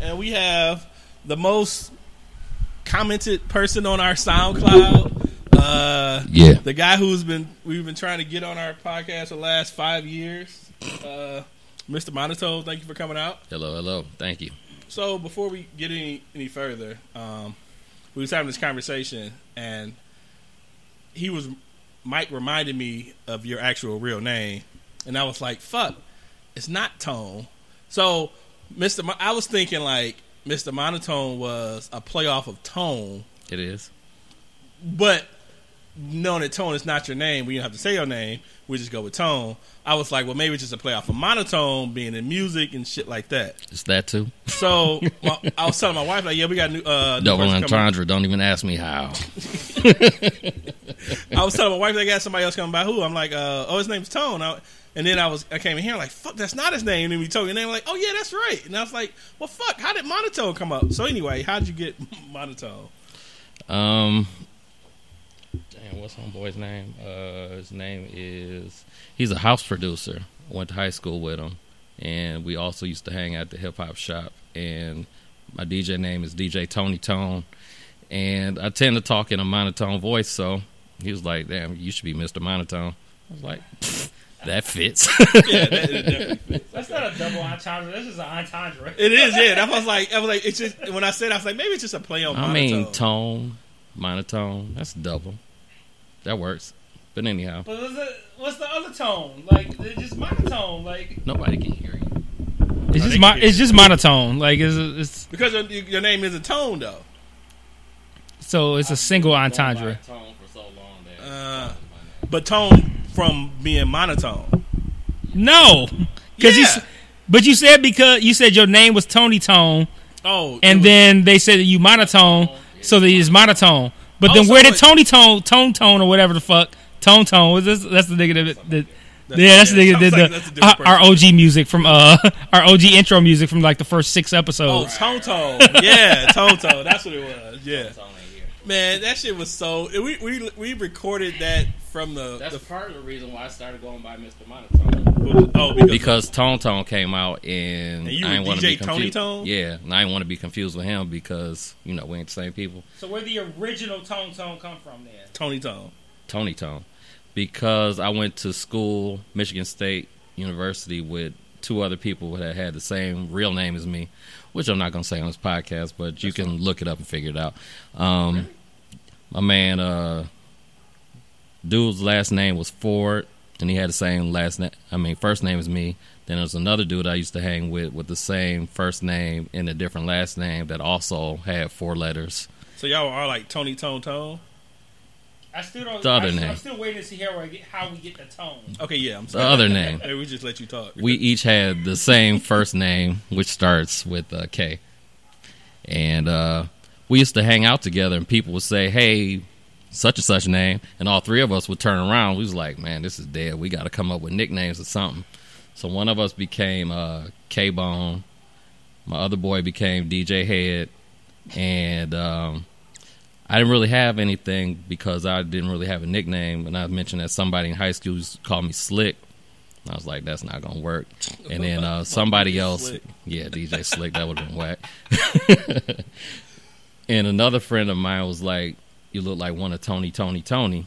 and we have the most commented person on our SoundCloud. Uh, Yeah. the guy who's been we've been trying to get on our podcast the last five years, uh, Mr. Monotone. Thank you for coming out. Hello, hello. Thank you. So before we get any any further, um, we was having this conversation, and he was Mike reminded me of your actual real name, and I was like, "Fuck, it's not Tone." So, Mo- I was thinking like Mister Monotone was a playoff of Tone, It is. but knowing that Tone is not your name, we don't have to say your name. We just go with Tone. I was like, well, maybe it's just a playoff of Monotone, being in music and shit like that. It's that too. So my, I was telling my wife like, yeah, we got new uh, new Double entendre. Don't even ask me how. I was telling my wife they got somebody else coming by. Who? I'm like, uh, oh, his name's Tone. I, and then I was I came in here like, fuck, that's not his name. And then we told me your name. Like, oh yeah, that's right. And I was like, well, fuck, how did Monotone come up? So anyway, how did you get Monotone? Um. Damn, what's homeboy's name? Uh, his name is. He's a house producer. Went to high school with him, and we also used to hang out at the hip hop shop. And my DJ name is DJ Tony Tone, and I tend to talk in a monotone voice. So he was like, "Damn, you should be Mr. Monotone." I was like, "That fits." Yeah, that, that fits. That's not a double entendre. This is an entendre. It is, yeah. That was like, I was like, it's just when I said, I was like, maybe it's just a play on I monotone. mean, tone, monotone. That's double. That works. But anyhow, But what's the, what's the other tone? Like it's just monotone. Like nobody can hear you. it's they just mon- can- it's just monotone. Like it's, it's because your, your name is a Tone though. so it's a single entendre. Tone for so long that Uh, but Tone from being monotone. No, because you. Yeah. But you said because you said your name was Tony Tone, Oh, and was- then they said that you monotone, so that it's monotone. But Oh, then so where did Tony Tone, Tone Tone, or whatever the fuck, Tone Tone was this? That's the nigga that. that That's- yeah, that's the yeah, nigga that did like that's the, different our, our OG music from uh our OG intro music from like the first six episodes. Tone Tone. Yeah, Tone Tone. That's what it was. Yeah. Man, that shit was so. We we we recorded that from the. That's the part of the reason why I started going by Mr. Monotone. oh, because, Because Tone Tone came out and, And you I didn't want to DJ be Tony confused. Tone? Yeah, and I didn't want to be confused with him because you know we ain't the same people. So where the original Tone Tone come from then? Tony Tone. Tony Tone because I went to school, Michigan State University, with two other people that had the same real name as me, which I'm not going to say on this podcast, but you can look it up and figure it out. Um, My man, uh, dude's last name was Ford, and he had the same last name. I mean, first name as me. Then there's another dude I used to hang with with the same first name and a different last name that also had four letters. So y'all are like Tony Tone Tone. I still don't. The other I, name. I'm still waiting to see how I get how we get the tone. Okay, yeah. I'm The other name. Hey, we just let you talk. we each had the same first name, which starts with uh, K. And uh, we used to hang out together, and people would say, "Hey, such and such name," and all three of us would turn around. We was like, "Man, this is dead. We got to come up with nicknames or something." So one of us became uh, K Bone. My other boy became DJ Head, and um, I didn't really have anything because I didn't really have a nickname. And I mentioned that somebody in high school called me Slick. I was like, that's not gonna work. And then uh, somebody else, yeah, DJ Slick, that would have been whack. and another friend of mine was like, "You look like one of Tony, Tony, Tony."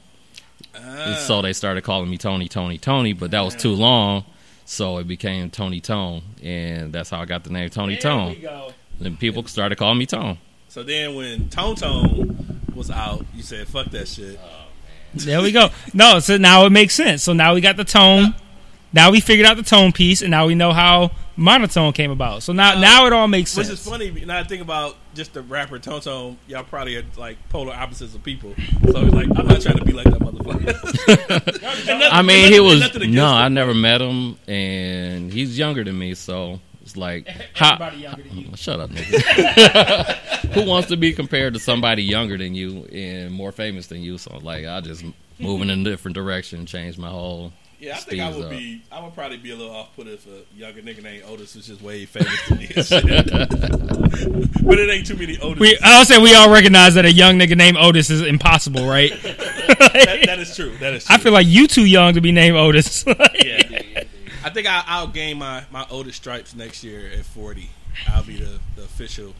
And so ah. they started calling me Tony, Tony, Tony, but that was too long, so it became Tony Tone, and that's how I got the name Tony There Tone. we go. And people started calling me Tone. So then when Tone Tone was out, you said, "Fuck that shit." Oh, there we go. No, so now it makes sense. So now we got the tone. Now we figured out the tone piece, and now we know how monotone came about. So now, now it all makes sense. Which is funny. Now I think about just the rapper Tone Tone. Y'all probably are like polar opposites of people. So it's like I'm not trying to be like that motherfucker. Nothing- I mean, and he was no, him. I never met him, and he's younger than me, so It's like how, younger than you. Shut up, nigga. Who wants to be compared to somebody younger than you and more famous than you? So like, I just moving in a different direction, change my whole. Yeah, I think I would up. be. I would probably be a little off put if a younger nigga named Otis was just way famous than me. but it ain't too many Otis. We, I'll say we all recognize that a young nigga named Otis is impossible, right? that, that is true. That is true. I feel like you too young to be named Otis. yeah. I think I, I'll gain my my Otis stripes next year at forty. I'll be the, the official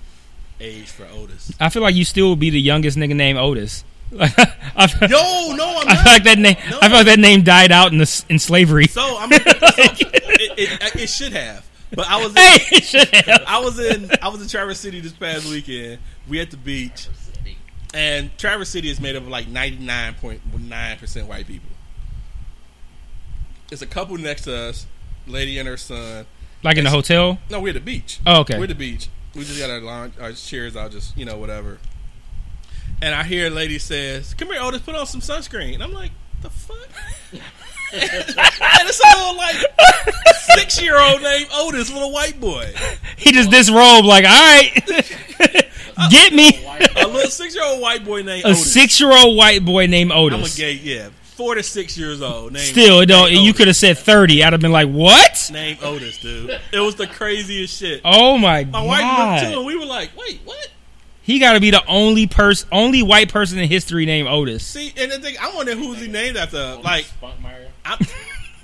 age for Otis. I feel like you still would be the youngest nigga named Otis. Yo, no, I'm I feel like that name. No. I feel like that name died out in the in slavery. So I'm. So, it, it, it should have, but I was. In, hey, it should have. I was in I was in Traverse City this past weekend. We at the beach, and Traverse City is made up of like ninety nine point nine percent white people. It's a couple next to us, lady and her son. Like in the hotel. No, we're at the beach. Oh, okay. We're at the beach. We just got our lounge, our chairs out, just you know whatever. And I hear a lady says, "Come here, Otis, put on some sunscreen." And I'm like, "The fuck." and it's a little like six year old named Otis, little white boy. He just disrobed. Like, all right, get me A little six year old white boy named a six year old white boy named I'm a Otis. gay, yeah, four to six years old. Named, Still, it don't. named You could have said thirty. I'd have been like, what? named Otis, dude. It was the craziest shit. Oh my god. My wife looked too, and we were like, "Wait, what?" He got to be the only person, only white person in history named Otis. See, and the thing, I wonder who's he named after. Like, Spunkmeyer. I,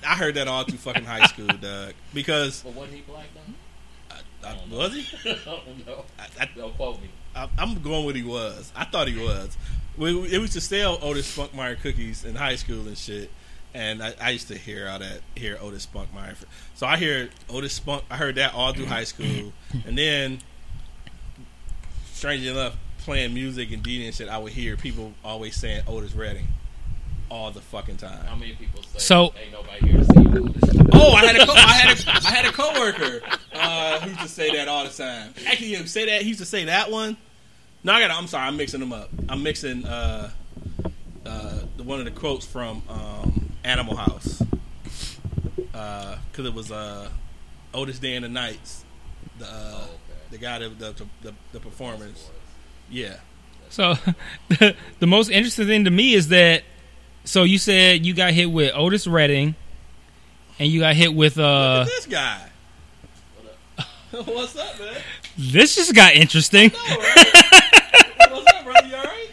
I heard that all through fucking high school, Doug. Because But wasn't he black though? uh, was he? I don't know. I, I, Don't quote me. I, I'm going with he was. I thought he was. We, we- it was to sell Otis Spunkmeyer cookies in high school and shit. And I, I used to hear all that, hear Otis Spunkmeyer. So I hear Otis Spunk. I heard that all through high school, and then, strangely enough, playing music and DJing and shit, I would hear people always saying Otis Redding all the fucking time. How many people say So- ain't nobody here to see you? Oh, I had a co- I had a I had a coworker uh, who used to say that all the time. Actually, he would say that he used to say that one. No, I got. I'm sorry, I'm mixing them up. I'm mixing uh, uh, the one of the quotes from um, Animal House because it was uh, Otis Day and the Knights, the uh, Oh, okay. The guy that the the, the performance. Yeah, So, the, the most interesting thing to me is that. So you said you got hit with Otis Redding, and you got hit with look uh. at this guy. What up? What's up, man? This just got interesting. All right. What's up, brother? You all right?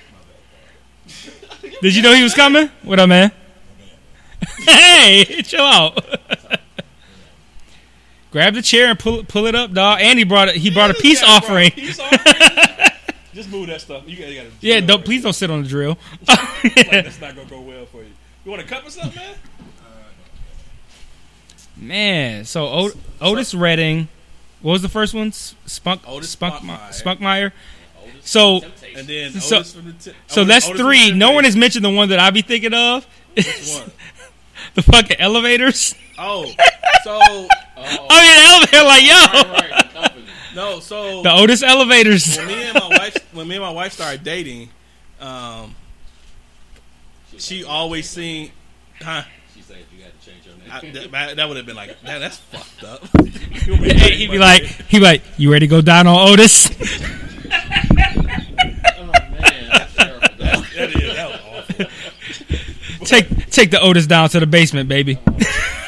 Did you know he was coming? What up, man? hey, chill out. Grab the chair and pull pull it up, dog. And he brought it. He brought a peace offering. a Peace offering. Just move that stuff. You gotta, you gotta Yeah, don't please don't sit on the drill. Like, that's not gonna go well for you. You want a cup or something, man? Man, so o- Otis Redding, what was the first one? Spunk Otis Spunk Spunkmeyer. So And then So- Otis from the t- so that's Otis three. No one has mentioned the one that I be thinking of. Which one? the fucking elevators. Oh, so Oh, I mean, the elevator, like yo, right, right, no, so the Otis elevators. when me and my wife when me and my wife started dating, um, she always seen, huh? She said you got to change your I, name. that, that would have been like, man, that's fucked up. Hey, he'd be like, he'd be like, you ready to go down on Otis? oh man, that's terrible. dog. that is that was awful. take take the Otis down to the basement, baby. I gotta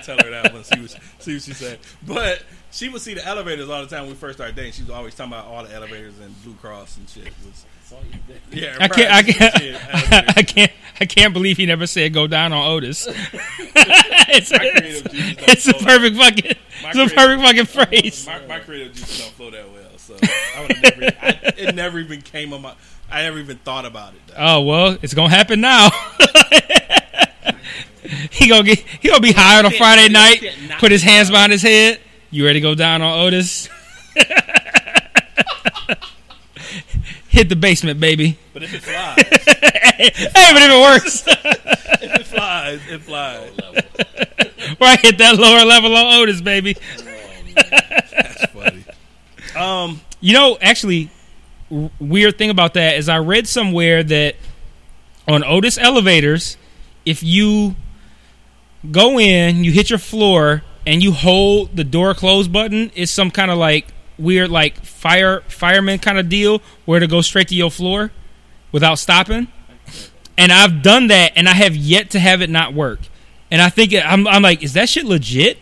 tell her that one. See what, see what she said. But she would see the elevators all the time when we first started dating. She was always talking about all the elevators and Blue Cross and shit. Was, That's all you did. yeah, I can't, I can't, Yeah. I can't, I can't believe he never said go down on Otis. it's, My creative it's a flow. perfect fucking, My it's a perfect fucking phrase. My, my creative juices don't flow that well, so I would never. I, it never even came on my. I never even thought about it. Though. Oh well, it's gonna happen now. he gonna get, he gonna be high on a Friday night, put his hands behind his head. You ready to go down on Otis? Hit the basement, baby. But if it flies, hey, but if it works, if it flies, it flies. Level. right? Hit that lower level on Otis, baby. That's funny. Um, You know, actually, w- weird thing about that is I read somewhere that on Otis elevators, if you go in, you hit your floor, and you hold the door close button, it's some kind of like weird like fire fireman kind of deal where to go straight to your floor without stopping. And I've done that, and I have yet to have it not work. And I think I'm, I'm like, is that shit legit?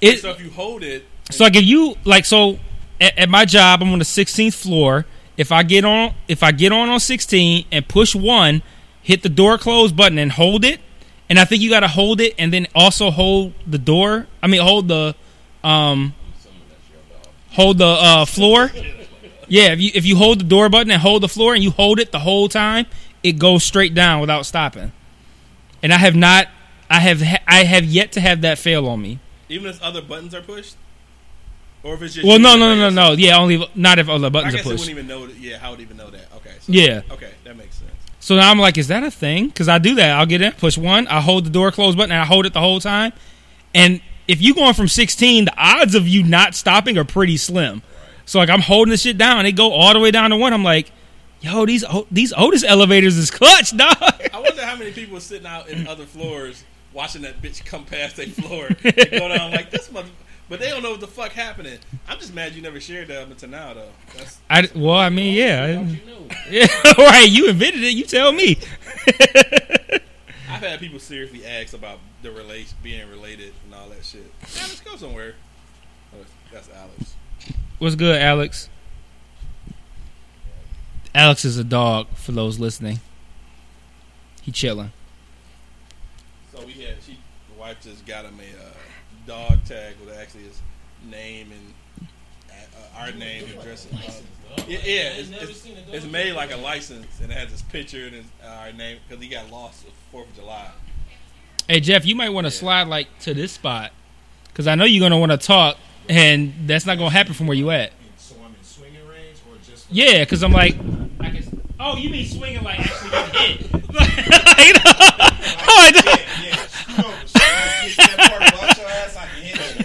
It, So if you hold it, so like if you like so at, at my job I'm on the 16th floor. If I get on if I get on on 16 and push one, hit the door close button and hold it, and I think you got to hold it and then also hold the door. I mean hold the um hold the uh, floor. Yeah, if you if you hold the door button and hold the floor and you hold it the whole time, it goes straight down without stopping. And I have not I have ha- I have yet to have that fail on me. even if other buttons are pushed, or if it's just Well, no, no, no, no, no. Yeah, only not if all the I buttons are guess it pushed. wouldn't even know. Yeah, how would even know that? Okay. So, Yeah. Okay, that makes sense. So now I'm like, is that a thing? Because I do that. I'll get in, push one, I hold the door close button, and I hold it the whole time. And if you going from 16, the odds of you not stopping are pretty slim. So like I'm holding the shit down, they go all the way down to one. I'm like, yo, these these Otis elevators is clutch, dog. I wonder how many people are sitting out in other floors watching that bitch come past their floor and go down like this mother. But they don't know what the fuck happening. I'm just mad you never shared that up until now, though. That's I well, I mean, yeah, You know. yeah, right. You invented it. You tell me. I've had people seriously ask about the relation, being related, and all that shit. Alex, go somewhere. That's Alex. What's good, Alex? Alex is a dog for those listening. He chilling. So we had she, the wife just got him a uh, dog tag with actually his name and uh, our name and address. Uh, yeah, yeah it's, it's, it's made like a license and it has his picture and his, uh, our name because he got lost Fourth of July. Hey Jeff, you might want to slide like to this spot because I know you're gonna want to talk, and that's not gonna happen from where you at. So I'm in swinging range or just Yeah, because I'm like, I can, oh, you mean swinging like actually getting hit? Like, oh, I don't- yeah, yeah. You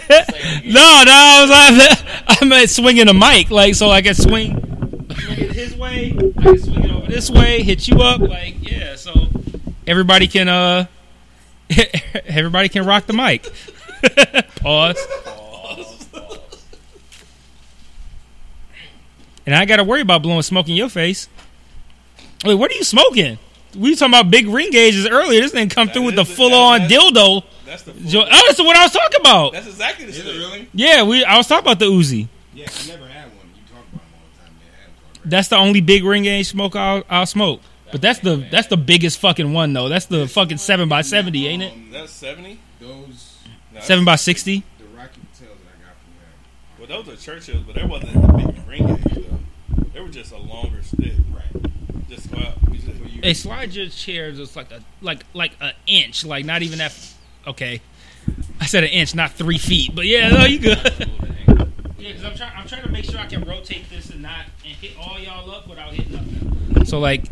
no, no, I was like, I meant swinging a mic, like so I can swing, swing it his way, I can swing it over this way, hit you up, like yeah, so everybody can uh, everybody can rock the mic. Pause. And I got to worry about blowing smoke in your face. Wait, what are you smoking? We were talking about big ring gauges earlier. This didn't come through with the full on that- that's- dildo. That's the. Jo- Oh, that's what I was talking about. That's exactly the Is it really? Yeah, we. I was talking about the Uzi. Yeah, I never had one. You talk about them all the time. They had one. Right? That's the only big ring gauge smoke I'll, I'll smoke. But that's the that's the biggest fucking one though. That's the fucking seven by seventy, ain't it? Um, That's seventy. Those, No, Seven by sixty. the Rocky Patels that I got from them. Well, those are Churchills, but there wasn't a big ring gauge though. They were just a longer stick. Right. Just well, we just, Hey, slide your chair just like a like like an inch, like not even that. Okay, I said an inch, not three feet. But yeah, no, you good. yeah, because I'm trying. I'm trying to make sure I can rotate this and not and hit all y'all up without hitting nothing. So like,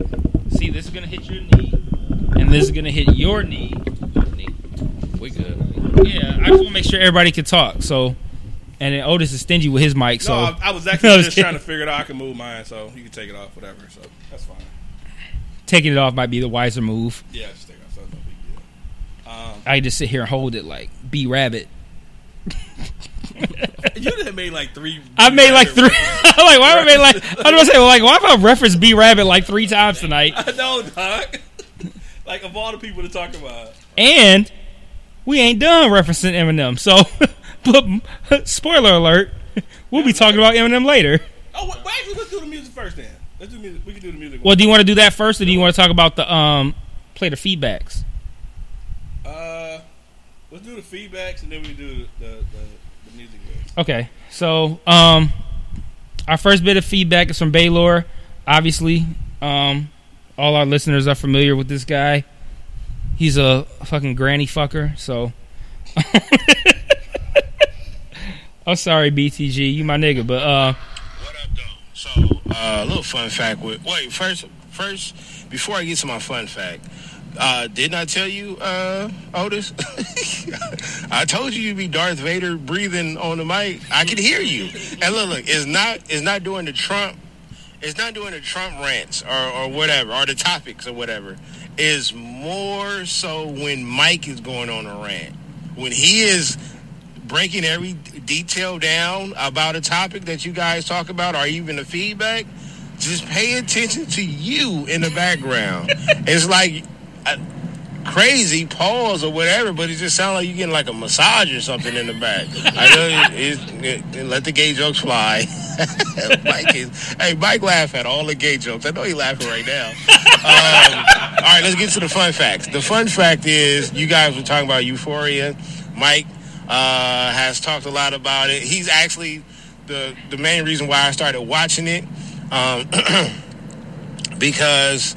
see, this is gonna hit your knee, and this is gonna hit your knee. We good. Yeah, I just want to make sure everybody can talk. So, and then Otis is stingy with his mic. So no, I, I was I actually was just kidding. trying to figure it out. I can move mine, so you can take it off, whatever. So that's fine. taking it off might be the wiser move. Yeah, just take it off. So it's no big deal. Um, I just sit here and hold it like B Rabbit. you have made like three. I made like three. I'm like, why I made like? I was gonna say, like, why have I referenced B Rabbit like three times tonight? I know, Doc. like of all the people to talk about. And we ain't done referencing Eminem. So, but spoiler alert, we'll be talking about Eminem later. Oh, well, actually, let's do the music first then. Let's do music. We can do the music. Well, do you want to do that first, or do you want to talk about the um play the feedbacks? Let's do the feedbacks and then we do the the, the, the music. bits. Okay, so um, our first bit of feedback is from Baylor. Obviously, um, all our listeners are familiar with this guy. He's a fucking granny fucker. So, I'm sorry, BTG, you my nigga, but uh, What up, though? So, uh, a little fun fact with. Wait, first, first, before I get to my fun fact, uh, didn't I tell you, uh, Otis? I told you you'd be Darth Vader breathing on the mic. I could hear you. And look, look, it's not, it's not doing the Trump, it's not doing the Trump rants or, or whatever, or the topics or whatever. Is more so when Mike is going on a rant. When he is breaking every detail down about a topic that you guys talk about or even the feedback, just pay attention to you in the background. it's like uh, crazy pause or whatever, but it just sounds like you're getting like a massage or something in the back. I know it, it- let the gay jokes fly. Mike is, hey, Mike laugh at all the gay jokes. I know he laughing right now. Um, all right, let's get to the fun facts. The fun fact is you guys were talking about Euphoria. Mike uh, has talked a lot about it. He's actually the the main reason why I started watching it. Um, because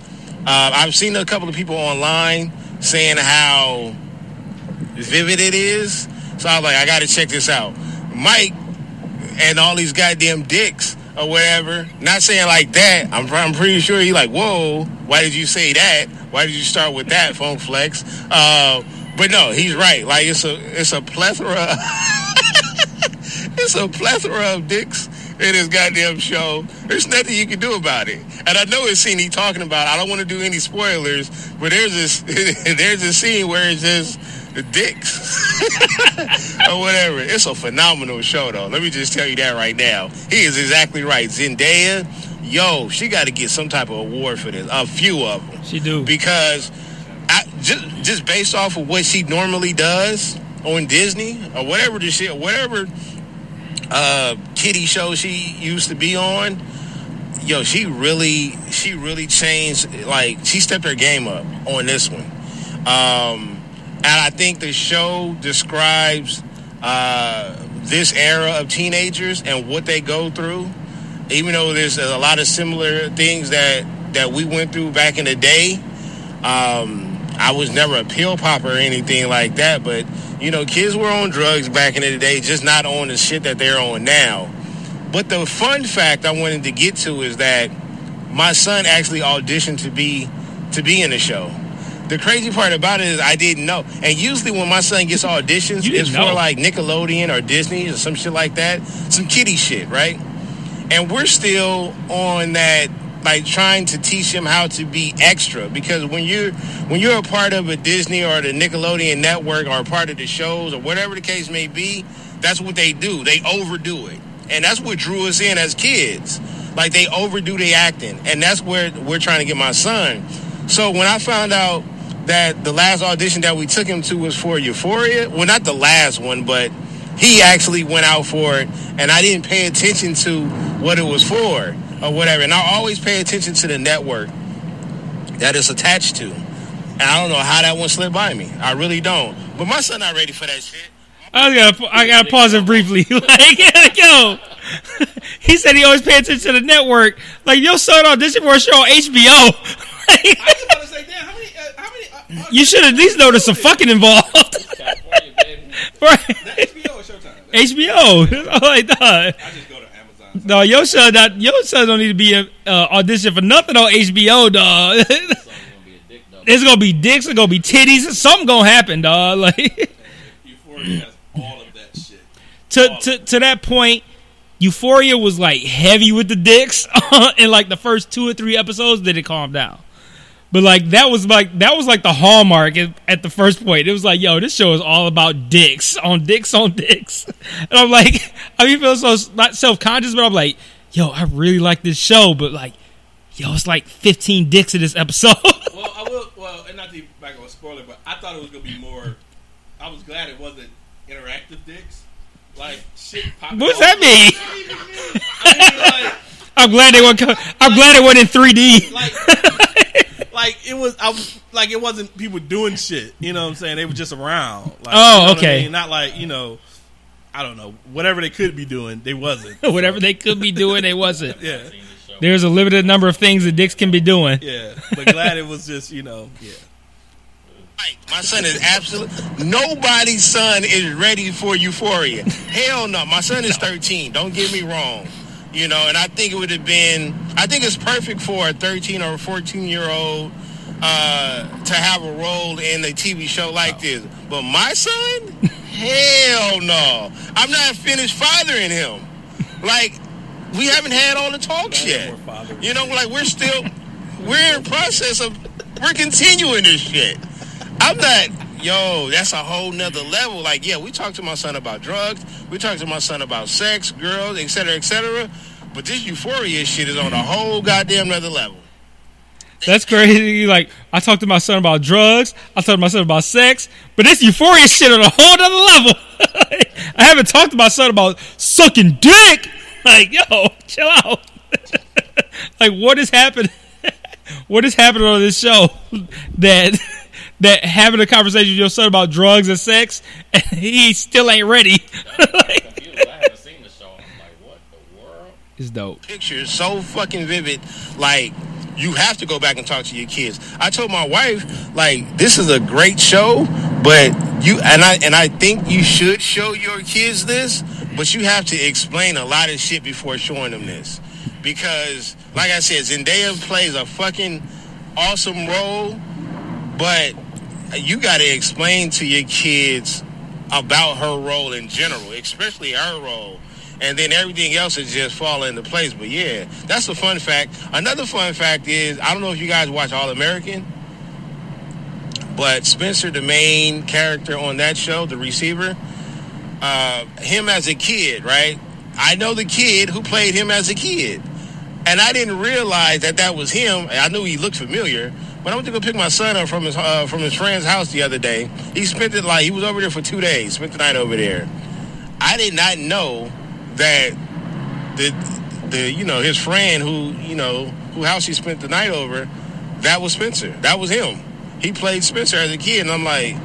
uh, I've seen a couple of people online saying how vivid it is. So I was like, I got to check this out. Mike and all these goddamn dicks or whatever. Not saying like that. I'm, I'm pretty sure he like, whoa, why did you say that? Why did you start with that, Phone Flex? Uh, but no, he's right. Like it's a it's a plethora. it's a plethora of dicks in this goddamn show. There's nothing you can do about it. And I know it's scene he talking about. I don't want to do any spoilers, but there's this there's a scene where it's just the dicks or whatever. It's a phenomenal show though. Let me just tell you that right now. He is exactly right. Zendaya, yo, she got to get some type of award for this. A few of them She do. because I, just just based off of what she normally does on Disney or whatever the shit, whatever uh, kitty show she used to be on. Yo, she really, she really changed. Like she stepped her game up on this one, um, and I think the show describes uh, this era of teenagers and what they go through. Even though there's a lot of similar things that that we went through back in the day, um, I was never a pill popper or anything like that, but you know, kids were on drugs back in the day, just not on the shit that they're on now. But the fun fact I wanted to get to is that my son actually auditioned to be to be in the show. The crazy part about it is I didn't know. And usually when my son gets auditions, it's for like Nickelodeon or Disney or some shit like that. Some kiddie shit, right? and we're still on that like trying to teach him how to be extra because when you're when you're a part of a Disney or the Nickelodeon network or a part of the shows or whatever the case may be, that's what they do. They overdo it. And that's what drew us in as kids. Like they overdo the acting. And that's where we're trying to get my son. So when I found out that the last audition that we took him to was for Euphoria, well not the last one, but he actually went out for it and I didn't pay attention to what it was for or whatever. And I always pay attention to the network that it's attached to. And I don't know how that one slipped by me. I really don't. But my son not ready for that shit. I gotta, I gotta pause it briefly. like, yo, he said he always pay attention to the network. Like, your son auditioned for a show on HBO. I was about to say, damn, how many? Uh, how many? Uh, uh, you should at least know there's some fucking involved. California, baby. HBO or Showtime? HBO. I'm like, dog. I just go to Amazon. No, your son, not, your son don't need to be uh, audition for nothing on HBO, dog. Someone's gonna be dicks, It's gonna be titties, something gonna happen, dog. Like Euphoria has all of that shit. to to to that point, Euphoria was like heavy with the dicks in like the first two or three episodes. Then it calmed down. But like that was like that was like the hallmark at, at the first point. It was like, yo, this show is all about dicks on dicks on dicks, and I'm like, I mean, feel so not self conscious, but I'm like, yo, I really like this show, but like, yo, it's like 15 dicks in this episode. Well, I will. Well, and not to be back on a spoiler, but I thought it was gonna be more. I was glad it wasn't interactive dicks. Like shit. popping What's that mean? I mean, like, I'm glad they went. I'm glad it went in 3D. like, like it was. I was like it wasn't people doing shit. You know what I'm saying? They were just around. Like, Oh, you know what I okay. mean? Not like you know. I don't know. Whatever they could be doing, they wasn't. Whatever they could be doing, they wasn't. Yeah, There's a limited number of things that dicks can be doing. yeah. But glad it was just you know. Yeah. Right. My son is absolute. Nobody's son is ready for Euphoria. Hell no. My son is 13. Don't get me wrong. You know, and I think it would have been. I think it's perfect for a 13 or 14 year old uh, to have a role in a TV show like this. But my son, hell no. I'm not finished fathering him. Like we haven't had all the talks yet. You know, like we're still we're in process of we're continuing this shit. I'm not, yo, that's a whole nother level. Like, yeah, we talk to my son about drugs, we talk to my son about sex, girls, et cetera, et cetera. But this euphoria shit is on a whole goddamn nother level. That's crazy. Like I talked to my son about drugs. I talked to my son about sex, but this euphoria shit on a whole other level. I haven't talked to my son about sucking dick. Like, yo, chill out. like, what is happening? what is happening on this show that that having a conversation with your son about drugs and sex, and he still ain't ready? like, Confused. I haven't seen the show. I'm like, what the world? it's dope. pictures so fucking vivid. Like you have to go back and talk to your kids. I told my wife, like, this is a great show, but you and I and I think you should show your kids this, but you have to explain a lot of shit before showing them this. Because, like I said, Zendaya plays a fucking awesome role, but you got to explain to your kids about her role in general, especially her role. And then everything else is just fall into place. But yeah, that's a fun fact. Another fun fact is I don't know if you guys watch All American, but Spencer, the main character on that show, the receiver, uh, him as a kid, right? I know the kid who played him as a kid. And I didn't realize that that was him. I knew he looked familiar, but I went to go pick my son up from his uh, from his friend's house the other day. He spent it like he was over there for two days, spent the night over there. I did not know that the the you know his friend who you know who house he spent the night over, that was Spencer. That was him. He played Spencer as a kid, and I'm like,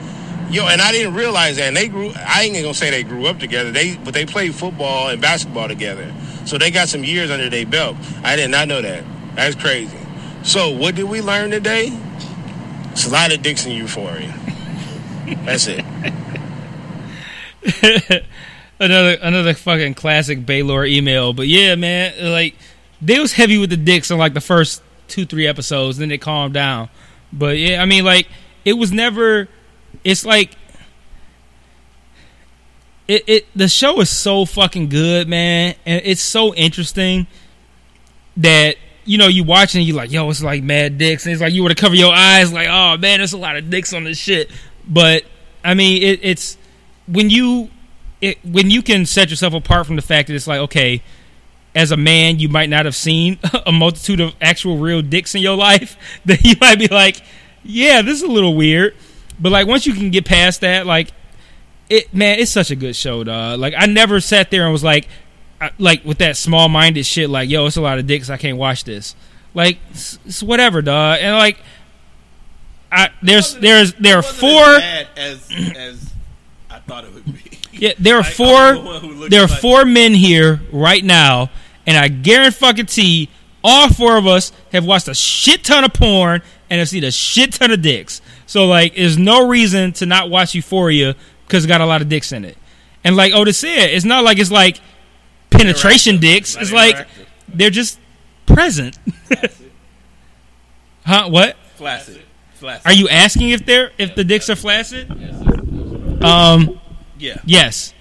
yo, and I didn't realize that. And they grew. I ain't gonna say they grew up together. They but they played football and basketball together, so they got some years under their belt. I did not know that. That's crazy. So what did we learn today? It's a lot of dicks in euphoria. That's it. another another fucking classic Baylor email. But yeah, man, like they was heavy with the dicks on like the first two three episodes, then they calmed down. But yeah, I mean, like it was never. It's like it. It the show is so fucking good, man, and it's so interesting that. You know, you watching, and you like, yo, it's like mad dicks, and it's like you would to cover your eyes, like, oh man, there's a lot of dicks on this shit. But I mean, it, it's when you it, when you can set yourself apart from the fact that it's like okay as a man you might not have seen a multitude of actual real dicks in your life that you might be like yeah this is a little weird. But like once you can get past that like it man it's such a good show dog like i never sat there and was like I- like with that small minded shit like yo it's a lot of dicks i can't watch this like it's, it's whatever dog and like I, there's there's there are four as as as I thought it would be. Yeah, there are four. The one who looked There are like- four men here right now, and I guarantee all four of us have watched a shit ton of porn and have seen a shit ton of dicks. So like, there's no reason to not watch Euphoria because it got a lot of dicks in it. And like Otis said, it's not like it's like penetration dicks. Not It's like they're just present. huh? What? Flaccid. Flaccid. Are you asking if they're if the dicks are flaccid? Yes, it's- it's- Um. Yeah. Yes.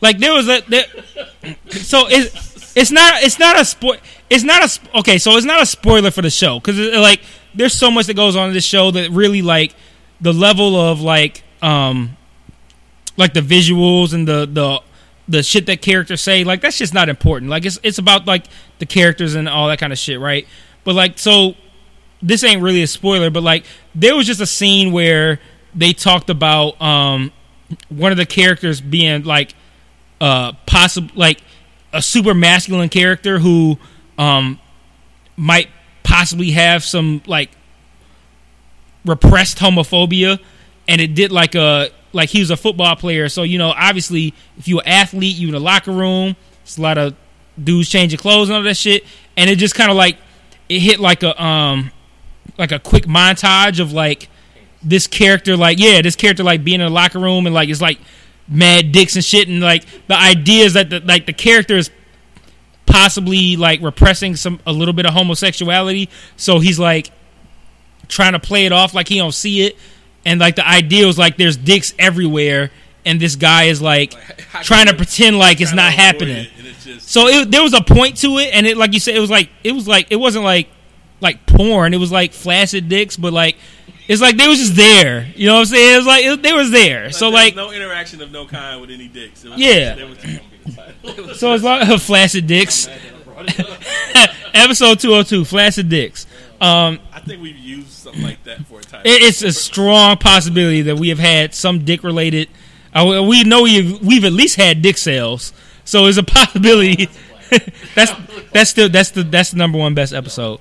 Like there was a there, so it's it's not it's not a spoil it's not a okay so it's not a spoiler for the show because like there's so much that goes on in this show that really like the level of like um like the visuals and the the the shit that characters say like that's just not important. Like it's it's about like the characters and all that kind of shit right? But like so this ain't really a spoiler, but like there was just a scene where they talked about um one of the characters being like uh possible like a super masculine character who um might possibly have some like repressed homophobia and it did like a like he was a football player. So you know obviously if you're an athlete you in the locker room it's a lot of dudes changing clothes and all that shit. And it just kind of like it hit like a um like a quick montage of like this character like yeah this character like being in the locker room and like it's like mad dicks and shit. And like the idea is that the, like the character is possibly like repressing some a little bit of homosexuality. So he's like trying to play it off like he don't see it and like the idea was like there's dicks everywhere and this guy is like how trying to you- pretend like it's not happening it, it's just- so it, there was a point to it, and it like you said, it was like it was like it wasn't like like porn. It was like flaccid dicks, but like It's like they was just there. You know what I'm saying? It was like it, they was there. So there was like no interaction of no kind with any dicks. It was- Yeah. there was- so it's like flaccid dicks. Episode 202, flaccid dicks. Um, I think we've used something like that for a time. it's a strong possibility that we have had some dick related. Uh, we know we've, we've at least had dick sales, so it's a possibility. that's that's still that's the that's the number one best episode.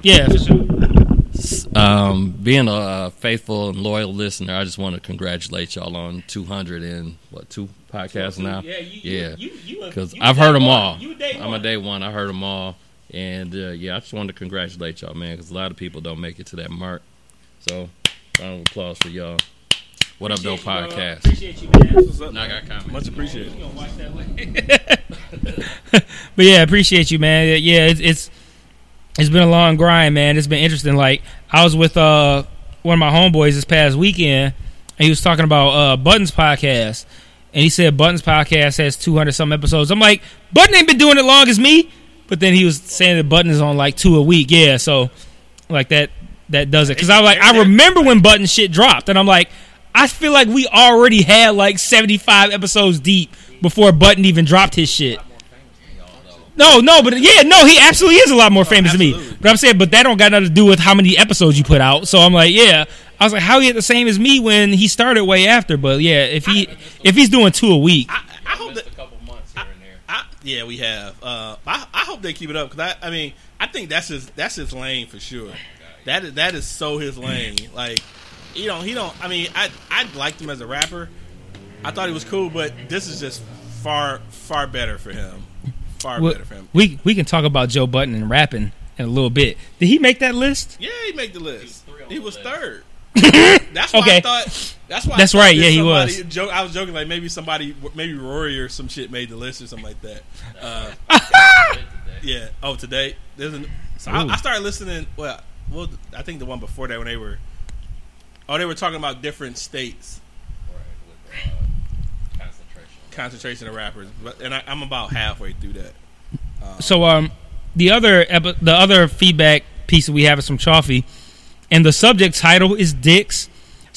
Yeah, for sure. Um, being a uh, faithful and loyal listener, I just want to congratulate y'all on 200 and what two podcasts now. Yeah, you- yeah, you- you a- because you I've day heard them all. You day I'm a day one. I heard them all, and uh, yeah, I just wanted to congratulate y'all, man, because a lot of people don't make it to that mark. So, round of applause for y'all. What up, though, Appreciate bro. podcast? Appreciate you, man. What's up, Now I man? got comments. Much appreciated. Gonna watch that later. but yeah, appreciate you, man. Yeah, it's, it's it's been a long grind, man. It's been interesting. Like I was with uh one of my homeboys this past weekend, and he was talking about uh Budden's podcast, and he said Budden's podcast has two hundred some episodes. I'm like, Budden ain't been doing it long as me, but then he was saying that Budden is on like two a week. Yeah, so like that that does it because I like I remember when Budden shit dropped, and I'm like. I feel like we already had like 75 episodes deep before Budden even dropped his shit. No, no, but yeah, no, he absolutely is a lot more oh, famous than me. But I'm saying, but that don't got nothing to do with how many episodes you put out. So I'm like, yeah, I was like, how he at the same as me when he started way after? But yeah, if he if he's doing two a week, I, I hope that. a couple months here and there. I, yeah, we have. Uh, I, I hope they keep it up because I, I mean, I think that's his that's his lane for sure. That is that is so his lane. Like, you know, he don't. I mean, I I liked him as a rapper. I thought he was cool, but this is just far far better for him. Far we, better for him. we we can talk about Joe Budden and rapping in a little bit. Did he make that list? Yeah, he made the list. three on He was third. That's why Okay. I thought. That's why. That's right, yeah, he was. Joke, I was joking like maybe somebody, maybe Rory or some shit made the list or something like that. Uh, yeah. Oh, today there's an. So I, I started listening. Well, well, I think the one before that when they were. Oh, they were talking about different states Right, with uh, concentration. concentration of rappers, but and I, I'm about halfway through that. So um, the other epi- the other feedback piece that we have is from Chaffee, and the subject title is dicks.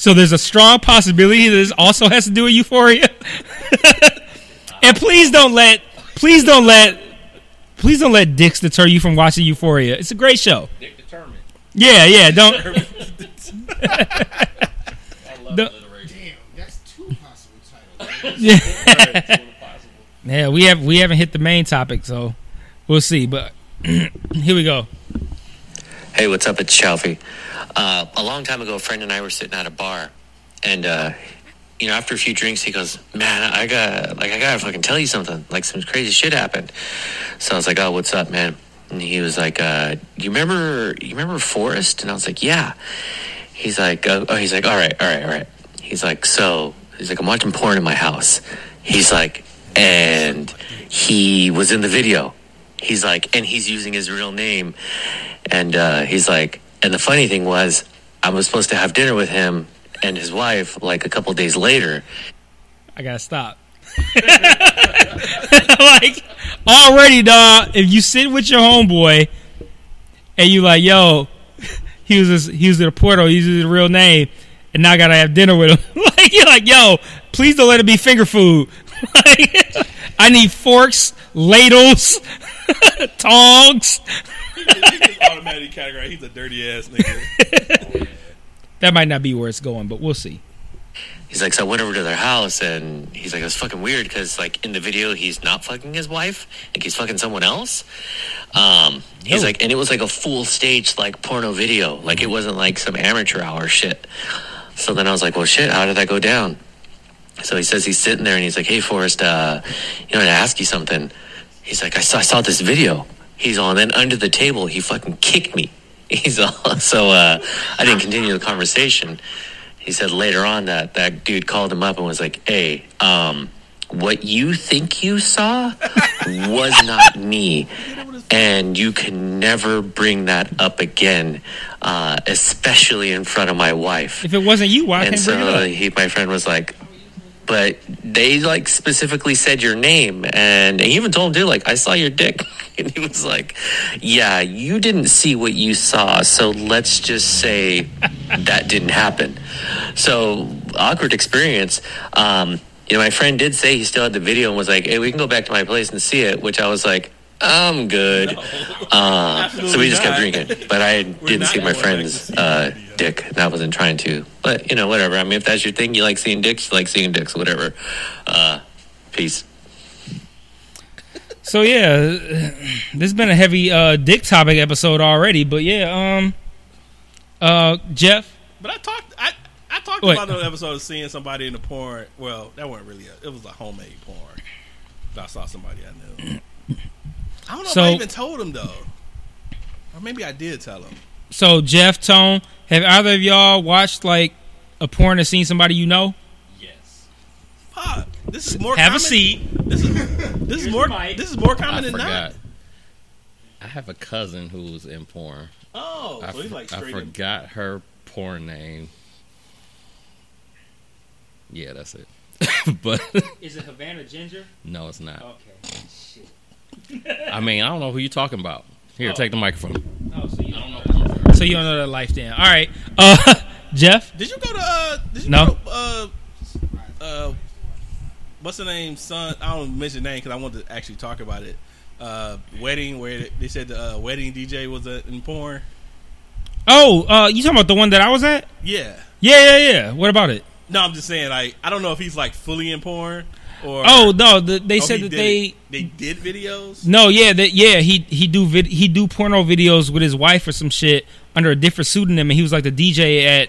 So there's a strong possibility that this also has to do with Euphoria. and please don't let please don't let please don't let dicks deter you from watching Euphoria. It's a great show. Dick determined. Yeah, yeah. Don't. I love The- alliteration. Damn, that's two possible titles. Yeah. It's a little possible. yeah, we have we haven't hit the main topic, so we'll see. But here we go. Hey, what's up? It's Chalfie. Uh, a long time ago, a friend and I were sitting at a bar, and uh, you know, after a few drinks, he goes, "Man, I got like I gotta fucking tell you something. Like some crazy shit happened." So I was like, "Oh, what's up, man?" And he was like, uh, "You remember? You remember Forrest?" And I was like, "Yeah." He's like, uh, "Oh, he's like, all right, all right, all right." He's like, "So." He's like, "I'm watching porn in my house." He's like, and he was in the video. He's like, and he's using his real name. And uh, he's like, and the funny thing was, I was supposed to have dinner with him and his wife like a couple days later. I gotta stop. like already, dog. If you sit with your homeboy and you like, yo, he was this, he was in a Puerto, he uses his real name, and now I gotta have dinner with him. like you're like, yo, please don't let it be finger food. like, I need forks, ladles, tongs. He just automatically categorized. He's a dirty ass nigga. That might not be where it's going, but we'll see. He's like, so I went over to their house and he's like, it was fucking weird because like in the video he's not fucking his wife, like he's fucking someone else. Um, he's No. like, and it was like a full stage like porno video, like it wasn't like some amateur hour shit. So then I was like, well, shit, how did that go down? So he says he's sitting there and he's like, hey, Forrest, uh, you know, i want to ask you something. He's like, I saw, I saw this video. He's all, and then under the table, he fucking kicked me. He's all, so uh, I didn't continue the conversation. He said later on that that dude called him up and was like, hey, um, what you think you saw was not me. And you can never bring that up again, uh, especially in front of my wife. If it wasn't you, why And can't bring it so he, my friend was like, but they like specifically said your name, and he even told him, dude, like I saw your dick, and he was like, "Yeah, you didn't see what you saw, so let's just say that didn't happen." So awkward experience. Um, you know, my friend did say he still had the video and was like, "Hey, we can go back to my place and see it," which I was like. I'm good. Uh, so we just kept drinking. But I didn't see my going back to friend's uh. Dick. And I wasn't trying to. But, you know, whatever. I mean, if that's your thing, you like seeing dicks, you like seeing dicks, whatever. Uh, peace. So yeah, this has been a heavy uh, dick topic episode already. But yeah, um, uh, Jeff, But I talked. I I talked What? about the episode of seeing somebody in the porn. Well, that wasn't really. A, it was a homemade porn. I saw somebody I knew. I don't know So- if I even told him though, or maybe I did tell him. so Jeff, Tone, have either of y'all watched like a porn or seen somebody you know? Yes. Fuck, this is more. Have common, a seat. This is this is more. This is more I common than forgot. not. I have a cousin who's in porn. Oh, I, so he's for- like I straight. in- forgot her porn name. Yeah, that's it. but Is it Havana Ginger? no, it's not. Okay. Shit. I mean, I don't know who you're talking about. Here, Oh. take the microphone. Oh, so you don't know. So you don't know that life then. All right. Uh, Jeff. Did you go to? uh Did you No. go to, uh, uh, what's the name? Son, I don't mention the name because I want to actually talk about it. Uh, wedding where they said the uh, wedding DJ was uh, in porn. Oh, uh, you talking about the one that I was at? Yeah. Yeah, yeah, yeah. What about it? No, I'm just saying. Like, I don't know if he's like fully in porn or. Oh no, the, they oh, said that they. it- they did videos. No, yeah, that yeah, he he do vid, he do porno videos with his wife or some shit under a different pseudonym, and he was like the DJ at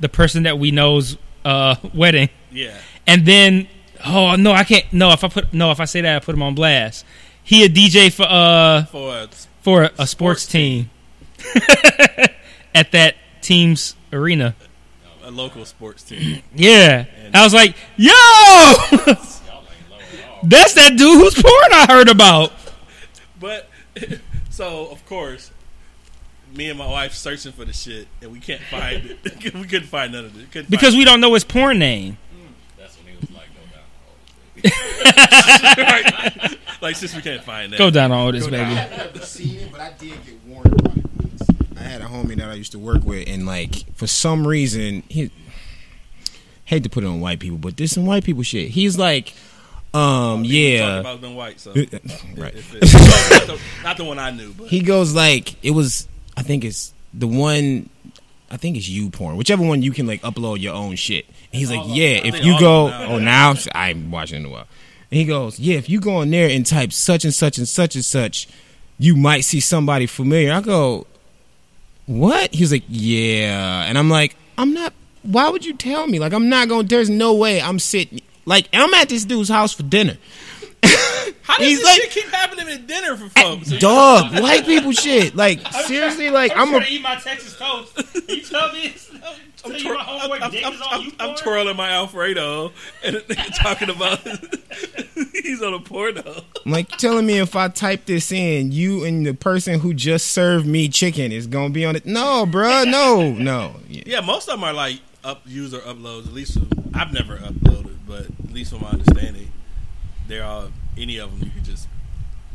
the person that we know's uh, wedding. Yeah. And then, oh no, I can't. No, if I put no, if I say that, I put him on blast. He a DJ for uh For uh, for a, a sports, team at that team's arena. a local sports team. Yeah, I was like, yo, that's that dude whose porn I heard about. But so of course, me and my wife searching for the shit, and we can't find it. we couldn't find none of it. Couldn't Because find we don't know his porn name. That's when he was like, go down. it. like since we can't find that. Go down on this, Go baby. down. never seen it, but I did get warned about it once. I had a homie that I used to work with, and like for some reason, he hate to put it on white people, but there's some white people shit. He's like, um, yeah, about them white, so right. not, the, the one I knew, but He goes like, it was. I think it's the one. I think it's you porn, whichever one you can like upload your own shit. And he's like, yeah, if you go, oh now I'm watching in a while. And he goes, yeah, if you go on there and type such and such and such and such, you might see somebody familiar. I go, what? He's like, yeah, and I'm like, I'm not. Why would you tell me? Like, I'm not going. To. There's no way I'm sitting. Like, I'm at this dude's house for dinner. how does he's this like- shit keep happening at dinner for folks? Dog, white people shit. Like, seriously, like, I'm a to eat my Texas toast. You tell me it's, I'm, twir- I'm, I'm, I'm, I'm, I'm twirling my Alfredo and talking about he's on a porno. I'm like telling me if I type this in, you and the person who just served me chicken is gonna be on it. No, bruh, no, no. Yeah. Yeah, most of them are like up user uploads. At least I've never uploaded, but at least from my understanding, there are any of them you could just.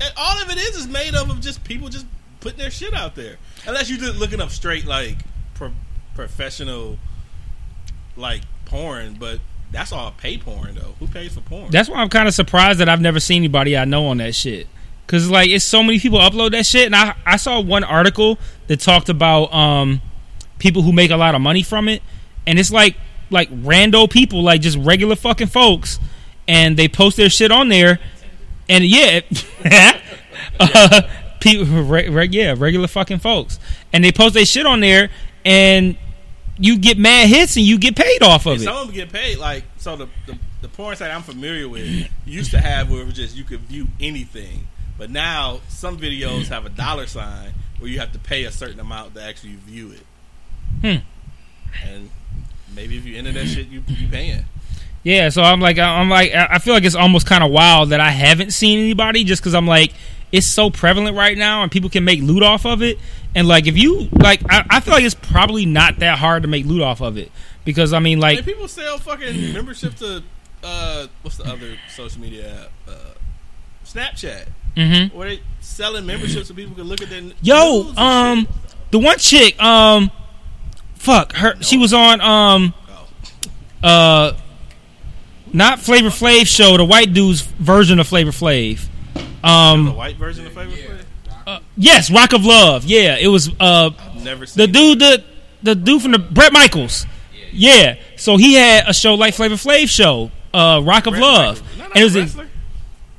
And all of it is is made up of just people just putting their shit out there. Unless you're just looking up straight like pro- professional like porn, but that's all pay porn though. Who pays for porn? That's why I'm kind of surprised that I've never seen anybody I know on that shit. Cause like it's so many people upload that shit, and I I saw one article that talked about um people who make a lot of money from it, and it's like like rando people, like just regular fucking folks, and they post their shit on there, and yeah, uh, people, re, re, yeah, regular fucking folks, and they post their shit on there, and you get mad hits and you get paid off of And it. some of them get paid. Like so, the, the the porn site I'm familiar with used to have where it was just you could view anything, but now some videos have a dollar sign where you have to pay a certain amount to actually view it. Hmm. And maybe if you enter that shit, you you paying. Yeah, so I'm like, I'm like, I I feel like it's almost kind of wild that I haven't seen anybody just because I'm like, it's so prevalent right now and people can make loot off of it. And like, if you like, I, I feel like it's probably not that hard to make loot off of it because I mean, Like, like, people sell fucking membership to uh, what's the other social media app? Uh, Snapchat. Mm-hmm. Where they selling memberships so people can look at their Yo, um, the one chick, um, fuck her. She was on, um, uh, not Flavor Flav show, the white dude's version of Flavor Flav. the Um, white version of Flavor Flav? uh, yes, Rock of Love. Yeah, it was uh Never the dude the the dude from the Bret Michaels. Yeah, so he had a show like Flavor Flav show, uh, Rock of Brett Love. Not and it was a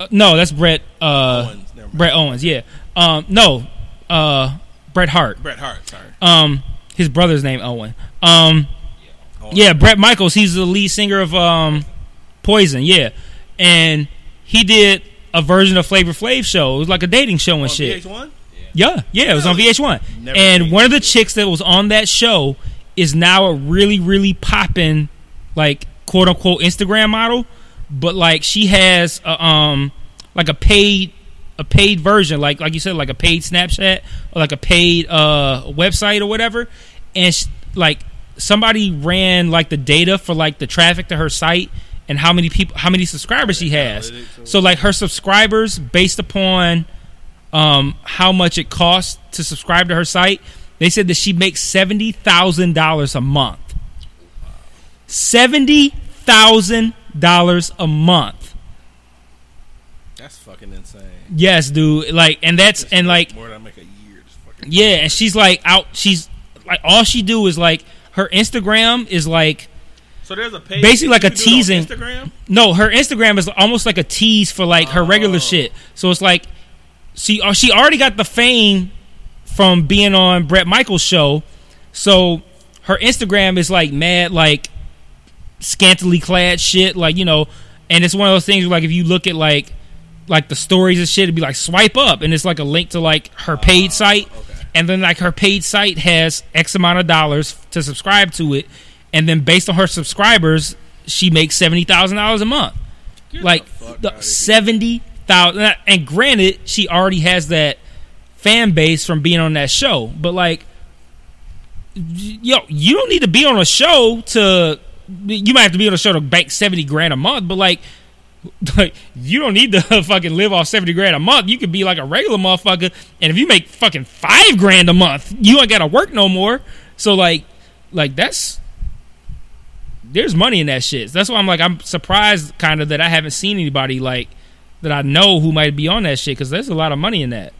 uh, no, that's Brett uh Owens. Brett Owens. Yeah, um, no, uh, Bret Hart. Bret Hart. Sorry. Um, his brother's name Owen. Um, yeah, Bret Michaels. He's the lead singer of um, Poison. Yeah, and he did a version of Flavor Flav show. It was like a dating show and On shit. VH1? Yeah, yeah, it was on Really? VH1. Never and one of the chicks that was on that show is now a really, really popping, like quote unquote Instagram model. But like she has a, um like a paid a paid version, like like you said, like a paid Snapchat or like a paid uh website or whatever. And like somebody ran like the data for like the traffic to her site and how many people how many subscribers she has. So like her subscribers based upon um, how much it costs to subscribe to her site. They said that she makes seventy thousand dollars a month. Seventy thousand dollars a month. That's fucking insane. Yes, dude. Like, and that's and like, More than I make a year. Just fucking yeah. And she's like out. She's like all she do is like her Instagram is like So there's a page. Basically like you a can do it on teasing- Instagram. No, her Instagram is almost like a tease for like her regular Oh. shit. So it's like she uh, she already got the fame from being on Bret Michaels show. So her Instagram is like mad like scantily clad shit like you know and it's one of those things where, like if you look at like like the stories and shit it'd be like swipe up and it's like a link to like her paid site and then like her paid site has x amount of dollars to subscribe to it and then based on her subscribers she makes $70,000 a month like fuck the seventy thousand. And granted, she already has that fan base from being on that show. But like, yo, you don't need to be on a show to. You might have to be on a show to bank seventy grand a month. But like, like you don't need to fucking live off seventy grand a month. You could be like a regular motherfucker. And if you make fucking five grand a month, you ain't got to work no more. So like, like that's there's money in that shit. That's why I'm like I'm surprised kind of that I haven't seen anybody like that I know who might be on that shit because there's a lot of money in that.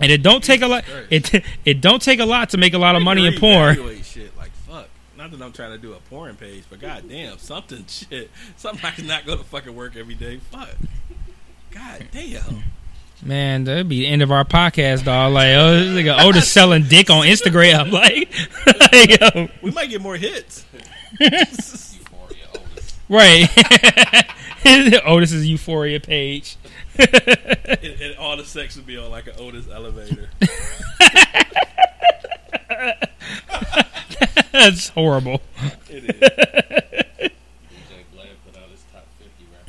And it don't take a lot. It it don't take a lot to make a lot of money in porn. Shit. Not that I'm trying to do a porn page, but goddamn, something shit. Something I can not go to fucking work every day. Fuck. God damn. Man, that'd be the end of our podcast, dog. Like, oh, this nigga Otis selling dick on Instagram. Like, like, yo, We might get more hits. Euphoria, Otis. right. Otis's Euphoria page. and, and all the sex would be on like an Otis elevator. That's horrible. It is. DJ Blade put out his top 50 rap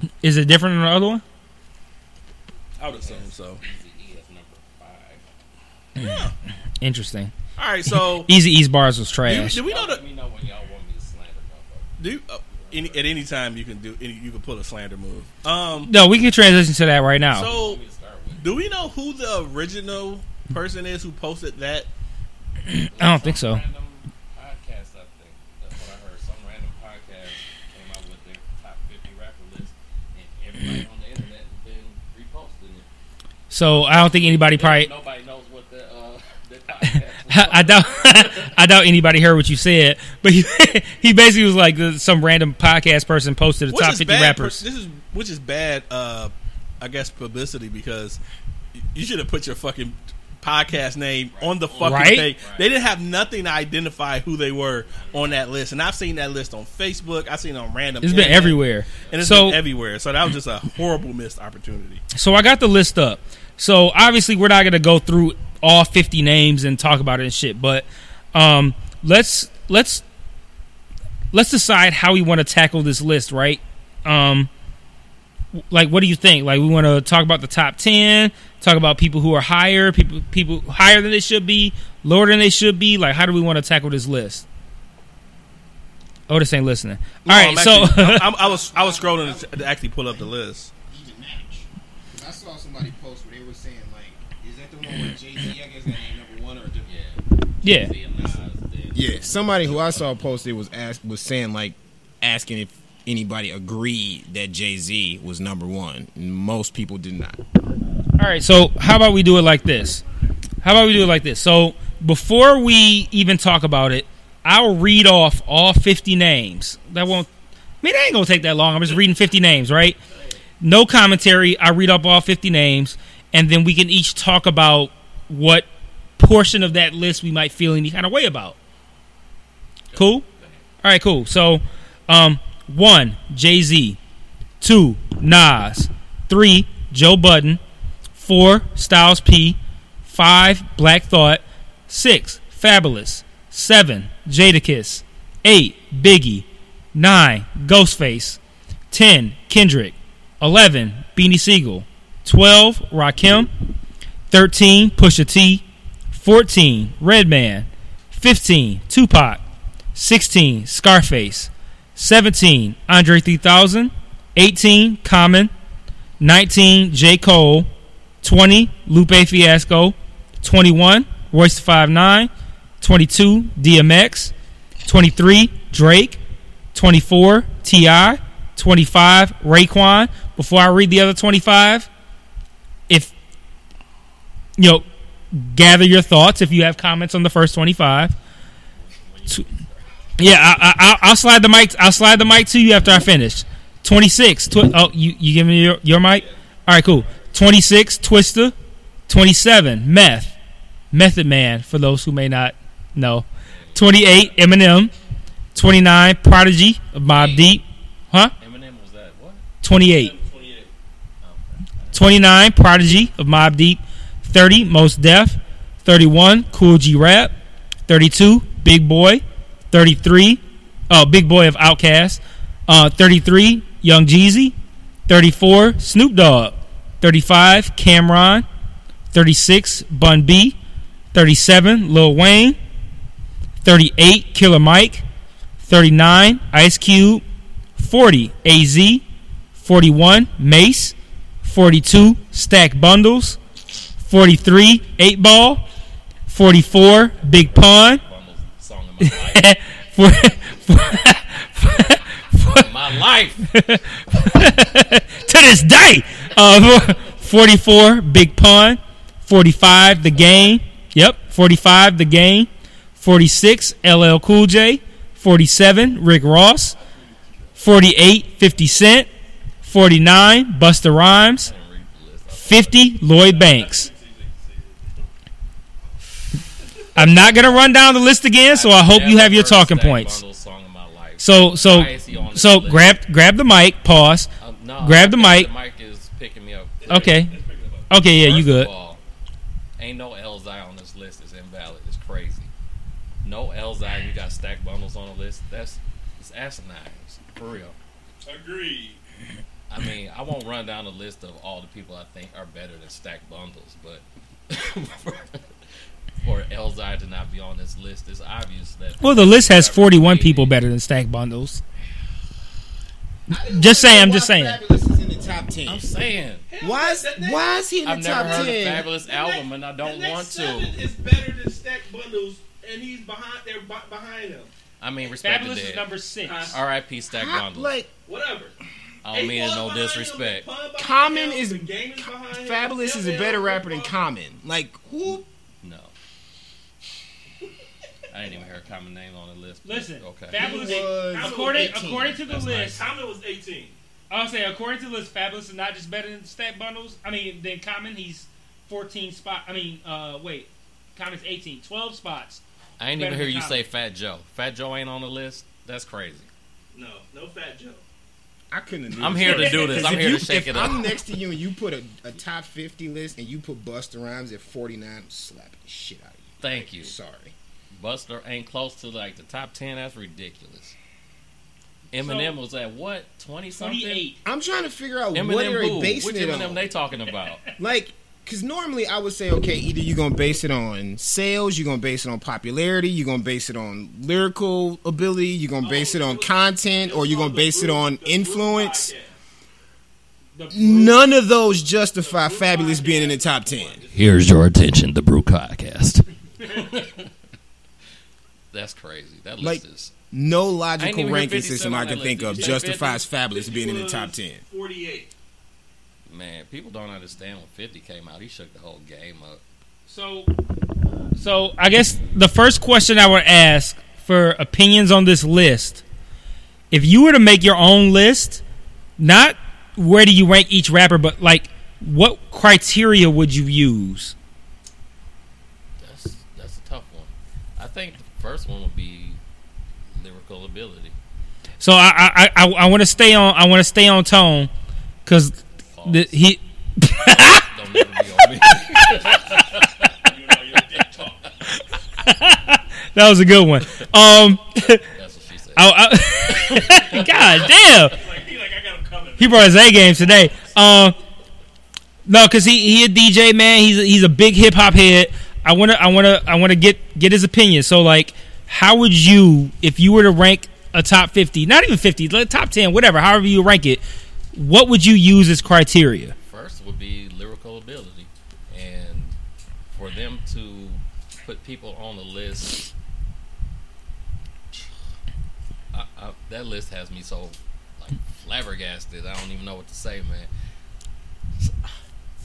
list. Is it different than the other one? I would assume so. Easy E is number 5. Interesting. All right, so Eazy-E's bars was do, trash. do we know Y'all that? let me know when y'all want me to slander motherfuckers. Do you, uh, any, at any time you can do any, you can pull a slander move. Um, No, we can transition to that right now. so Want me to start with? do we know who the original person is who posted that? I don't think so. Random podcast, I think. That's what I heard. Some random podcast came out with their top 50 rapper list, and everybody on the internet has been reposting it. So I don't think anybody probably. Nobody knows what the, uh, the podcast was. I doubt. I doubt anybody heard what you said, but he he basically was like uh, some random podcast person posted the Which top fifty bad. rappers. this is which is bad. Uh, I guess publicity because you should have put your fucking podcast name on the fucking Right? page. They didn't have nothing to identify who they were on that list, and I've seen that list on Facebook. I've seen it on random. It's been everywhere. and it's So been everywhere. So that was just a horrible missed opportunity. so I got the list up. So obviously we're not gonna go through all fifty names and talk about it and shit, but um, let's let's let's decide how we want to tackle this list, right? Um, like what do you think? Like we want to talk about the top ten, talk about people who are higher, people people higher than they should be, lower than they should be. Like how do we want to tackle this list? Otis ain't listening. All No, right, I'm so actually- I'm- I'm- was I was scrolling to, to actually pull up the list. I saw somebody post where they were saying like, "Is that the one where Jay Z? I guess that ain't number one or yeah, yeah." Yeah. Somebody who I saw posted was asked was saying like, asking if anybody agreed that Jay Z was number one. Most people did not. All right, so how about we do it like this? How about we do it like this? So before we even talk about it, I'll read off all 50 names. That won't, I mean, that ain't gonna take that long. I'm just reading 50 names, right? No commentary. I read up all 50 names, and then we can each talk about what portion of that list we might feel any kind of way about. Cool. All right, cool. So, um, one Jay Z, two Nas, three Joe Budden, four Styles P, five Black Thought, six Fabolous, seven Jadakiss, eight Biggie, nine Ghostface, ten Kendrick, eleven Beanie Sigel, twelve Rakim, thirteen Pusha T, fourteen Redman, fifteen Tupac, sixteen Scarface, seventeen Andre 3000, eighteen Common. 19 J. Cole, 20 Lupe Fiasco, 21 Royce 59, 22 DMX, 23 Drake, 24 T.I., 25 Raekwon. Before I read the other 25, if you know, gather your thoughts. If you have comments on the first 25, yeah, I, I, I'll- I'll slide the mic. I'll slide the mic to you after I finish. Twenty six. Twi- oh, you you give me your, your mic. All right, cool. Twenty six. Twista. Twenty seven. Meth. Method Man. For those who may not know. Twenty eight. Eminem. Twenty nine. Prodigy. of Mobb Deep. Huh? Eminem was that what? Twenty eight. 29 Prodigy of Mobb Deep, 30 Mos Def, 31 Kool G Rap, 32 Big Boi, 33 oh Big Boi of Outkast, uh, 33 Young Jeezy, 34 Snoop Dogg, 35 Cam'ron, 36 Bun B, 37 Lil Wayne, 38 Killer Mike, 39 Ice Cube, 40 AZ, 41 Mase, 42 Stack Bundles, 43 8 Ball, 44 Big Pun, my life. to this day. Uh, 44 Big Pun, 45 The Game. Yep, 45 The Game. 46 LL Cool J. 47 Rick Ross. 48 50 Cent. 49 Busta Rhymes. 50 Lloyd Banks. I'm not gonna run down the list again, so I hope you have your talking points. So so Why is he on this so list? grab grab the mic, pause. Um, no, grab the mic. The mic is picking me up. Okay. Okay, yeah, you good. Of all, ain't no Elzai on this list. It's invalid. It's crazy. No Elzai. You got stack bundles on the list. That's it's asinine. It's for real. Agreed. I mean, I won't run down the list of all the people I think are better than stack bundles, but for, for Elzai to not be on this list, it's obvious that. Well, the list has 41 people better than Stack Bundles. Just saying, I'm just saying. Fabolous is in the top ten. I'm saying. Why is why is he in the I've never top heard a Fabolous album, and I don't want to. is better than Stack Bundles, and he's behind. They're behind him. I mean, respect Fabolous the is number six. Uh, R.I.P. Stack How- bundles. like Whatever. I don't mean no disrespect. Common is Fabolous is a better rapper than Common. Like who? No. I didn't even hear a common name on the list. but Listen, Okay. Fabolous, He was according, 18. according to the That's list, Common was 18. I'll say according to the list, Fabolous is not just better than Stack Bundles. I mean, than Common, he's 14 spot. I mean, uh, wait, Common's 18, 12 spots. I ain't even better hear than you say Fat Joe. Fat Joe ain't on the list. That's crazy. No, no Fat Joe. I couldn't. I'm here to do this. 'Cause I'm if here you- to shake if it up. I'm next to you and you put a, a top 50 list and you put Busta Rhymes at 49, I'm slapping the shit out of you. Thank you. Sorry. Busta ain't close to like the top ten. That's ridiculous. Eminem was at what twenty something? I'm trying to figure out what Eminem are they basing Which it Eminem on. they talking about? like Because normally I would say, okay, either you're gonna base it on sales, you're gonna base it on popularity, you're gonna base it on lyrical ability, you're gonna base it on content, or you're gonna base it on influence. None of those justify Fabolous being in the top ten. Here's your attention, the Brew Podcast. That's crazy. That list Like- is. No logical ranking system I can think Did of you say justifies Fabolous being in the top ten. 48. Man, people don't understand when 50 came out. He shook the whole game up. So, so I guess the first question I would ask for opinions on this list, if you were to make your own list, not where do you rank each rapper, but like what criteria would you use? That's that's a tough one. I think the first one would be lyrical ability. So I I I, I want to stay on I want to stay on tone because he. Don't never be on me. You know, your dick talk. That was a good one. Um, That's what she said. I, I, God damn. Like, he like, I got him coming. He brought his A game today. Um, no, because he he a DJ man. He's a, he's a big hip hop head. I wanna I wanna I wanna get get his opinion. So like, how would you if you were to rank a top fifty, not even fifty, like top ten, whatever, however you rank it, what would you use as criteria? First would be lyrical ability, and for them to put people on the list, I, I, that list has me so like flabbergasted. I don't even know what to say, man.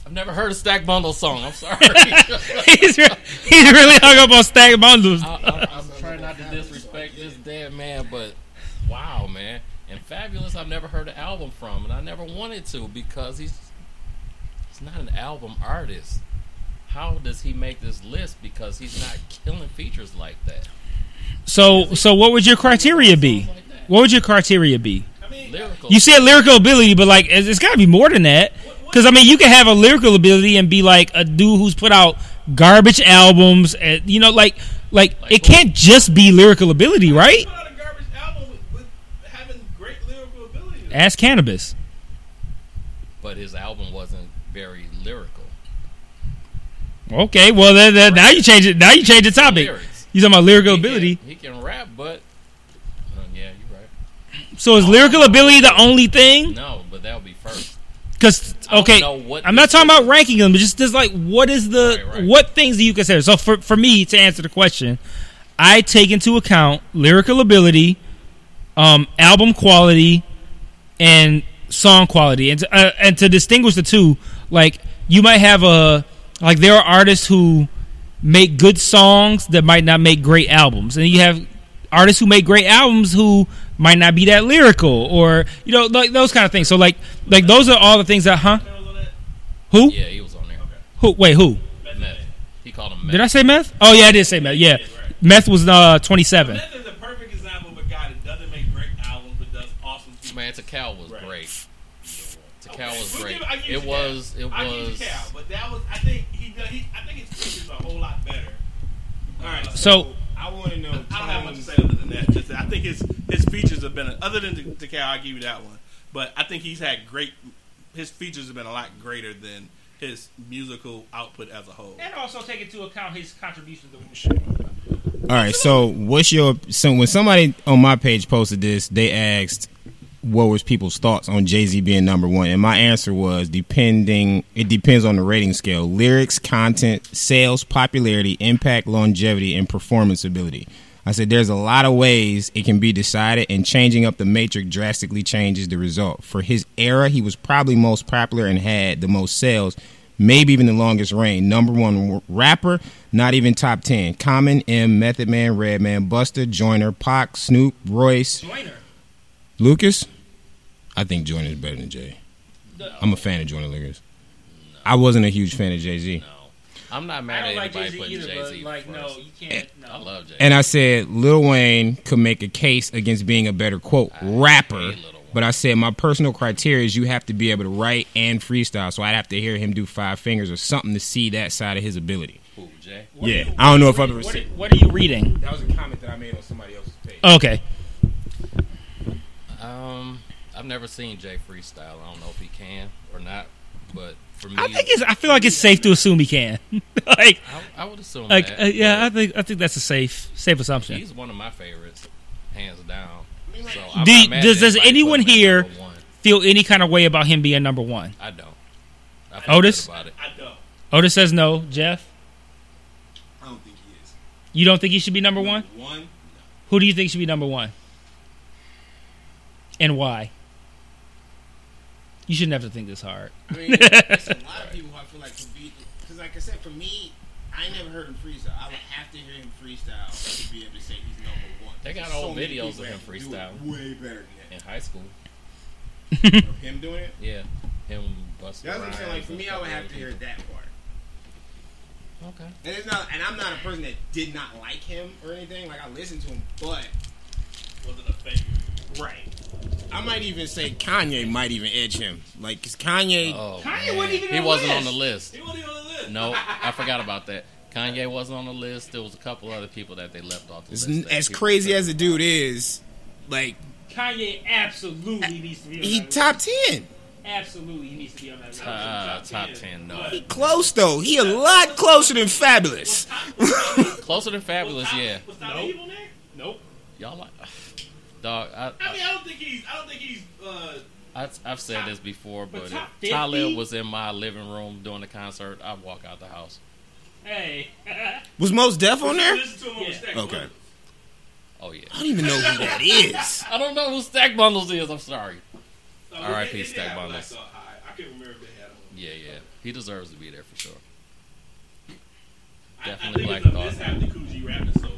I've never heard a Stack Bundle song. I'm sorry. he's, re- he's really hung up on stack bundles. I, I'm trying not to disrespect this dead man, but wow, man. And Fabolous, I've never heard an album from, and I never wanted to because he's he's not an album artist. How does he make this list? Because he's not killing features like that. So so what would your criteria be? What would your criteria be? I Lyrical. You said lyrical ability, but like it's, it's got to be more than that. Because I mean, you can have a lyrical ability and be like a dude who's put out garbage albums, and you know, like like it can't just be lyrical ability, right? Put out a garbage album with, with having great lyrical ability. Ask Canibus. but his album wasn't very lyrical. Okay, well then, then now you change it. Now you change the topic. Lyrics. You talking about lyrical He ability? Can, he can rap, but uh, yeah, you're right. So is lyrical ability the only thing? No, but that would be first. Because I don't okay, I'm not talking about ranking them, but just just like what is the Right, right. what things do you consider? So for for me to answer the question, I take into account lyrical ability, um, album quality, and song quality, and to, uh, and to distinguish the two, like you might have a like there are artists who make good songs that might not make great albums, and you have artists who make great albums who might not be that lyrical, or you know like those kind of things. So like like those are all the things that huh? Who? Yeah, he was on there. Who? Wait, who? Meth. He called him Meth. Did I say meth? Oh yeah, I did say meth. Yeah, meth was uh 27. Meth is a perfect example of a guy that doesn't make great albums but does awesome features. Man, Tical was Right. great. Tical was great. give- I give you It was. It I give you was. Cal, but that was. I think he. does- he I think his features are a whole lot better. All right. So I want to know. I don't have much to say other than that. Just that I think his his features have been other than the, the Cal. I give you that one, but I think he's had great. His features have been a lot greater than his musical output as a whole. and also take into account his contribution to the show. All right, so what's your so when somebody on my page posted this, they asked what was people's thoughts on Jay Z being number one, and my answer was depending. It depends on the rating scale: lyrics, content, sales, popularity, impact, longevity, and performance ability. I said there's a lot of ways it can be decided, and changing up the matrix drastically changes the result. For his era, he was probably most popular and had the most sales, maybe even the longest reign. Number one rapper, not even top ten. Common, M, Method Man, Redman, Busta, Joyner, Pac, Snoop, Royce, Lucas. I think Joyner is better than Jay. I'm a fan of Joyner Lucas. I wasn't a huge fan of Jay Z. No, I'm not mad at anybody putting Jay Z first. you can't. I love Jay. And I said Lil Wayne could make a case against being a better quote rapper. hate Lil Wayne. But I said my personal criteria is you have to be able to write and freestyle. So I'd have to hear him do five fingers or something to see that side of his ability. Ooh, Jay. yeah, I don't know if I've ever What, seen. what are you reading? That was a comment that I made on somebody else's page. Okay, Um, I've never seen Jay freestyle. I don't know if he can or not. but for me, I think it's. I feel like it's safe to assume he can. like, I, I would assume like that. uh, yeah, I think I think that's a safe safe assumption. he's one of my favorites, hands down. So Do you- does- does anyone put him at here- Feel any kind of way about him being number one? I don't. I feel Otis? about it. I don't. Otis says no. Jeff, I don't think he is. you don't think he should be number one? One. Who do you think should be number one? And why? You shouldn't have to think this hard. I mean, there's a lot of people who I feel like could be because, like I said, for me, I never heard him freestyle. I would have to hear him freestyle to be able to say he's number one. They got There's old many videos of him that do it freestyle. way better than that in high school. him doing it. Yeah, him busting. That's what I'm saying. Like for me, I would have to hear that part. Okay. And it's not, and I'm not a person that did not like him or anything. Like I listened to him, but Wasn't a favorite. Right. I might even say Kanye might even edge him. Like 'cause Kanye, Oh, Kanye man. wasn't even he on the wasn't on list. the list. He wasn't even on the list. No, I forgot about that. Kanye wasn't on the list. There was a couple other people that they left off the as, list. that as people crazy said- as the dude is, like Kanye absolutely needs to be on he that top ten. Absolutely, he needs to be on that list. Uh, top ten, no. He close though. He a lot closer than Fabolous. Closer than Fabolous, yeah. Was Tommy Nope. Evil there? Nope. Y'all like, dog. I, I mean, I, I don't think he's. I don't think he's. Uh, I, I've said this before, But but if Talib was in my living room during the concert, I'd walk out the house. Hey. Was Mos Def on there? To him Yeah. the Okay. Bundles. Oh yeah. I don't even know who that is. I don't know who Stack Bundles is. I'm sorry. Uh, R.I.P. they- they Stack had Bundles. Dog High. I can't remember if they had him. Yeah, yeah. He deserves to be there for sure. I- I Definitely think Black Thought. mishap that Coogee rapping solo.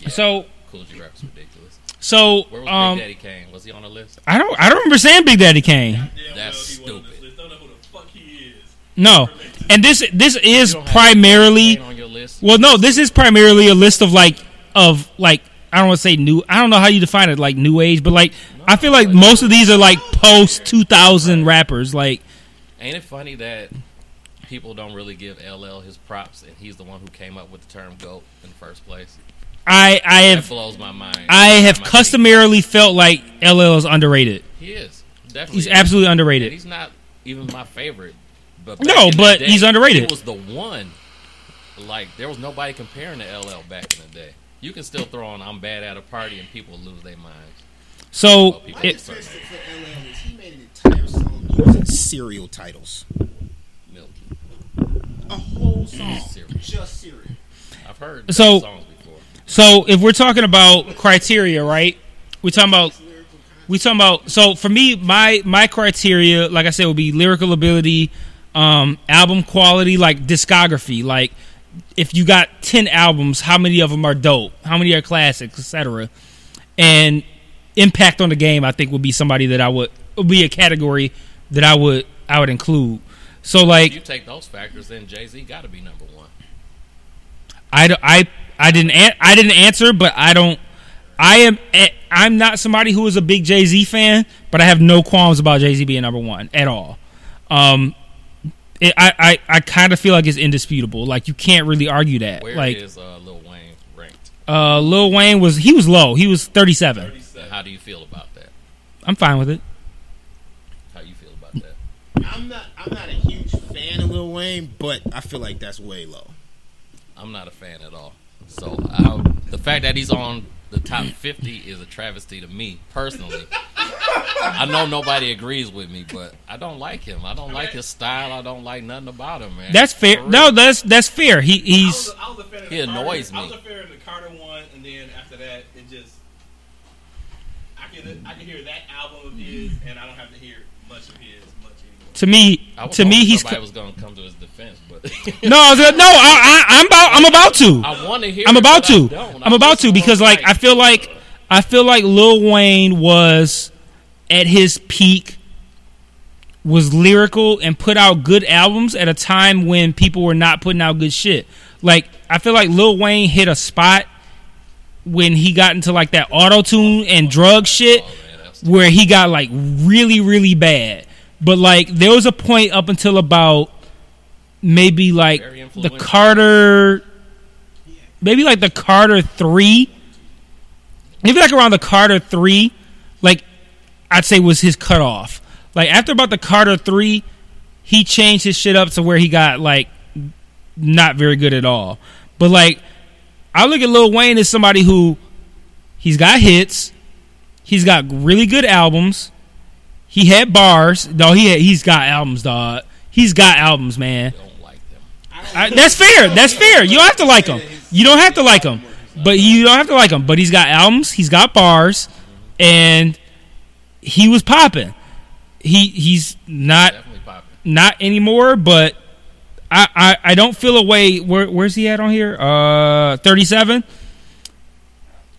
Yeah. So, Kool G Rap's ridiculous. So Where was um, Big Daddy Kane? Was he on the list? I don't, I don't remember saying Big Daddy Kane. That's well he wasn't on this stupid. list. Don't know who the fuck he is. No, and this, this is You don't have primarily. On your list. Well, no, this is primarily a list of like of like I don't want to say new. I don't know how you define it, like new age, but like I feel like most of these are like post two thousand rappers. Like Ain't it funny that people don't really give LL his props, and he's the one who came up with the term "goat" in the first place? I I That have blows my mind. I have My feet. customarily felt like LL is underrated. He is definitely. He's is. absolutely And underrated. he's not even my favorite. But No, back in the but day, he's underrated. He was the one. Like there was nobody comparing to LL back in the day. You can still throw on "I'm bad at a party" and people lose their minds. So Well, people it, for LL is he made an entire song using cereal titles. Milky. A whole song, Cereal. just cereal. I've heard So- those songs before. So if we're talking about criteria, right? We're talking about we talking about so for me my my criteria like I said would be lyrical ability, um album quality, like discography, like if you got 10 albums, how many of them are dope? How many are classics, etc. And impact on the game I think would be somebody that I would would be a category that I would I would include. So like If you take those factors, then Jay Z got to be number one. I, don't- I, I didn't an- I didn't answer, but I don't. I am eh, I'm not somebody who is a big Jay Z fan, but I have no qualms about Jay Z being number one at all. Um, it, I I, I kind of feel like it's indisputable. Like you can't really argue that. Where like is uh, Lil Wayne ranked? uh, Lil Wayne was he was low. He was 37. And how do you feel about that? I'm fine with it. How you feel about that? I'm not I'm not a huge fan of Lil Wayne, but I feel like that's way low. I'm not a fan at all. So I, the fact that he's on the top 50 is a travesty to me personally. I know nobody agrees with me, but I don't like him. I don't like his style. I don't like nothing about him, man. That's For fair. No, that's that's fair. He I he's was, a- I was a fan of He the Carter, annoys I was me. a fan of the Carter one, and then after that, it just I can I can hear that album of his, and I don't have to hear much of his much anymore. to me I was to me he's somebody was going to come to his defense, but no I was, no, I, I, am about I'm about to. I want to hear. I'm about to. I'm about to because like I feel like I feel like Lil Wayne was at his peak was lyrical and put out good albums at a time when people were not putting out good shit. Like I feel like Lil Wayne hit a spot when he got into like that auto tune and drug oh, shit Oh, that's- where he got like really really bad. But like there was a point up until about maybe like the. Carter maybe like the Carter 3 maybe like around the Carter 3 like I'd say was his cutoff. Like after about the Carter 3 he changed his shit up to where he got like not very good at all. But like, I look at Lil Wayne as somebody who he's got hits, he's got really good albums, he had bars. No, he had, he's got albums, dog. He's got albums, man. Don't like them. I, that's fair. That's fair. You don't have to like him. You don't have to like him. But you don't have to like him. But he's got albums. He's got bars, and he was popping. He he's not not anymore. But I I, I don't feel a way. Where, where's he at on here? Uh, thirty seven.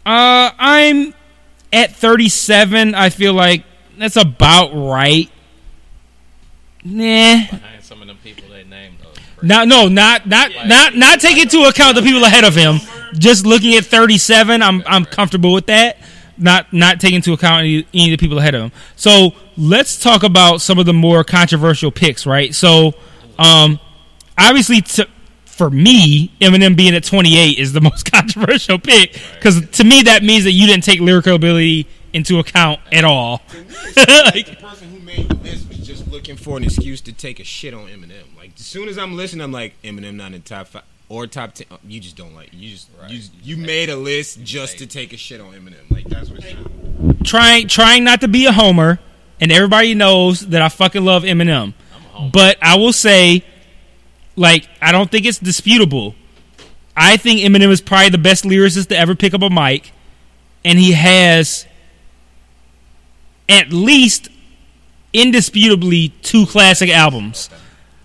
Uh, I'm at thirty seven. I feel like that's about right. Nah. Behind some of them people they those. No, no, not not not not take into account the people ahead of him. Just looking at 37, I'm I'm comfortable with that. Not not taking into account any, any of the people ahead of him. So let's talk about some of the more controversial picks, right? So, um, obviously, to, for me, Eminem being at 28 is the most controversial pick because to me that means that you didn't take lyrical ability into account at all. the person who made the list was just looking for an excuse to take a shit on Eminem. Like as soon as I'm listening, I'm like Eminem not in top five or top ten. You just don't like. You just you, you made a list just to take a shit on Eminem. Like that's what. trying trying not to be a homer, and everybody knows that I fucking love Eminem. But I will say, like, I don't think it's disputable. I think Eminem is probably the best lyricist to ever pick up a mic, and he has at least indisputably two classic albums.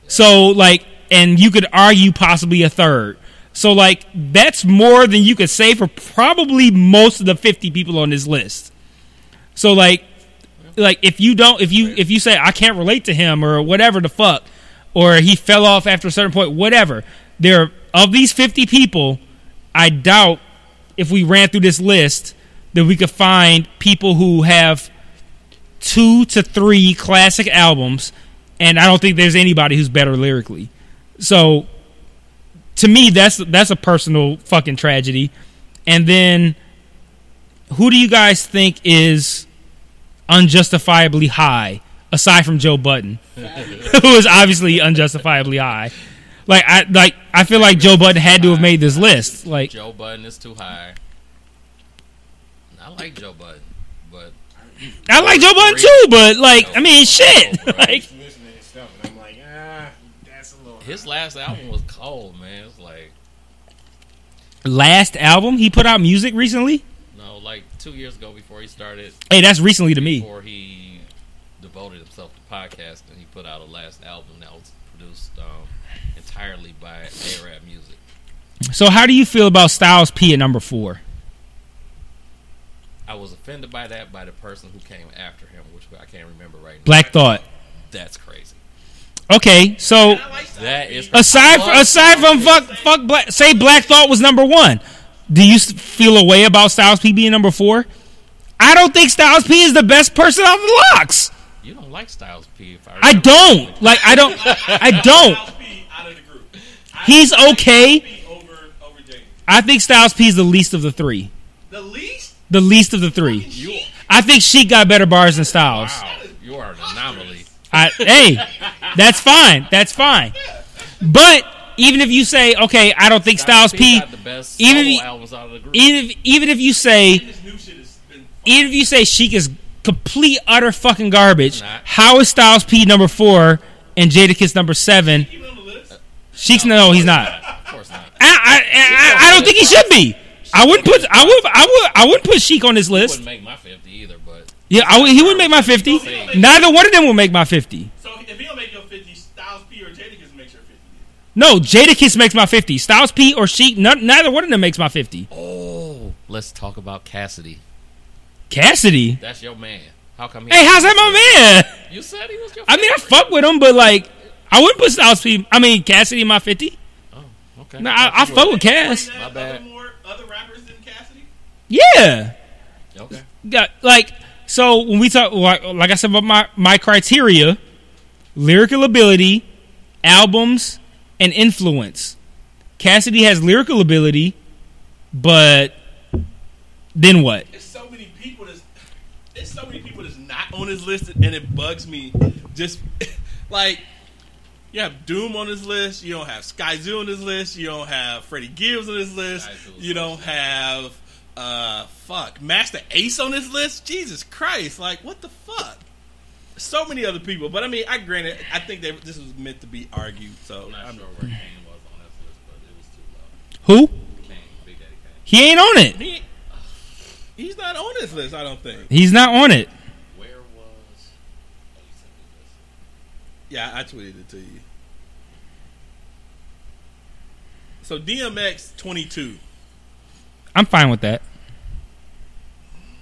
So like, and you could argue possibly a third. So like, that's more than you could say for probably most of the fifty people on this list. So like, like if you don't, if you if you say I can't relate to him or whatever the fuck, or he fell off after a certain point, whatever. There of these fifty people, I doubt if we ran through this list that we could find people who have two to three classic albums, and I don't think there's anybody who's better lyrically. So, to me, that's that's a personal fucking tragedy. And then, who do you guys think is unjustifiably high aside from Joe Budden, who is obviously unjustifiably high? Like I like I feel like Joe Budden had to have made this list. Like Joe Budden is too high. I like Joe Budden, but I like Joe Budden too, but like I mean shit. Like listening to stuff, and I'm like, that's a little. his last album was cold, man. It's like last album he put out music recently. no, like two years ago before he started, Hey, that's recently to me. before he devoted himself to podcasting, he put out a last album that was produced um, entirely by AraabMuzik. So how do you feel about Styles P at number four? I was offended by that by the person who came after him, which I can't remember right now. Black Thought. That's crazy. Okay, so That is aside I love aside from fuck fuck Black, say Black Thought was number one. Do you feel a way about Styles P being number four? I don't think Styles P is the best person on the LOX. You don't like Styles P. If I, I don't like. I don't. I don't. Styles P out of the group. He's okay. Styles P over over Jay. I think Styles P is the least of the three. The least. The least of the three. You, I think Sheek got better bars than Styles. wow, you are an anomaly. I, hey, that's fine. That's fine. But even if you say, okay, I don't think Styles P, got the best even if- albums out of the group. even if, even if you say, This new shit has been. even if you say Sheek is complete utter fucking garbage, how is Styles P number four and Jadakiss number seven? Keep it on the list. Sheek's no, he's not. of course not. I, I, I, I don't think he should be. I wouldn't put I would I would I wouldn't put Sheek on this list. He Wouldn't make my fifty either, but Yeah, I would, he wouldn't make my fifty. Neither one of them will make my fifty. So if he don't make your 50, Styles P or Jadakiss makes your 50. No, Jadakiss makes my fifty. Styles P or Sheek, none, neither one of them makes my fifty. oh, let's talk about Cassidy. Cassidy. That's your man. How come? He Hey, how's that my man? You said he was your. I mean, I fuck with him, but like, I wouldn't put Styles P. I mean, Cassidy in my fifty. Oh, okay. No, I, I fuck with Cass. My bad. Other, more, other rappers than Cassidy? Yeah. Okay. Got, like, so when we talk, like, like I said about my my criteria, lyrical ability, albums, and influence. Cassidy has lyrical ability, but then what? There's so many people that's. There's so many people that's not on his list, and it bugs me. Just like You have Doom on this list. You don't have Skyzoo on this list. You don't have Freddie Gibbs on this list. Sky Zoo was You don't have uh fuck Masta Ace on this list. Jesus Christ! Like what the fuck? So many other people, but I mean, I granted, I think they, this was meant to be argued. So I'm not I'm- sure where Kane was on that list, but it was too low. Who? Kane, Big Daddy Kane. He ain't on it. he, he's not on this list. I don't think. He's not on it. Where was? You sent me this. Yeah, I tweeted it to you. So DMX twenty two. I'm fine with that.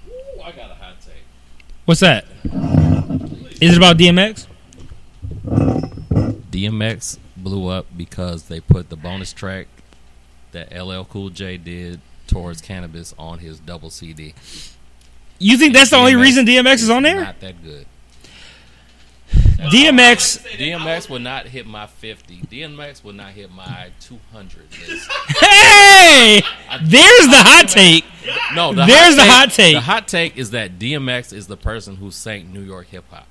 Ooh, I got a hot take. What's that? Is it about DMX? DMX blew up because they put the bonus track that LL Cool J did towards Canibus on his double CD. You think that's the only reason DMX is on there? Not that good. DMX. DMX would not hit my 50. DMX would not hit my 200 list. Hey, there's the hot take. No, the There's hot the take, hot take. The hot take is that DMX is the person who sank New York hip hop.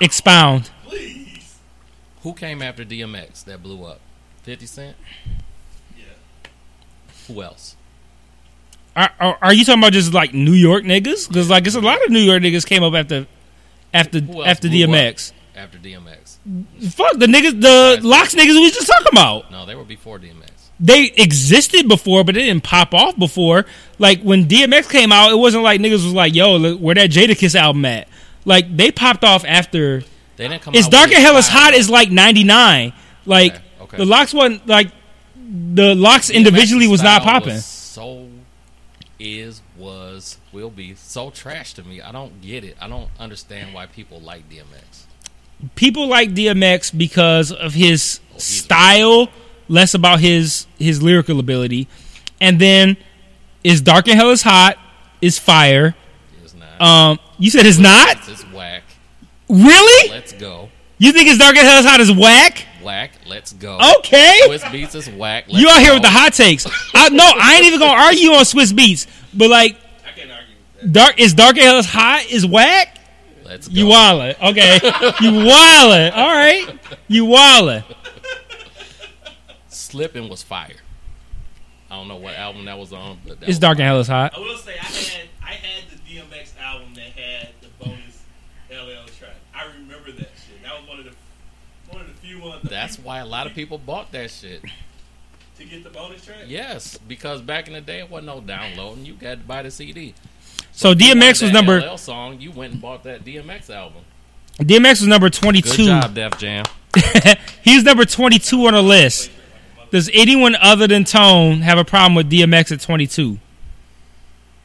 Expound. Please. Who came after DMX that blew up? 50 Cent? Yeah. Who else? Are, are, are you talking about just like New York niggas? Because like it's a lot of New York niggas came up after after after blew up DMX. After DMX. Fuck the niggas, the LOX niggas we was just talking about. No, they were before DMX. They existed before, but they didn't pop off before. Like when DMX came out, it wasn't like niggas was like, "Yo, look, where that Jadakiss album at?" Like they popped off after. They didn't come It's out dark and hell is hot is like ninety nine. Like Okay, okay. the LOX wasn't like the LOX individually was not popping. so is was will be so trash to me. I don't get it. I don't understand why people like DMX. people like DMX because of his he's- style, less about his his lyrical ability, and then is Dark and Hell is Hot is fire. It's not. Um, you said it's not It's whack. really. Let's go. You think it's Dark and Hell is Hot is whack? Whack. Let's go. Okay, Swizz Beatz is whack. Let's you out here go. with the hot takes. I, no, I ain't even gonna argue on Swizz Beatz, but like I can't argue with that. Dark is Dark and Hell is Hot is whack. Let's go. You wildin'. Okay. you wildin'. All right. You wildin'. Slipping was fire. I don't know what album that was on, but that It's was Dark and. Hell is Hot. I will say I had I had the DMX album that had the bonus LL track. I remember that shit. That was one of the one of the few ones. the That's why a lot of people bought that shit. To get the bonus track. Yes, because back in the day, it wasn't no downloading. You got to buy the CD. So If you wanted DMX was number LL song. You went and bought that DMX album. DMX was number 22. Good job, Def Jam. He's number twenty two on the list. Does anyone other than Tone have a problem with DMX at twenty two?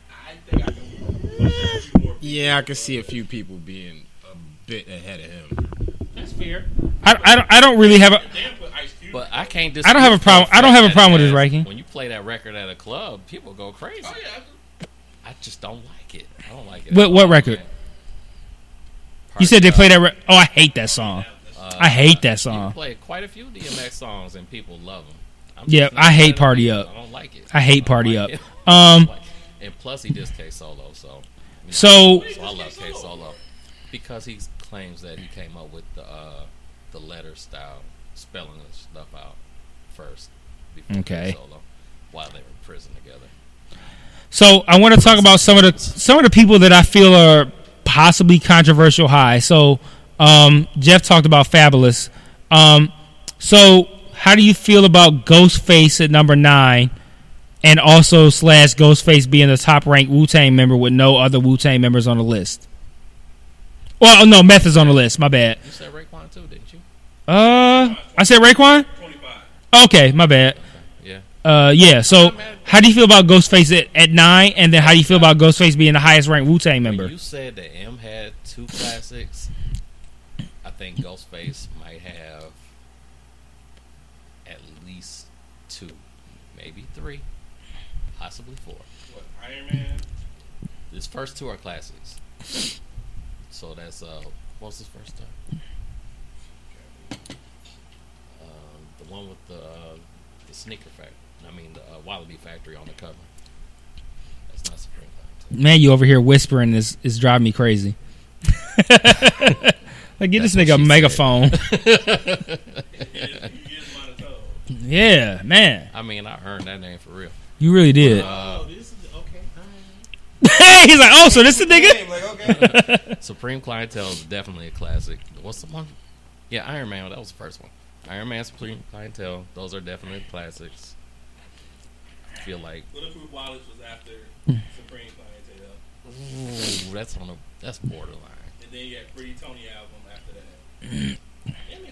I think I can. a few more. Yeah, I can see a few people being a bit ahead of him. That's fair. I, I, don't, I don't really have a. But I can't. I don't have a problem- I don't have a problem with that his ranking. When you play that record at a club, people go crazy. oh yeah. I just don't like it. I don't like it. What- what record? You said they play that. Re- oh, I hate that song. I hate that You song. play quite a few DMX songs and people love them. I'm Yeah, I hate Party. Up. I don't like it. I hate don't Party like Up. it. Um, and plus he just K Solo, so you know, So so I love K Solo because he claims that he came up with the uh, the letter style spelling and stuff out first before Okay. Solo while they were in prison together. So I want to talk about some of the some of the people that I feel are possibly controversial high. So um, Jeff talked about Fabolous. Um, so how do you feel about Ghostface at number nine, and also slash Ghostface being the top ranked Wu Tang member with no other Wu Tang members on the list? Well, no, Meth is on the list. My bad. You said Raekwon too, you? Uh, I said Raekwon. Twenty-five. Okay, my bad. Yeah. Uh, yeah. So, how do you feel about Ghostface at, at nine, and then how do you feel about Ghostface being the highest ranked Wu Tang member? When you said that M had two classics, I think Ghostface might have at least two, maybe three, possibly four. What Iron Man? His first two are classics. So that's uh, what's his first time? Um, the one with the uh, the sneaker factory. I mean the uh, Wallaby factory on the cover. That's not Supreme Clientele. Man, you over here whispering is is driving me crazy. Like, get this nigga a megaphone. He is, he is monotone. yeah, man. I mean, I earned that name for real. You really did. Uh, Oh, this is okay. He's like, oh, so this is the nigga? Supreme Clientele is definitely a classic. What's the one? Yeah, Iron Man. That was the first one. Iron Man, Supreme Clientele. Those are definitely classics. I feel like Bulletproof Wallets was after. Supreme Clientele. ooh, that's on a that's borderline. And then you got Pretty Tony album after that.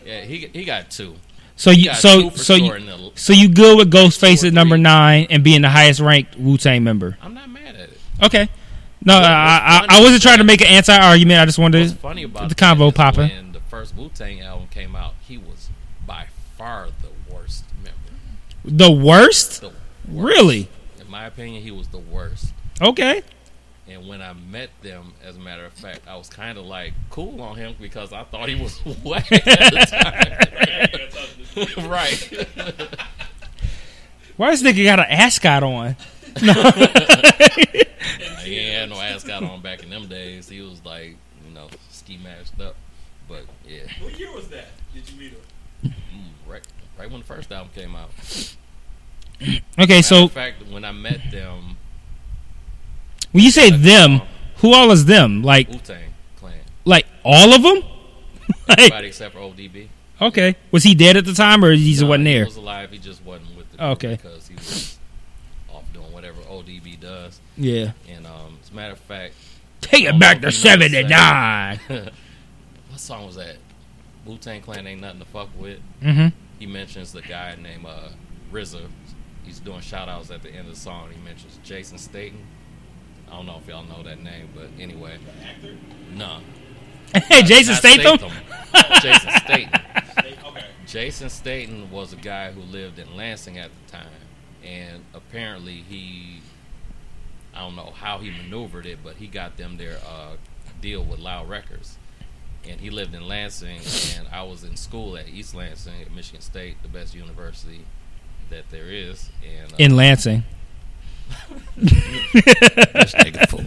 Yeah, he he got two. So you, so so sure you, the- so you good with Ghostface at number nine and being the highest ranked Wu Tang member? I'm not mad at it. Okay. No, I, I, I wasn't trying to make an anti argument. I just wanted What's to. funny about the convo is popping. First Wu Tang album came out, he was by far the worst member. The worst? The worst. Really? In my opinion, he was the worst. Okay. And when I met them, as a matter of fact, I was kind of like cool on him because I thought he was whack at the time. right. Why this nigga got an ascot on? No. he had no ascot on back in them days. He was like, you know, ski mashed up. But yeah, What year was that? Did you meet him? mm, right, right when the first album came out. Okay, so in fact, when I met them, when you say them, who all is them? Like, Wu Tang Clan, like all of them? like, everybody except for ODB. okay. Was he dead at the time, or he just Nah, wasn't there? He there? was alive. He just wasn't with the group okay. because he was off doing whatever ODB does. Yeah. And um, as a matter of fact, Take it back to if you know the '79. what song was that? Wu Tang Clan ain't nothing to fuck with. mm-hmm. He mentions the guy named uh, RZA. He's doing shout outs at the end of the song. He mentions Jason Staten. I don't know if y'all know that name, but anyway, Actor? no. Hey, Jason Not Statham. Jason Staten. Okay. Jason Staten was a guy who lived in Lansing at the time, and apparently he, I don't know how he maneuvered it, but he got them their uh, deal with Loud Records, and he lived in Lansing, and I was in school at East Lansing at Michigan State, the best university that there is, and uh, In Lansing. this nigga fool.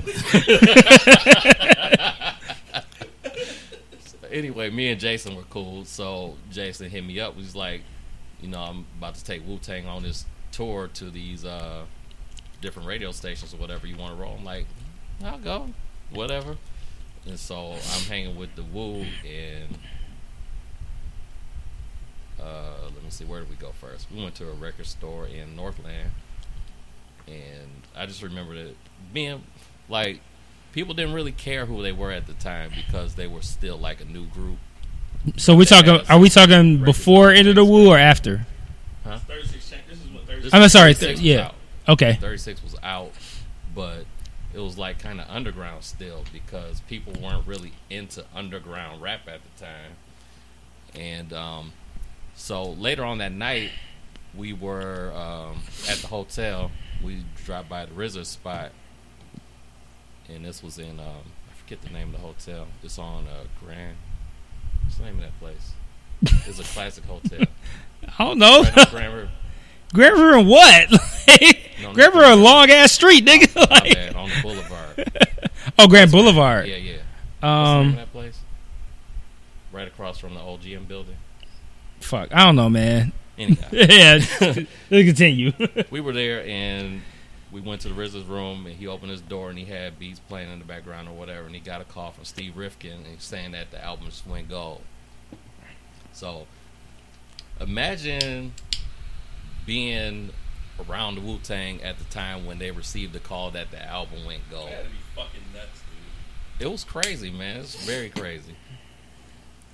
So anyway, me and Jason were cool. So Jason hit me up. He's like, you know, I'm about to take Wu Tang on this tour to these uh, different radio stations or whatever you want to roll. I'm like, I'll go, whatever. And so I'm hanging with the Wu and. Uh, let me see. Where did we go first? We went to a record store in Northland, and I just remember that being like people didn't really care who they were at the time because they were still like a new group. So we talking? Are we talking before Enter the Wu or after? Huh? 36 This is what 36 I'm sorry. 36 Th- was yeah. out. Okay. 36 was out, but it was like kind of underground still because people weren't really into underground rap at the time. And um, so later on that night, we were um, at the hotel. We dropped by the RZA spot, and this was in um, I forget the name of the hotel. It's on uh, Grand. What's the name of that place? It's a classic hotel. I don't know. Right Grand River. Grand River and what? No, Grand River, a long ass street, nigga. My Like- bad, on the boulevard. oh, Grand Boulevard. Yeah, yeah. Name Um, that place? Right across from the old GM building. fuck, I don't know, man. Anyhow, yeah, let's continue. we were there and we went to the RZA's room and he opened his door and he had beats playing in the background or whatever and he got a call from Steve Rifkin and saying that the album just went gold. So imagine being around the Wu Tang at the time when they received the call that the album went gold. That had to be fucking nuts, dude. It was crazy, man. It's very crazy.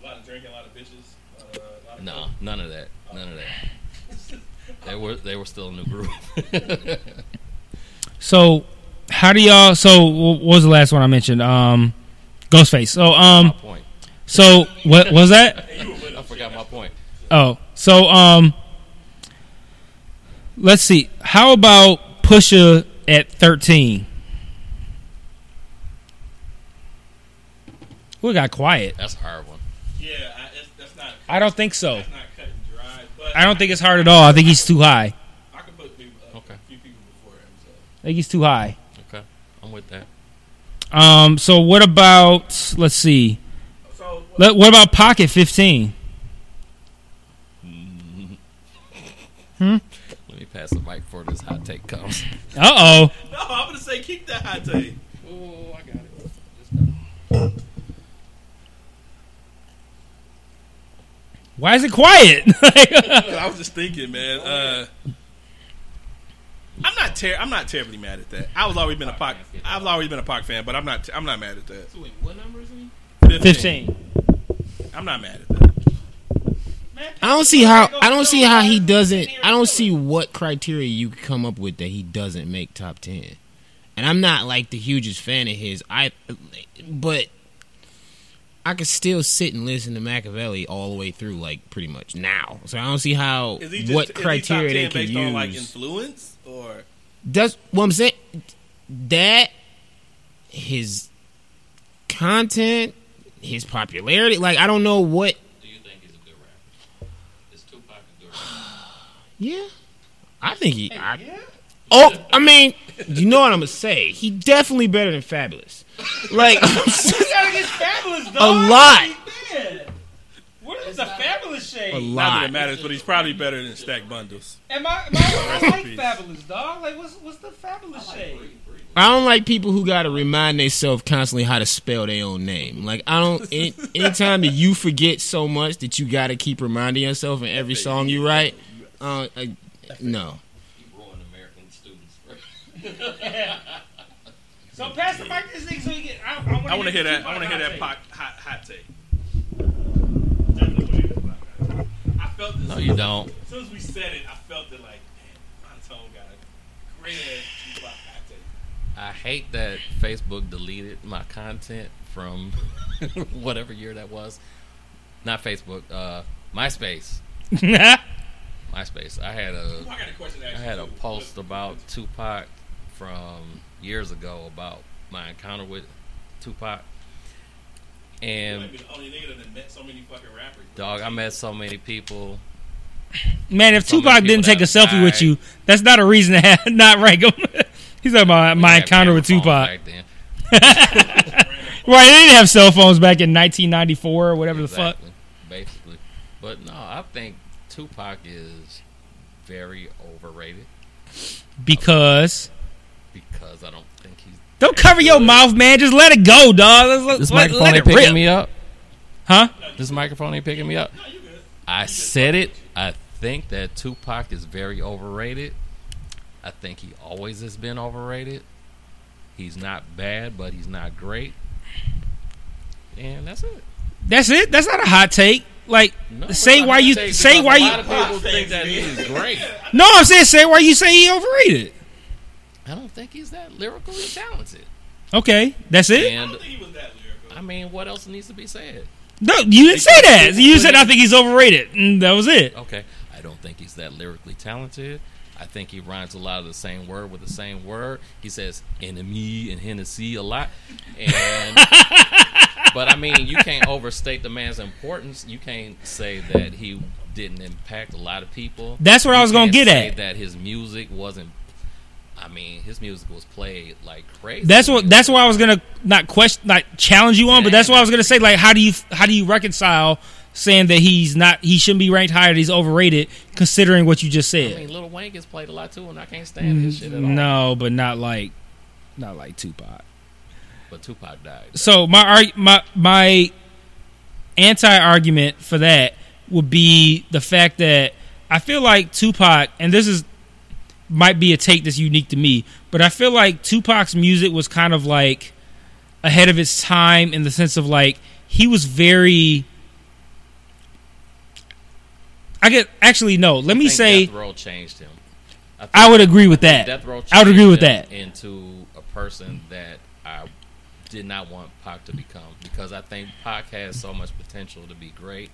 A lot of drinking, a lot of bitches. Uh, lot of No, coke. none of that. None of that. They were they were still in the group. so, how do y'all? So, what was the last one I mentioned? Um, Ghostface. So, um, so what was that? I forgot my point. Oh, so um, let's see. How about Pusha at thirteen? We got quiet. That's a hard one. Yeah, I, it's, that's not. I don't think so. That's not cut and dry. But I don't think it's hard at all. I think he's too high. I could put people, uh, Okay. a few people before him. So I think he's too high. Okay, I'm with that. Um, so what about? Let's see. So Let, what about Pac at 15? Let me pass the mic before this hot take comes. Uh oh. No, I'm gonna say keep that hot take. Oh, I got it. Why is it quiet? I was just thinking, man. Uh, I'm not ter- I'm not terribly mad at that. I was always been a Pac. I've always been a Pac fan, but I'm not. I'm not mad at that. Wait, what number is he? 15. I'm not mad at that. I don't see how I don't see how he doesn't I don't see what criteria you could come up with that he doesn't make top 10. And I'm not like the hugest fan of his. I but I could still sit and listen to Machiavelli all the way through like pretty much now. So I don't see how Is he just, what is he top criteria 10 they can use. on like influence or That's what I'm saying. That his content, his popularity, like I don't know what Do you think he's a good rapper? Is Tupac a good rapper? Yeah, I think he. I, Oh, I mean, you know what I'm gonna say? He definitely better than Fabolous. Like a lot, What is the Fabolous a shade? not that lot. it matters, but he's probably better than Stack Bundles. Am I, am I, I like Fabolous, dog? Like, what's what's the Fabolous shade? I don't like people who got to remind themselves constantly how to spell their own name. Like I don't. Any, anytime that you forget so much that you got to keep reminding yourself in every song you write, uh, I, no. He ruined American students. So pass the mic to this nigga so he get. I, I want to hear that. I want to hear that take. Hot hot take. I felt this. No, you don't. As soon as we said it, I felt it like, man, Monotone got a great ass Tupac hot take. I hate that Facebook deleted my content from whatever year that was. Not Facebook, uh, MySpace. MySpace. I had a I got a question. to I had a post about Tupac from years ago about my encounter with Tupac. And might be the only nigga that met so many fucking rappers. dog, I met so many people. Man, if So Tupac didn't take a that selfie with you, that's not a reason to have, not rank him. He's talking about my We had encounter with Tupac. back then. Right, they didn't have cell phones back in 1994 or whatever the fuck. Basically. But no, I think Tupac is very overrated Because because I don't think he's don't cover your mouth, man. Just let it go, dog. Let's let, This let, microphone let ain't picking rip. me up. Huh? This microphone ain't picking me up. I said it. I think that Tupac is very overrated. I think he always has been overrated. He's not bad, but he's not great. And that's it. That's it. That's not a hot take. Like, No, say why you take say why a you. of people think that he's great. No, I'm saying say why you say he overrated. I don't think he's that lyrically talented. Okay, that's it. I And don't think he was that lyrical. I mean, what else needs to be said? No, you didn't say that. You said I think he's overrated, and that was it. Okay, I don't think he's that lyrically talented. I think he rhymes a lot of the same word with the same word. He says enemy and Hennessy a lot, and but I mean, you can't overstate the man's importance. You can't say that he didn't impact a lot of people. That's what I was gonna get at. That his music wasn't. I mean, his music was played like crazy. That's what. That's why I was gonna not question, not challenge you on, but that's what I was gonna say. Like, how do you how do you reconcile saying that he's not he shouldn't be ranked higher, he's overrated, considering what you just I said? mean, Lil Wayne gets played a lot too, and I can't stand his shit at all. No, but not like not like Tupac. But Tupac died. So my my my anti argument for that would be the fact that I feel like Tupac, and this is might be a take that's unique to me, but I feel like Tupac's music was kind of like ahead of its time in the sense of like he was very. I get actually no. Let I me say Death Row changed him. think I would agree with that. Death Row I would agree with that. Into a person that I did not want Pac to become because I think Pac has so much potential to be great,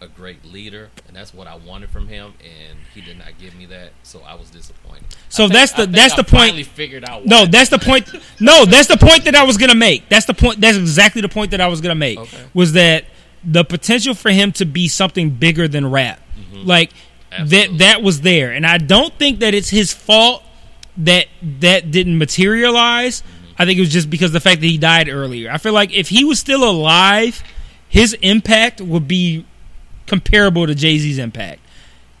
a great leader, and that's what I wanted from him, and he did not give me that, so I was disappointed. So think- that's I the- that's I the point- figured out. No, that's the point. No, that's the point that I was gonna make. That's the point. That's exactly the point that I was gonna make. Okay. Was that the potential for him to be something bigger than rap? Like Mm-hmm. Absolutely. that. That was there, and I don't think that it's his fault that that didn't materialize. Mm-hmm. I think it was just because of the fact that he died earlier. I feel like if he was still alive his impact would be comparable to Jay Z's impact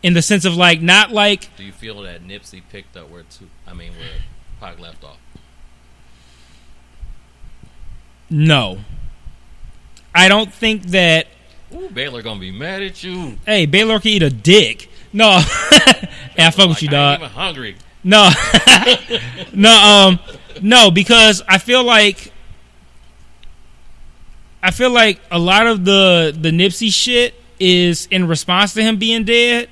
in the sense of like not like Do you feel that Nipsey picked up where two? I mean, where Pac left off? no. I don't think that Ooh, Baylor gonna be mad at you. hey Baylor can eat a dick. No, and I fuck with you, Like, dog. even hungry. No, no, um, no, because I feel like I feel like a lot of the the Nipsey shit is in response to him being dead,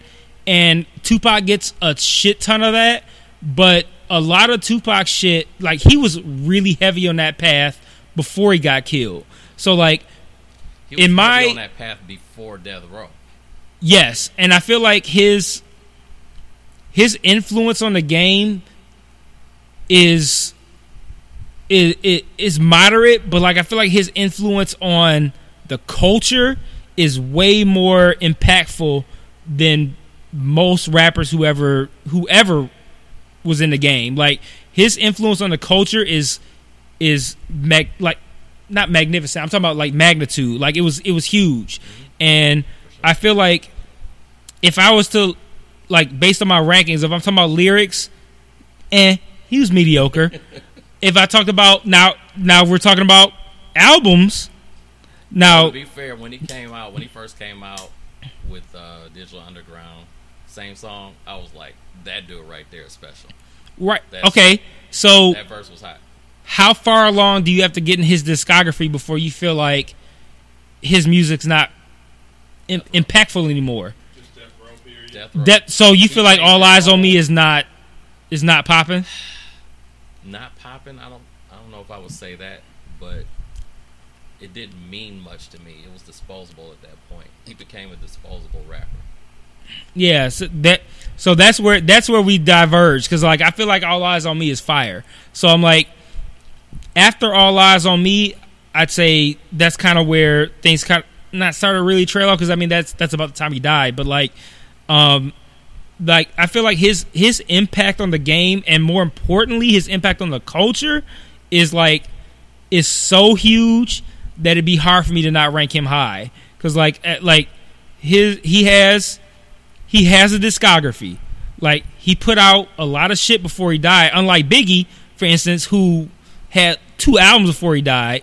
and Tupac gets a shit ton of that. But a lot of Tupac shit, like he was really heavy on that path before he got killed. So like, In my- on that path before Death Row. Yes, and I feel like his his influence on the game is is is, is moderate, but like I feel like his influence on the culture is way more impactful than most rappers whoever whoever was in the game. Like his influence on the culture is is mag, like not magnificent. I'm talking about like magnitude. Like it was it was huge, and I feel like if I was to like based on my rankings, if I'm talking about lyrics, eh, he was mediocre. if I talked about now now we're talking about albums. Now to be fair, when he came out, when he first came out with uh, Digital Underground, same song, I was like, that dude right there is special. right That's- okay. So That verse was hot. How far along do you have to get in his discography before you feel like his music's not Im- impactful anymore? Just Death Row period. Death Row. That so you feel like all eyes on me is not is not popping? not popping. I don't. I don't know if I would say that, but it didn't mean much to me. It was disposable at that point. He became a disposable rapper. Yeah, so that so that's where that's where we diverge because like I feel like all eyes on me is fire. So I'm like, after all eyes on me, I'd say that's kind of where things kind not started really trail off because I mean that's that's about the time he died. But like, um, like I feel like his his impact on the game and more importantly his impact on the culture is like is so huge that it'd be hard for me to not rank him high because like at, like his he has he has a discography. Like he put out a lot of shit before he died. Unlike Biggie, for instance, who had two albums before he died.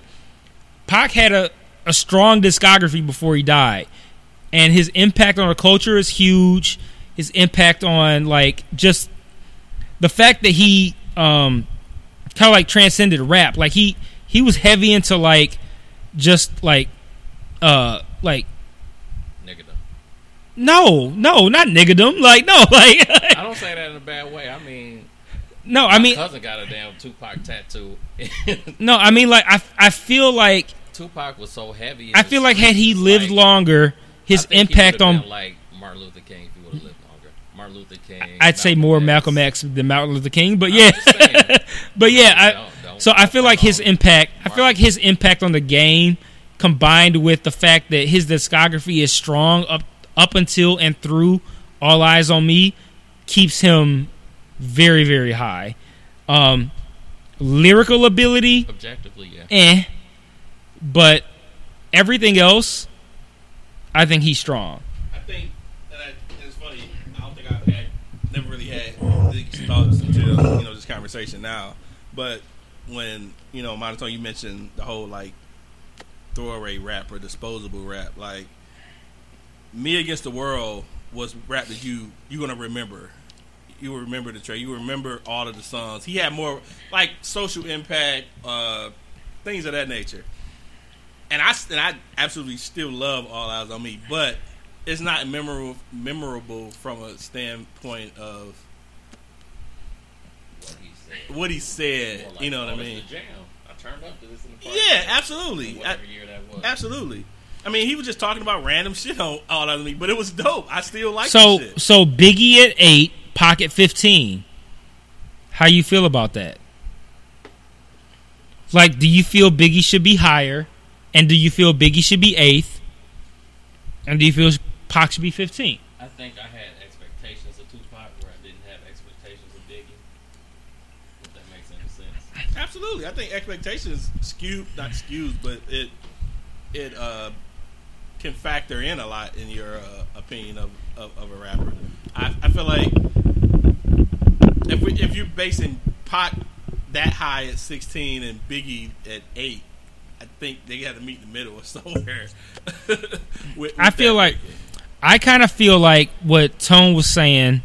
Pac had a, a strong discography before he died. And his impact on the culture is huge. His impact on like just the fact that he um kind of like transcended rap. Like he he was heavy into like just like uh like Nigga, no, no, not niggadom. Like no, like I don't say that in a bad way. I mean, no. I my mean, cousin got a damn Tupac tattoo. no. I mean, like I, I feel like Tupac was so heavy. I feel like had he lived like, longer, his impact on like Martin Luther King if he would have lived longer. Martin Luther King. I'd say more Malcolm X than Martin Luther King, but yeah, but yeah. I, Don't- don't- so I feel like his impact. I feel like his impact on the game, combined with the fact that his discography is strong up up until and through All Eyes on Me, keeps him very very high. Um, lyrical ability, Objectively, yeah. eh, but everything else, I think he's strong. I think, and, I, it's funny. I don't think I've had, never really had these thoughts until you know this conversation now. But when you know, Monotone, you mentioned the whole like throwaway rap or disposable rap. Like me against the world was rap that you you're gonna remember. You will remember the track. You will remember all of the songs. He had more like social impact, uh, things of that nature and I and I absolutely still love All Eyes on Me, but it's not memorable memorable from a standpoint of What he said. what he said. Like, you know what oh, I mean? jam. I turned up to this in the party. Yeah, absolutely, I, year that was. absolutely. I mean, he was just talking about random shit on All Eyes on Me, but it was dope. I still like So that shit. so Biggie at eight, Pac at fifteen. How you feel about that? Like, do you feel Biggie should be higher, and do you feel Biggie should be eighth, and do you feel Pac should be fifteen? I think I had expectations of Tupac where I didn't have expectations of Biggie. If that makes any sense. Absolutely, I think expectations skewed, not skewed, but it it uh can factor in a lot in your uh, opinion of, of, of a rapper. I, I feel like if we, if you're basing Pac that high at 16 and Biggie at eight, I think they got to meet in the middle or somewhere. with, with I feel like. I kind of feel like what Tone was saying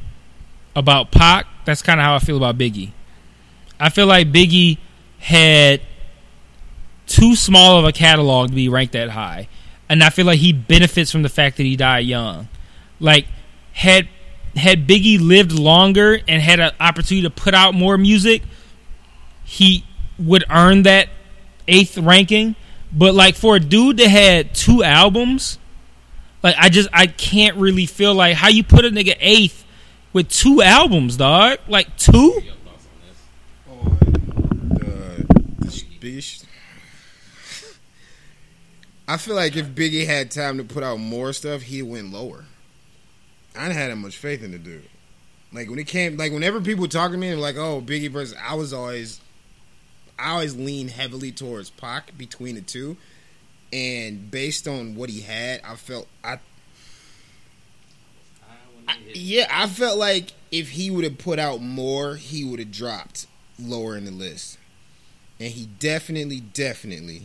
about Pac. That's kind of how I feel about Biggie. I feel like Biggie had too small of a catalog to be ranked that high, and I feel like he benefits from the fact that he died young. Like had had Biggie lived longer and had an opportunity to put out more music, he would earn that eighth ranking. But like for a dude that had two albums, like I just I can't really feel like how you put a nigga eighth with two albums, dog. Like two. I feel like if Biggie had time to put out more stuff, he went lower. I didn't have that much faith in the dude. Like when it came, like whenever people talking to me, like, "Oh, Biggie versus," I was always, I always lean heavily towards Pac between the two, and based on what he had, I felt I yeah, I felt like if he would have put out more, he would have dropped lower in the list. And he definitely, definitely,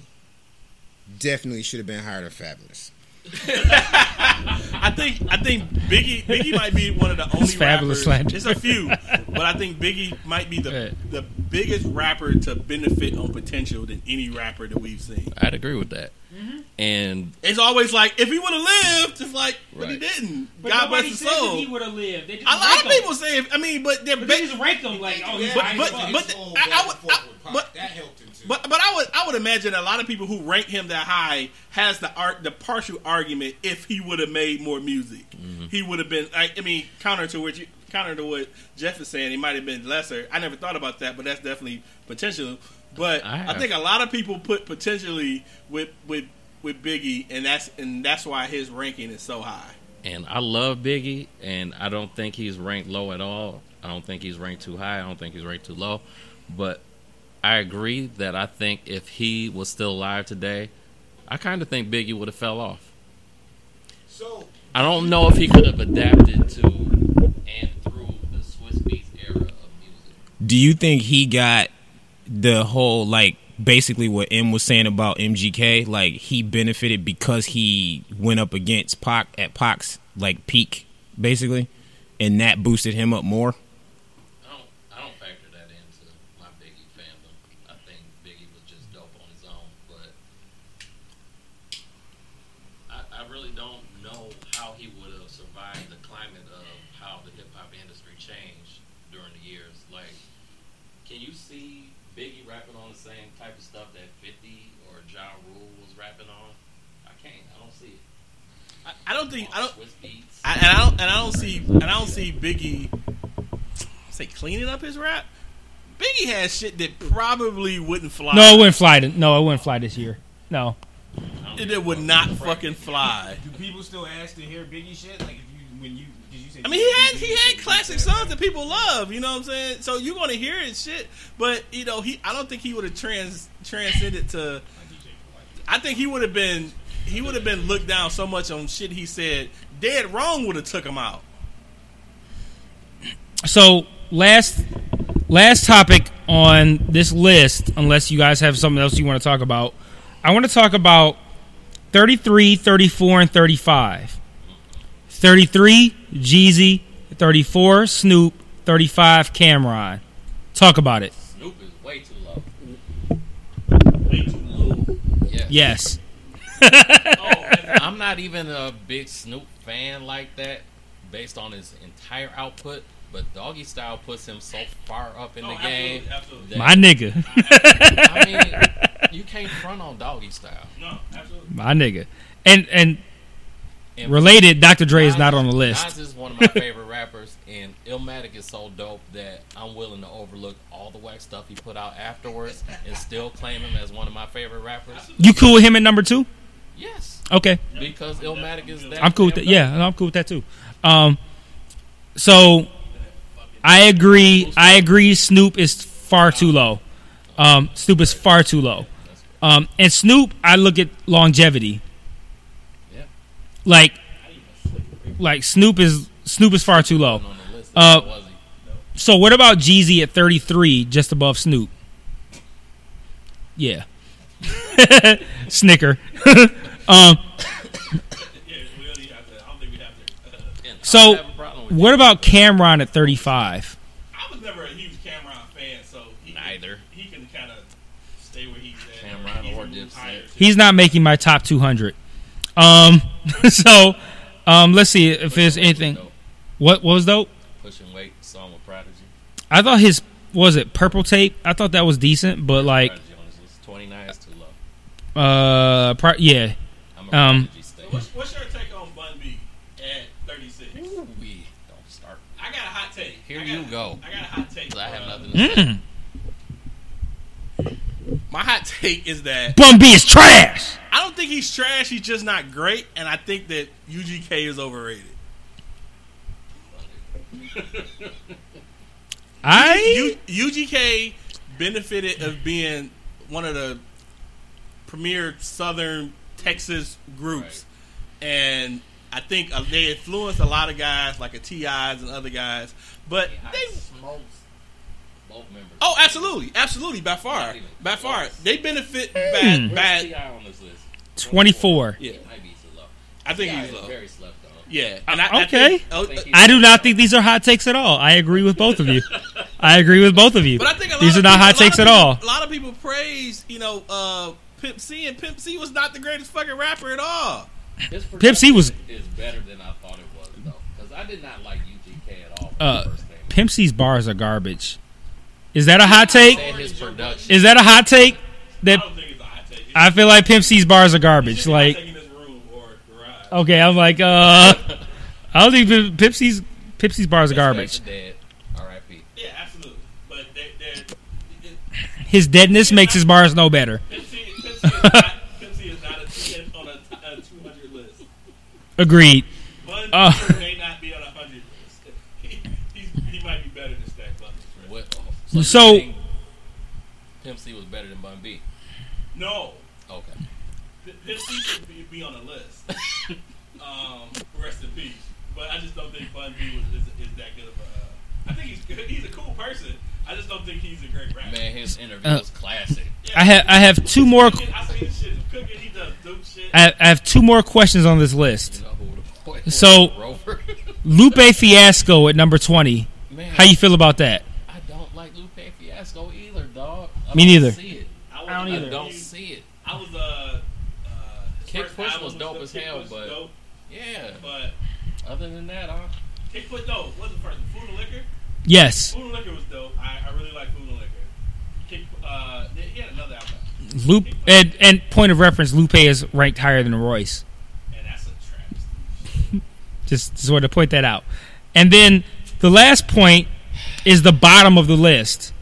definitely should have been higher than Fabolous. I think I think Biggie Biggie might be one of the only It's Fabolous rappers. slander. It's a few, but I think Biggie might be the Right. the biggest rapper to benefit on potential than any rapper that we've seen. I'd agree with that. Mm-hmm. And It's always like if he would have lived, it's like, but he didn't. But God bless his soul. He would have lived. A lot of people say, I mean, but they're But ba- they just rank him like, oh, he's but high as but fuck. but I, I would, I, but that helped him too. But but I would I would imagine a lot of people who rank him that high has the art the partial argument if he would have made more music, mm-hmm. he would have been. I, I mean, counter to what you counter to what Jeff is saying, he might have been lesser. I never thought about that, but that's definitely potential. But I I, think a lot of people put potentially with with with Biggie, and that's and that's why his ranking is so high. and I love Biggie, and I don't think he's ranked low at all. I don't think he's ranked too high. I don't think he's ranked too low. But I agree that I think if he was still alive today, I kind of think Biggie would have fell off. So I don't know if he could have adapted to and through the Swizz Beatz era of music. Do you think he got the whole like basically what M was saying about MGK? Like he benefited because he went up against Pac at Pac's like peak, basically, and that boosted him up more. I don't, I don't factor that into my Biggie fandom. I think Biggie was just dope on his own, but I, I really don't know how he would have survived the climate of how the hip hop industry changed during the years. Like, can you see Biggie rapping on the same type of stuff that 50 or Ja Rule was rapping on? I can't. I don't see it. I, I don't think I don't. Swizz Beatz. I, and I don't and I don't see and I don't see Biggie say cleaning up his rap. Biggie has shit that probably wouldn't fly. No, it wouldn't fly. To, no, it wouldn't fly this year. No. it, it would not fucking fly. Do people still ask to hear Biggie shit? Like if you when you did you say? I mean, he had he had classic songs that people love. You know what I'm saying? So you're gonna hear his shit, but you know he. I don't think he would have trans transcended to. I think he would have been he would have been looked down so much on shit he said. Dead wrong would have took him out. So last last topic on this list, unless you guys have something else you want to talk about, I want to talk about 33, 34, and 35. 33, Jeezy. 34, Snoop. 35, Cam'ron. Talk about it. Snoop is way too low. Way too low. Yeah. Yes. I'm not even a big Snoop fan like that, based on his entire output. But Doggy Style puts him so far up in oh, the game. that- My nigga. I mean, you can't front on Doggy Style. No, absolutely. My nigga. And and And related, Dr. Dre is not on the list. Nas is one of my favorite rappers, and Illmatic is so dope that I'm willing to overlook all the whack stuff he put out afterwards and still claim him as one of my favorite rappers. You cool with him at number two? Yes, Okay. because Illmatic is that. I'm cool with that. Yeah, no, I'm cool with that too. Um, so I agree. I agree. Snoop is far too low. Um, Snoop is far too low. Um, and Snoop, I look at longevity. Yeah. Like, like Snoop is Snoop is far too low. On the list, Uh. So what about Jeezy at 33, just above Snoop? Yeah. Snicker. um, Yeah, we don't even have to. I don't think we have to. Uh, And I so don't have a problem with what about Cam'ron at 35? I was never a huge Cam'ron fan, so he Neither. Can, he can kind of stay where he's at. Cam'ron he's or Dipset. He's not making my top 200. Um, so um, let's see if there's Pushing Weight was anything. What, what was dope? Pushing weight song with Prodigy. I thought his was it purple tape. I thought that was decent, but like, Prodigy on his list. 29 is too low. uh, pro- yeah, I'm a Um, What's, what's your take on Bun B at 36? We don't start. I got a hot take. Here I you go. I got a hot take. I have nothing to say. mm. My hot take is that Bun B is trash. I don't think he's trash. He's just not great, and I think that UGK is overrated. I U- UGK benefited of being one of the premier Southern Texas groups, and I think uh, they influenced a lot of guys like a Ti's and other guys. But they, smokes both members. oh, absolutely, absolutely, by far, Not even by far, they benefit bad, Where's bad. T.I. on this list? 24. Yeah, Might be too low. I think he's is low. very slept on. Yeah, and I, I okay. think- oh, I think I do not think these are hot takes at all. I agree with both of you. I agree with both of you. But I think a lot these of are not people- hot takes of at all. A lot of people praise, you know, uh, Pimp C, and Pimp C was not the greatest fucking rapper at all. His Pimp C was- production is better than I thought it was though, because I did not like UGK at all. When Uh, it first came out. Pimp C's bars are garbage. Is that a hot take? And his production. Is that a hot take? I That don't think it's a hot take. I feel like Pimp C's bars are garbage. It's just a hot Like, take in this room or garage. okay, I'm like, uh, I don't think Pimp- Pimp C's Pimp C's bars are garbage. Dead. R.I.P. Yeah, absolutely. But they, they're, His deadness makes his bars no better. Pimp C, is not, Pimp C is not a, ten on a, a 200 list. Agreed. Bun Uh. may not be on a 100 list. He, he's, he might be better than Stack Bundles. So, you So- Pimp C was better than Bun B. No. Okay. P- Pimp C should be, be on a list. um, rest in peace. But I just don't think Bun B was, is, is that good of a. Uh, I think he's good. He's a cool person. I just don't think he's a great rapper. Man, his interview Uh, was classic. Yeah. I have I have two more. I I have two more questions on this list. You know who the boy So- Lupe Fiasco at number twenty. Man, How you feel about that? I don't like Lupe Fiasco either, dog. I Me don't neither. See it. I, I don't was- either. I don't see it. I was uh, uh Kick first Push was dope dope. as hell, Push but- dope, Yeah. but Other than that, huh? Kick Push no, what was the first? Food and Liquor. Yes, Food and Liquor was dope. I, I really like Food and Liquor. Kick, uh, he had another Lupe and and point of reference, Lupe is ranked higher than Royce. and that's a travesty. Just just wanted to point that out. And then the last point is the bottom of the list.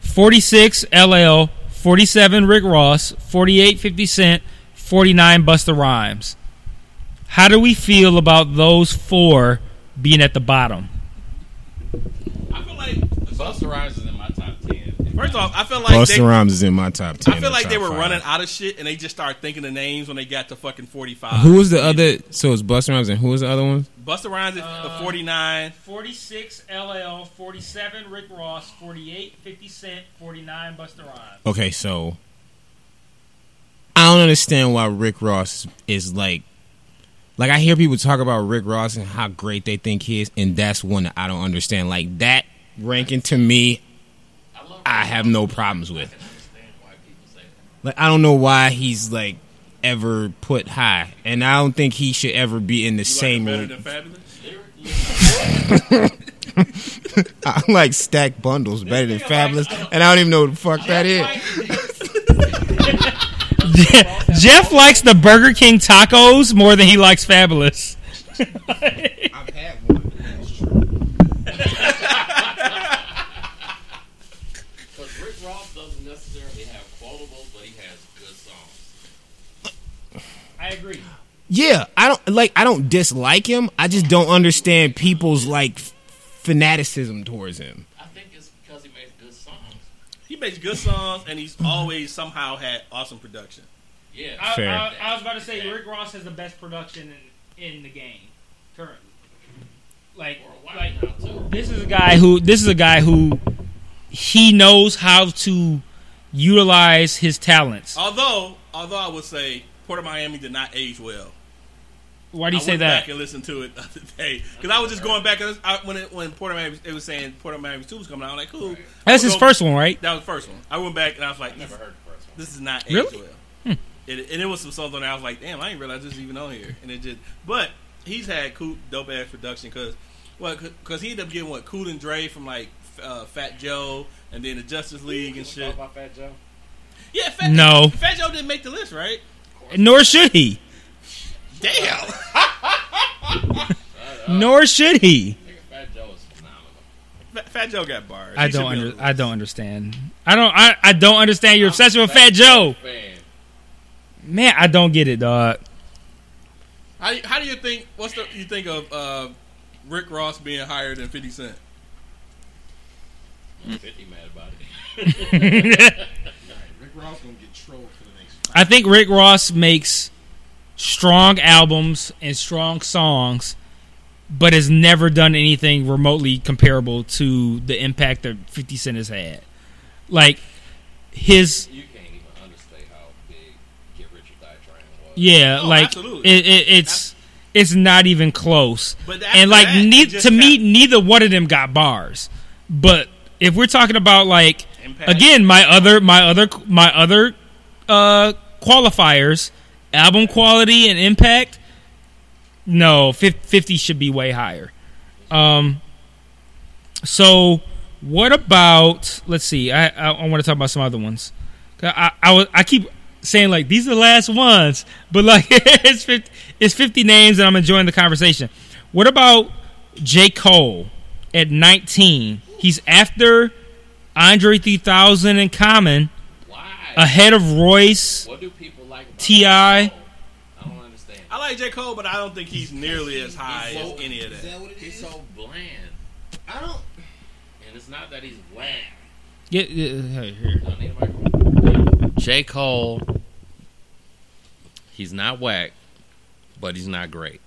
46 LL, 47 Rick Ross, 48 50 Cent, 49 Busta Rhymes. How do we feel about those four being at the bottom? I feel like Busta Rhymes is in my top. First off, I feel like Busta they, Rhymes is in my top ten. I feel like they were five. running out of shit, and they just started thinking the names when they got to fucking forty five. Who was the other? So it's Busta Rhymes and who was the other one? Busta Rhymes at Uh, forty nine. 46 LL, 47 Rick Ross, 48 50 Cent, 49 Busta Rhymes. Okay, so I don't understand why Rick Ross is like like I hear people talk about Rick Ross and how great they think he is, and that's one that I don't understand. Like that ranking to me, I have no problems with. I understand why people say that. Like I don't know why he's like ever put high, and I don't think he should ever be in the same. better than I like stack bundles better than Fabolous, and I don't even know what the fuck that is. Jeff likes the Burger King tacos more than he likes Fabolous. I've had one. Because Rick Ross doesn't necessarily have quotables, but he has good songs. I agree. Yeah, I don't like. I don't dislike him. I just don't understand people's like fanaticism towards him. I think it's because he makes good songs. He makes good songs, and he's always somehow had awesome production. Yeah. I, Fair. I, I was about to say Rick Ross has the best production in, in the game currently. Like, For a while like this is a guy who this is a guy who he knows how to utilize his talents. Although, although I would say Port of Miami did not age well. Why do you I say went that? back and listen to it the other day because I was just going back. 'cause I, when it, when Port of Miami, it was saying Port of Miami Two was coming out. I'm like, cool. That's his go- first one, right? That was the first one. I went back and I was like, I this, never heard the first one. this is not aged Really? well. It, and it was some songs on there. I was like, damn, I didn't realize this is even on here. And it just, but he's had cool, dope ass production because, well, because he ended up getting what Cool and Dre from like uh, Fat Joe and then the Justice League and Talk shit. about Fat Joe. Yeah, Fat No. Fat Joe didn't make the list, right? Nor should he. Damn. Nor should he. Fat Joe is phenomenal. Fat, Fat Joe got bars. I He don't be under, I don't understand. I don't I, I don't understand your obsession with Fat Joe. Fan. Man, I don't get it, dog. How, do you- how do you think? What's the you think of uh, Rick Ross being higher than Fifty Cent? 50 mad about it. Rick Ross gonna get trolled for the next. I think Rick Ross makes strong albums and strong songs, but has never done anything remotely comparable to the impact that 50 Cent has had. Like his You can't even understate how big Get Rich or Die Trying was. yeah, Oh, like it, it, it's it's not even close. But and like that, ne- to me, got- neither one of them got bars. But if we're talking about like Impact. again, my other my other my other uh, qualifiers, album quality and impact. No, fifty should be way higher. Um, so what about? Let's see. I I, I want to talk about some other ones. I I, I keep saying like these are the last ones, but like it's 50, it's fifty names, and I'm enjoying the conversation. What about J Cole at 19? He's after Andre 3000 and Common? Ahead of Royce. what do people like about T.I.? I don't understand. I like J Cole, but I don't think he's nearly as high as so- any of Is that. that what it He's is? so bland. I don't. And it's not that he's whack. Get, here, here. I need a microphone. J. Cole, he's not whack, but he's not great.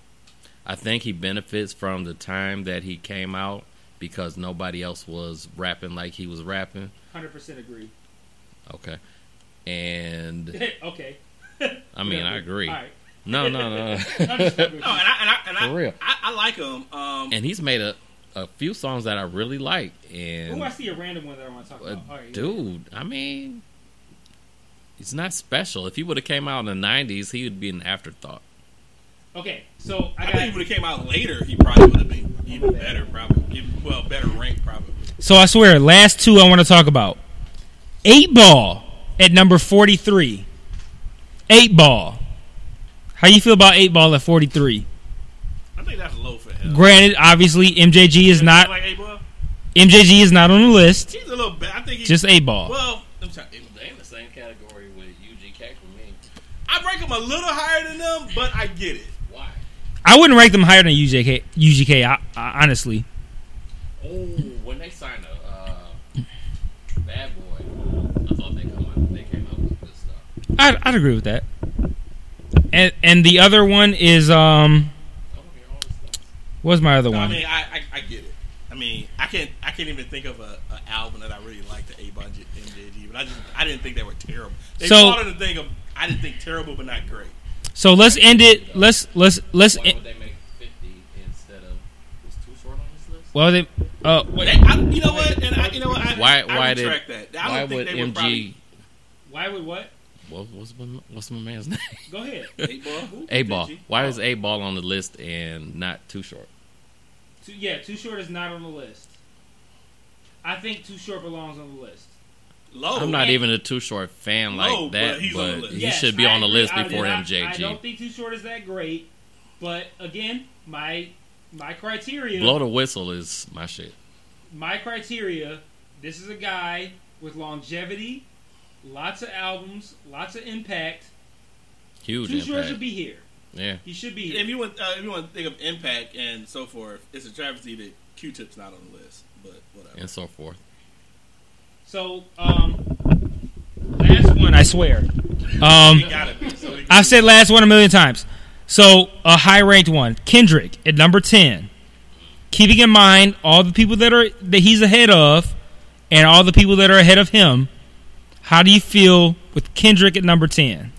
I think he benefits from the time that he came out because nobody else was rapping like he was rapping. Hundred percent agree. Okay. And okay. I mean, I agree. All right. No, no, no. No, and I and I and I, For real. I, I like him. Um, and he's made a, a few songs that I really like. And Oh, I see a random one that I want to talk Uh, about. All right, dude, I mean, he's not special. If he would have came out in the '90s, he would be an afterthought. Okay, so I I think if he would have came out later, he probably would have been even better. Probably, even, well, better ranked. Probably. So I swear, last two I want to talk about. Eight Ball at number forty-three. Eight Ball. How you feel about Eight Ball at forty-three? I think that's low for him. Granted, obviously MJG is not like MJG is not on the list. He's a little bit. I think he's Just Eight Ball. Well, I'm sorry. They in the same category with UGK for me. I rank him a little higher than them, but I get it. Why? I wouldn't rank them higher than UGK. UGK, I, I, honestly. Oh, when they signed a uh, Bad Boy, I thought they come out. They came out with good stuff. I'd, I'd agree with that. And and the other one is um, I don't hear all this stuff. what's my other No, I one? mean, I, I, I get it. I mean, I can't I can't even think of a, a album that I really liked the A Bunch MJG, but I just I didn't think they were terrible. They So- fall into the thing of I didn't think terrible, but not great. So let's end it. Let's let's let's. Why en- would they make 50 instead of It's too short on this list? well, they. Uh, They, wait, I, you know what? And I, you know what? I, Why? I why did? retract that. I Why don't think would they were MG? probably why would what? What, what's my what's my man's name? Go ahead. eight ball. Who? A ball. MJG? Why is A ball on the list and not too short? Too, yeah, Too Short is not on the list. I think Too Short belongs on the list. low? I'm not even a too short fan like No, that, but he's on the but list. he Yes, should be I on the agree. list I- before I- I don't think Too Short is that great, but again, my my criteria. Blow the whistle is my shit. my criteria. This is a guy with longevity, lots of albums, lots of impact. Huge Too Short impact. should be here. yeah. He should be here. If you want, uh, if you want to think of impact and so forth, it's a travesty that Q-Tip's not on the list. But whatever. and so forth. So, um, last one, I swear. Um, He gotta be. So I've said last one a million times. So a high ranked one, Kendrick at number ten. Keeping in mind all the people that are that he's ahead of, and all the people that are ahead of him. How do you feel with Kendrick at number ten?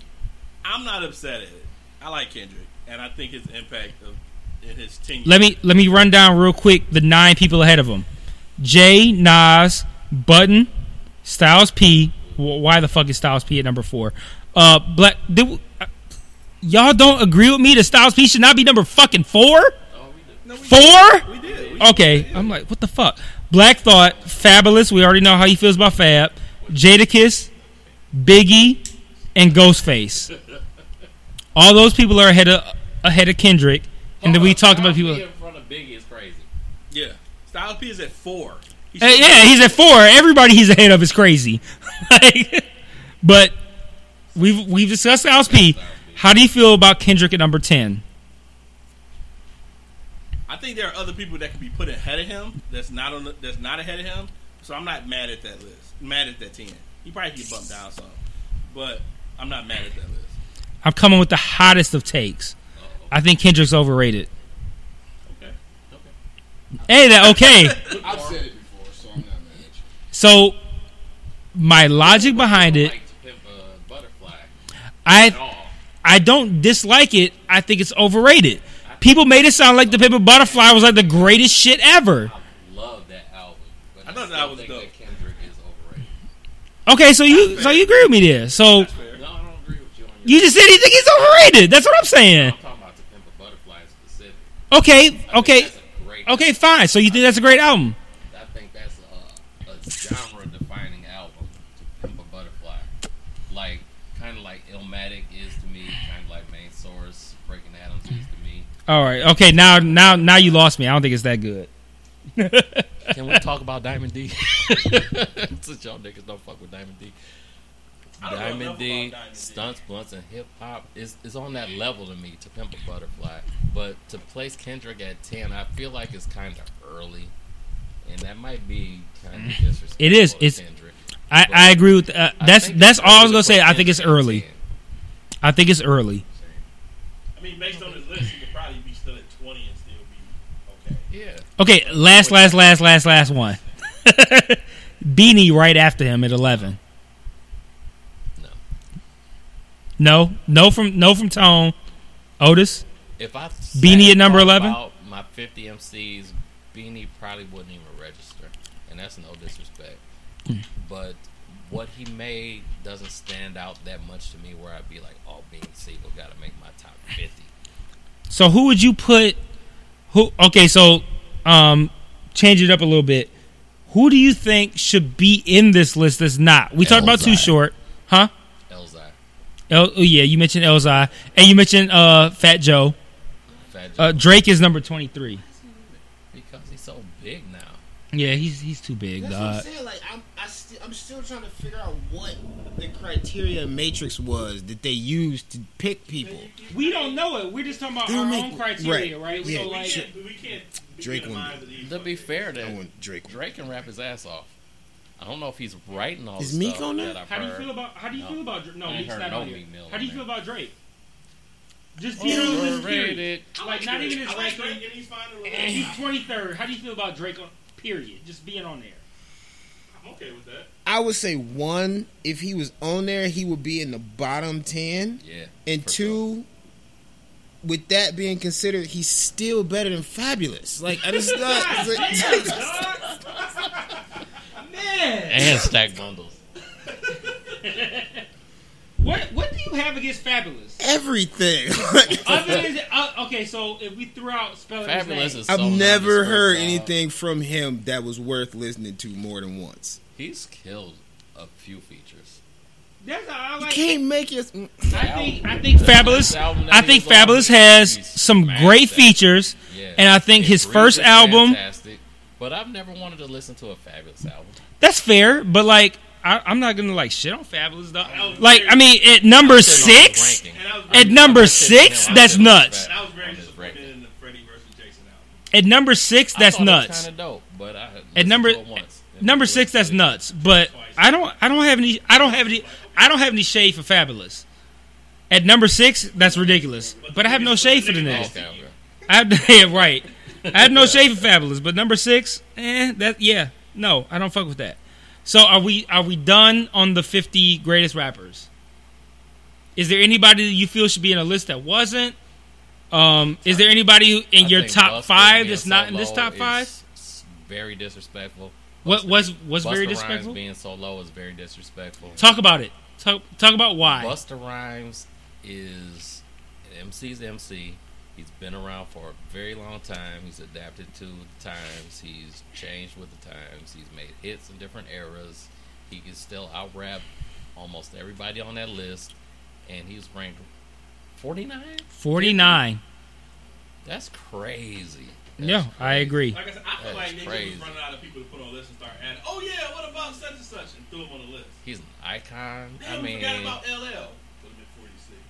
I'm not upset at it. I like Kendrick, and I think his impact of in his tenure. Let me let me run down real quick the nine people ahead of him: Jay, Nas, Budden, Styles P. Why the fuck is Styles P at number four? Uh, Black. Did, uh, y'all don't agree with me that Styles P should not be number fucking four? Four? We did. Okay, I'm like, what the fuck? Black Thought, Fabolous. We already know how he feels about Fab. Jadakiss, Biggie, and Ghostface. All those people are ahead of ahead of Kendrick, and then we talked about people. in front of Biggie is crazy. Yeah. Styles P is at four. He Uh, yeah, he's at four. Everybody he's ahead of is crazy. like, but we've we've discussed Styles P. How do you feel about Kendrick at number ten? I think there are other people that can be put ahead of him. That's not on. The, that's not ahead of him. So I'm not mad at that list. Mad at that ten. He probably get bumped down some, but I'm not mad at that list. I'm coming with the hottest of takes. I think Kendrick's overrated. Okay. okay. Hey, that okay. I've said it before, so I'm not mad at you. So my logic behind it, Like to pimp a uh, butterfly. I I don't dislike it. I think it's overrated. People made it sound like the Paper Butterfly was like the greatest shit ever. I love that album. I I, thought that was dope. that Kendrick is overrated. Okay, so you so you agree with me there. So No, I don't agree with you on your. you just said you think he's overrated. That's what I'm saying. I'm talking about to pimp a butterfly specific. Okay, I think okay, that's a great okay, fine. So you think that's a great album? I think that's a, a genre-defining album. To Pimp a Butterfly, like kind of like Illmatic is to me, kind of like Main Source, Breaking Atoms is to me. All right. Okay. Now now now you lost me. I don't think it's that good. Can we talk about Diamond D? Since y'all niggas don't fuck with Diamond D. I Diamond D, about Diamond D. stunts, blunts, and hip hop is is on that level to me. To Pimp a Butterfly, but to place Kendrick at ten, I feel like it's kind of early, and that might be kind of disrespectful. It is. to It's- Kendrick. I, I agree with uh, that's that's all I was gonna say. put I think it's early. I think it's early. I mean, based on his list, he could probably be still at 20 and still be okay. Last last last last last one. Beanie right after him at eleven. No. No, no from no from Tone. Otis. If I Beanie at number 11? My 50 MCs, Beanie probably wouldn't even register, and that's no disrespect. But what he made doesn't stand out that much to me, where I'd be like, "Oh, Beanie Sigel got to make my top 50. So who would you put? Who? Okay, so um, change it up a little bit. Who do you think should be in this list? That's not. We talked about Too Short, huh? Elzhi, El, oh yeah, you mentioned Elzhi, and you mentioned uh, Fat Joe. Fat Uh, Drake is number twenty three. because he's so big now. Yeah, he's he's too big. That's what I'm saying. Like I'm, I st- I'm still trying to figure out what the criteria matrix was that they used to pick people. We don't know it. We're just talking about They our don't make- own criteria, right. right? Yeah. So We like, can't, we can't be Drake wouldn't minds of these To be fair, I that want Drake. Drake can rap his ass off. I don't know if he's writing all Is the Meek stuff on there? that I've how do you feel about how do you No. feel about Drake? No, I ain't Meek's heard not no on here. Meek How do you feel about Drake? Just being on the list, period. Overrated. I Like, not Drake. even his I like ranking. And he's fine in the list. He's twenty third. How do you feel about Drake on period? Just being on there. I'm okay with that. I would say one, if he was on there, he would be in the bottom ten, Yeah. and for two. With that being considered, he's still better than Fabolous. Like I just thought, it's like- Man, and stack bundles. what what do you have against Fabolous? everything. Other than uh, okay, so if we threw out spelling his Fabolous name, is. so I've never heard dog. anything from him that was worth listening to more than once. He's killed a few features. That's I You can't make it. I think I think Fabolous. I think Fabolous has some great features, and I think his first album. but I've never wanted to listen to a Fabolous album. That's fair, but like I, I'm not gonna like shit on Fabolous though. Like I mean, at number Sitting on his six, ranking. And I was at number I'm not sitting six, that's sitting on his nuts. and I was very on his disappointed ranking. in the Freddy versus Jason album. At number six, that's nuts. Dope, but I At number number six, that's nuts. But I don't I don't have any I don't have any I don't have any shade for Fabolous. At number six, that's ridiculous. But I have no shade for the okay. I have yeah, right. I have no shade for Fabolous, but number six, eh, that yeah, no, I don't fuck with that. So are we are we done on the fifty greatest rappers? Is there anybody that you feel should be in a list that wasn't? Um, is there anybody in I your top five that's not in this top five? Very disrespectful. What was was Busta very Rhymes disrespectful? being so low is very disrespectful. Talk about it. Talk talk about why. Busta Rhymes is an MC's MC. He's been around for a very long time. He's adapted to the times. He's changed with the times. He's made hits in different eras. He can still out rap almost everybody on that list. And he's ranked 49? Forty nine. That's crazy. That's Yeah, I agree. Like I said, I feel That like is niggas crazy. was running out of people to put on lists and start adding. Oh yeah, what about such and such and threw them on the list. He's an icon. Damn, I mean, forgot about LL. Would have been forty six.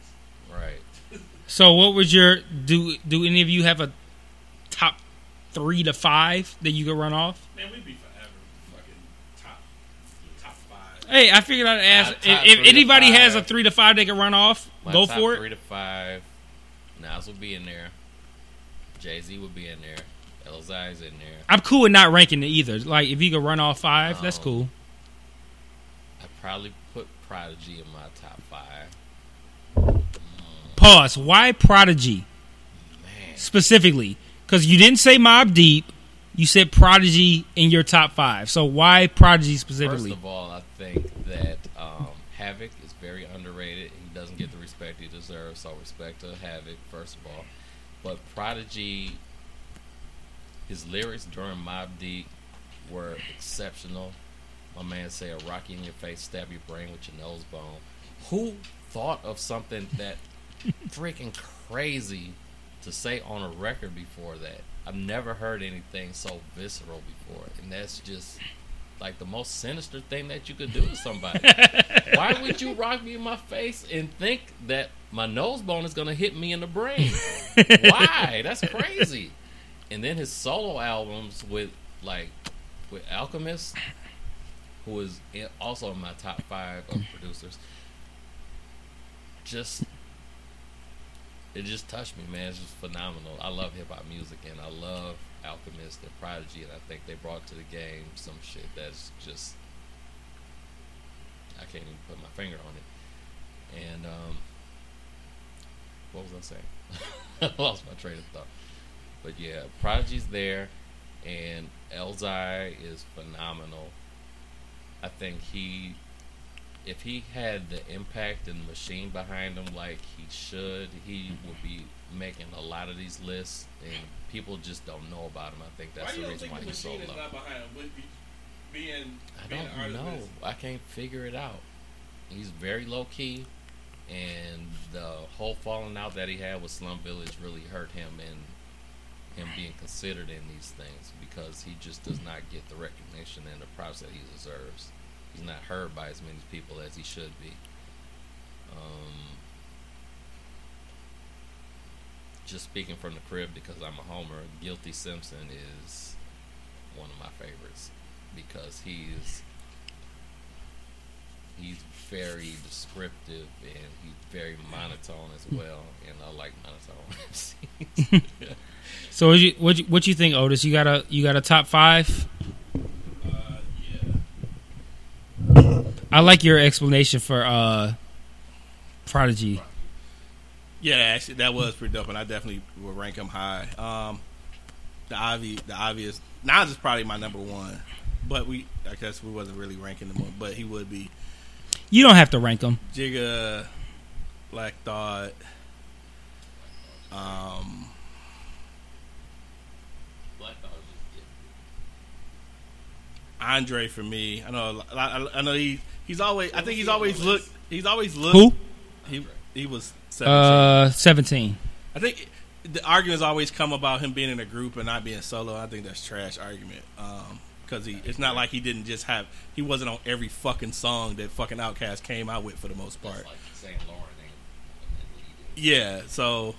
right. So what was your do do any of you have a top three to five that you could run off? Man, we'd be forever fucking top top five. Hey, I figured I'd ask My if, if anybody has a three to five they can run off. My go top for three to five. Nas would be in there. Jay Z would be in there. Elzhi's in there. I'm cool with not ranking it either. Like if you could run all five, that's Um, cool. I'd probably put Prodigy in my top five. Pause. Why Prodigy Man, specifically? Because you didn't say Mobb Deep. You said Prodigy in your top five. So why Prodigy specifically? first of all, I think that um, Havoc is very underrated. And he doesn't get the respect he deserves. So respect to Havoc, first of all. But Prodigy, his lyrics during Mobb Deep were exceptional. My man say a rocky in your face, stab your brain with your nose bone. Who thought of something that freaking crazy to say on a record before that? I've never heard anything so visceral before, and that's just like the most sinister thing that you could do to somebody. Why would you rock me in my face and think that my nose bone is gonna hit me in the brain? Why? That's crazy. And then his solo albums with like with Alchemist, who is also in my top five of producers. Just it just touched me, man. It's just phenomenal. I love hip hop music and I love Alchemist and Prodigy, and I think they brought to the game some shit that's just I can't even put my finger on it. And um, what was I saying? I lost my train of thought. But yeah, Prodigy's there, and Elzhi is phenomenal. I think he, if he had the impact and the machine behind him like he should, he mm-hmm. would be making a lot of these lists, and people just don't know about him. I think that's why you the don't reason think why the he's so machine is low. not behind him? Would being I don't artist know. is- I can't figure it out. He's very low key, and the whole falling out that he had with Slum Village really hurt him and him being considered in these things because he just does not get the recognition and the props that he deserves. He's not heard by as many people as he should be. Um, just speaking from the crib because I'm a homer, Guilty Simpson is one of my favorites because he's he's very descriptive and he's very monotone as well, and I like monotone So what you what you, what you think, Otis? You got a you got a top five? Uh, yeah. I like your explanation for uh Prodigy. Yeah, actually, that was pretty dope, and I definitely would rank him high. Um, the obvious, the obvious, Nas is probably my number one, but we, I guess, we wasn't really ranking him, up, but he would be You don't have to rank them. Jigga, Black Thought, um, Andre for me. I know, I, I know he, he's always, I think he's always looked, he's always looked. Who? He, he was seventeen. Uh, seventeen. I think the arguments always come about him being in a group and not being solo. I think that's trash argument. Because he, it's not like he didn't just have, he wasn't on every fucking song that fucking Outkast came out with for the most part. like saying Lauryn ain't. Yeah, so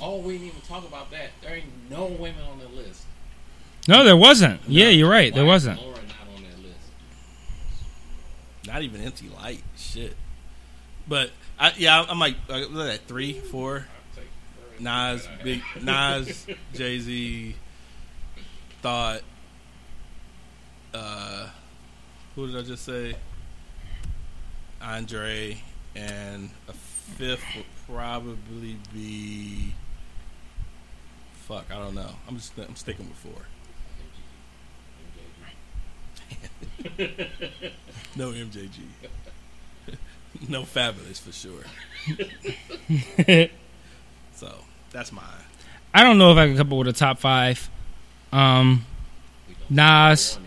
Oh, we didn't even talk about that. There ain't no women on the list. No, there wasn't. Yeah, you're right. There wasn't. Lauryn not on that list. not even MC Lyte shit. But I, yeah, I'm like uh, what is that three, four. Nas, big Nas, Jay Z, thought. Uh, who did I just say? Andre, and a fifth would probably be. Fuck, I don't know. I'm just I'm sticking with four. no MJG. no Fabolous for sure. so that's mine. I don't know if I can come up with a top five. Um, Nas,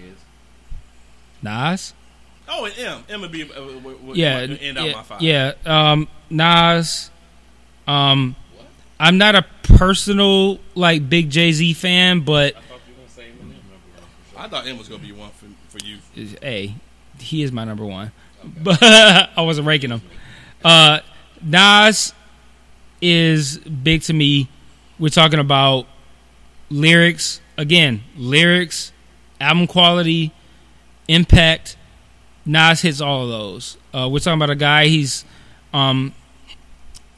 Nas, Oh, and M. M would be uh, would, would yeah, would end out yeah, my five. yeah. Um, Nas. Um, I'm not a personal like big Jay Z fan, but I thought M was gonna be one for for you. hey, he is my number one. But I wasn't ranking him. Uh, Nas is big to me. We're talking about lyrics again, lyrics, album quality, impact. Nas hits all of those. Uh, we're talking about a guy. He's um,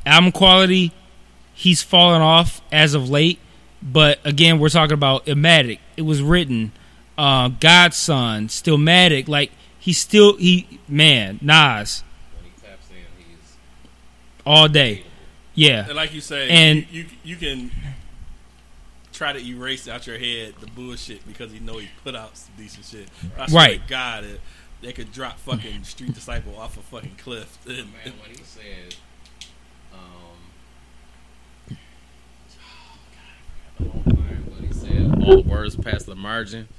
album quality. He's fallen off as of late, but again, we're talking about Illmatic. It was written. Uh, God's Son, Stillmatic. Like he's still he man Nas all day. Yeah, And like you say, And- you, you you can try to erase out your head the bullshit because you know he put out some decent shit. I swear Right. to God, it, they could drop fucking Street Disciple off a fucking cliff. And- Man, when he said, um, oh, God, I forgot the whole line, but he said all the words past the margin,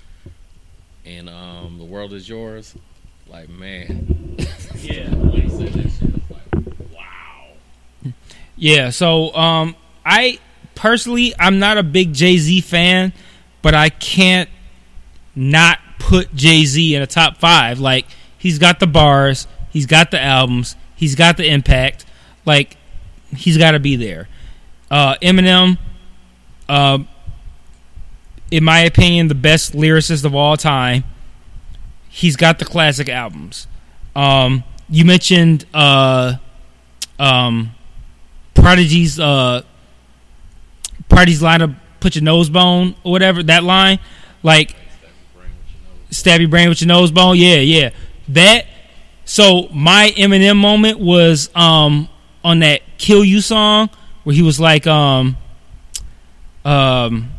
and um, the world is yours. Like, man, yeah, when he said that shit, it's like, wow. Yeah, so um I personally I'm not a big Jay-Z fan, but I can't not put Jay-Z in a top 5. Like he's got the bars, he's got the albums, he's got the impact. Like he's got to be there. Uh Eminem uh in my opinion the best lyricist of all time. He's got the classic albums. Um you mentioned uh um Prodigy's uh Prodigy's line of put your nose bone or whatever that line like stab your brain with your nose bone? Yeah yeah. That so my Eminem moment was um on that kill you song where he was like um um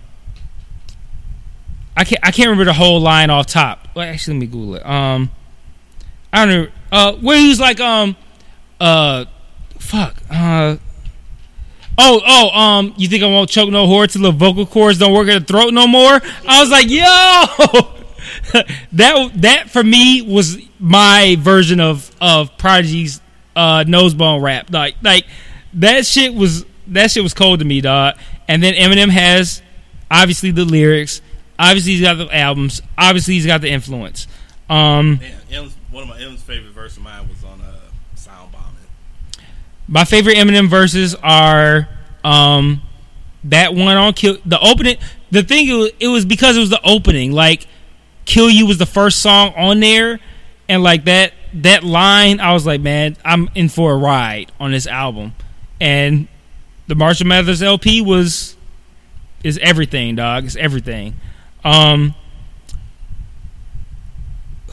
I can't I can't remember the whole line off top. Well, actually let me google it. Um I don't know. Uh where he was like um uh fuck uh Oh, oh, um, you think I won't choke no whore till the vocal cords don't work at the throat no more? I was like, yo, that that for me was my version of of Prodigy's uh, nose bone rap. Like, like that shit was that shit was cold to me, dog. And then Eminem has obviously the lyrics, obviously he's got the albums, obviously he's got the influence. Um, Man, one of my M's favorite verse of mine was on uh, Sound Bombing. My favorite Eminem verses are um that one on Kill the opening. The thing it was, it was because it was the opening. Like Kill You was the first song on there, and like that that line, I was like, man, I'm in for a ride on this album. And the Marshall Mathers LP was is everything, dog. It's everything. Um,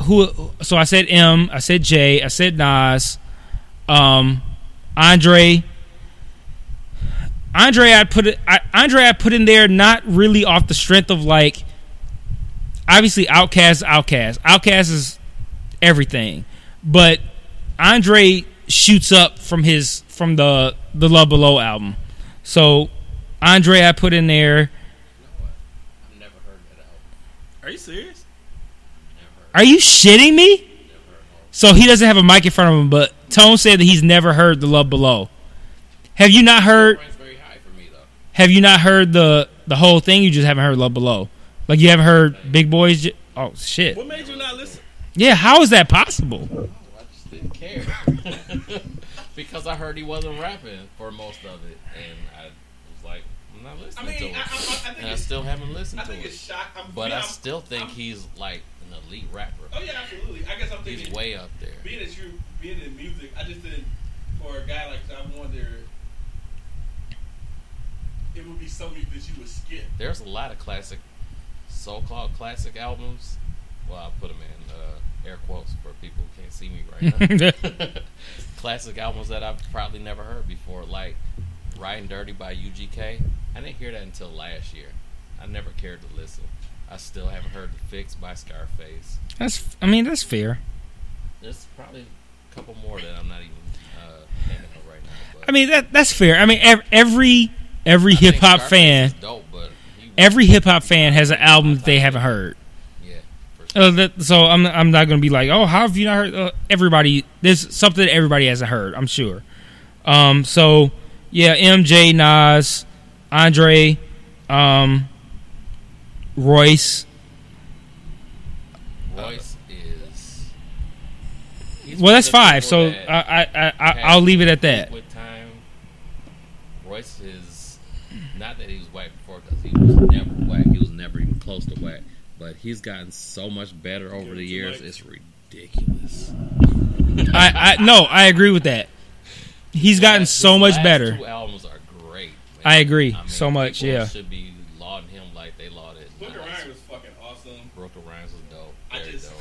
who? So I said M. I said J. I said Nas. Um, Andre. Andre, I put it. I, Andre, I put in there not really off the strength of like. Obviously, Outkast, Outkast, Outkast is everything, but Andre shoots up from his from the the Love Below album. So Andre, I put in there. I've never heard that album. Are you serious? Are you shitting me? So he doesn't have a mic in front of him, but Tone said that he's never heard the Love Below. Have you not heard? Very high for me though. Have you not heard the the whole thing? You just haven't heard Love Below. Like you haven't heard Big Boi's. J- Oh shit! What made you not listen? Yeah, how is that possible? Oh, I just didn't care because I heard he wasn't rapping for most of it, and I was like, I'm not I listening mean, to I, it. I, I think and I still haven't listened I to think it. it's shock. I'm, But yeah, I I'm- still think I'm- he's like an elite rapper. Oh yeah, absolutely. I guess I'm thinking He's way up there. being that you being in music, I just didn't for a guy like that, I wonder. It would be something that you would skip. There's a lot of classic, so-called classic albums. Well, I'll put them in uh, air quotes for people who can't see me right now. classic albums that I've probably never heard before, like "Riding Dirty" by UGK. I didn't hear that until last year. I never cared to listen. I still haven't heard "The Fix" by Scarface. That's. I mean, that's fair. There's probably a couple more that I'm not even uh, of right now. I mean, that that's fair. I mean, every every hip hop fan, dope, but every hip hop fan has an album that they haven't heard. yeah, sure. Uh, that, so I'm I'm not going to be like, oh, how have you not heard? Uh, everybody, there's something that everybody hasn't heard. I'm sure. Um. So yeah, MJ, Nas, Andre, um, Royce. Royce is. Well, that's one of the five. So that I I, I, I has I'll leave it at that. With time, Royce is not that he was white before because he was never whack. He was never even close to whack. But he's gotten so much better over the years. It's ridiculous. I, I no, I agree with that. He's gotten His so much last better. Two albums are great. man. I agree mean, so much, yeah. Should be lauding him like they lauded. Booker Nas. Ryan was fucking awesome. Brooker Rhymes was dope. I Very just, dope.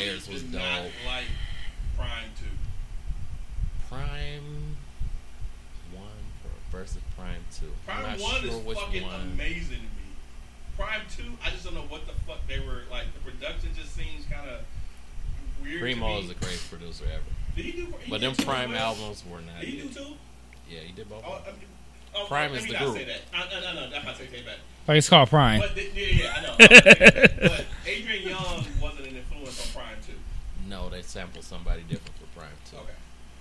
I Layers was did dope. not like Prime Two. Prime one versus Prime two. I'm Prime not One sure is which fucking one. amazing to me. Prime Two, I just don't know what the fuck they were like. The production just seems kind of weird. Primo to is the greatest producer ever. Did he do? He But did them Prime as well? albums were not. Did he do two? Yeah, he did both. Oh, I mean, oh, Prime let is me the not group. Say that. Uh, no, no, no, that's not take take back. Like it's called Prime. But yeah, yeah, I know. but Adrian Younge wasn't an influence on Prime Two. No, they sampled somebody different for Prime two. Okay.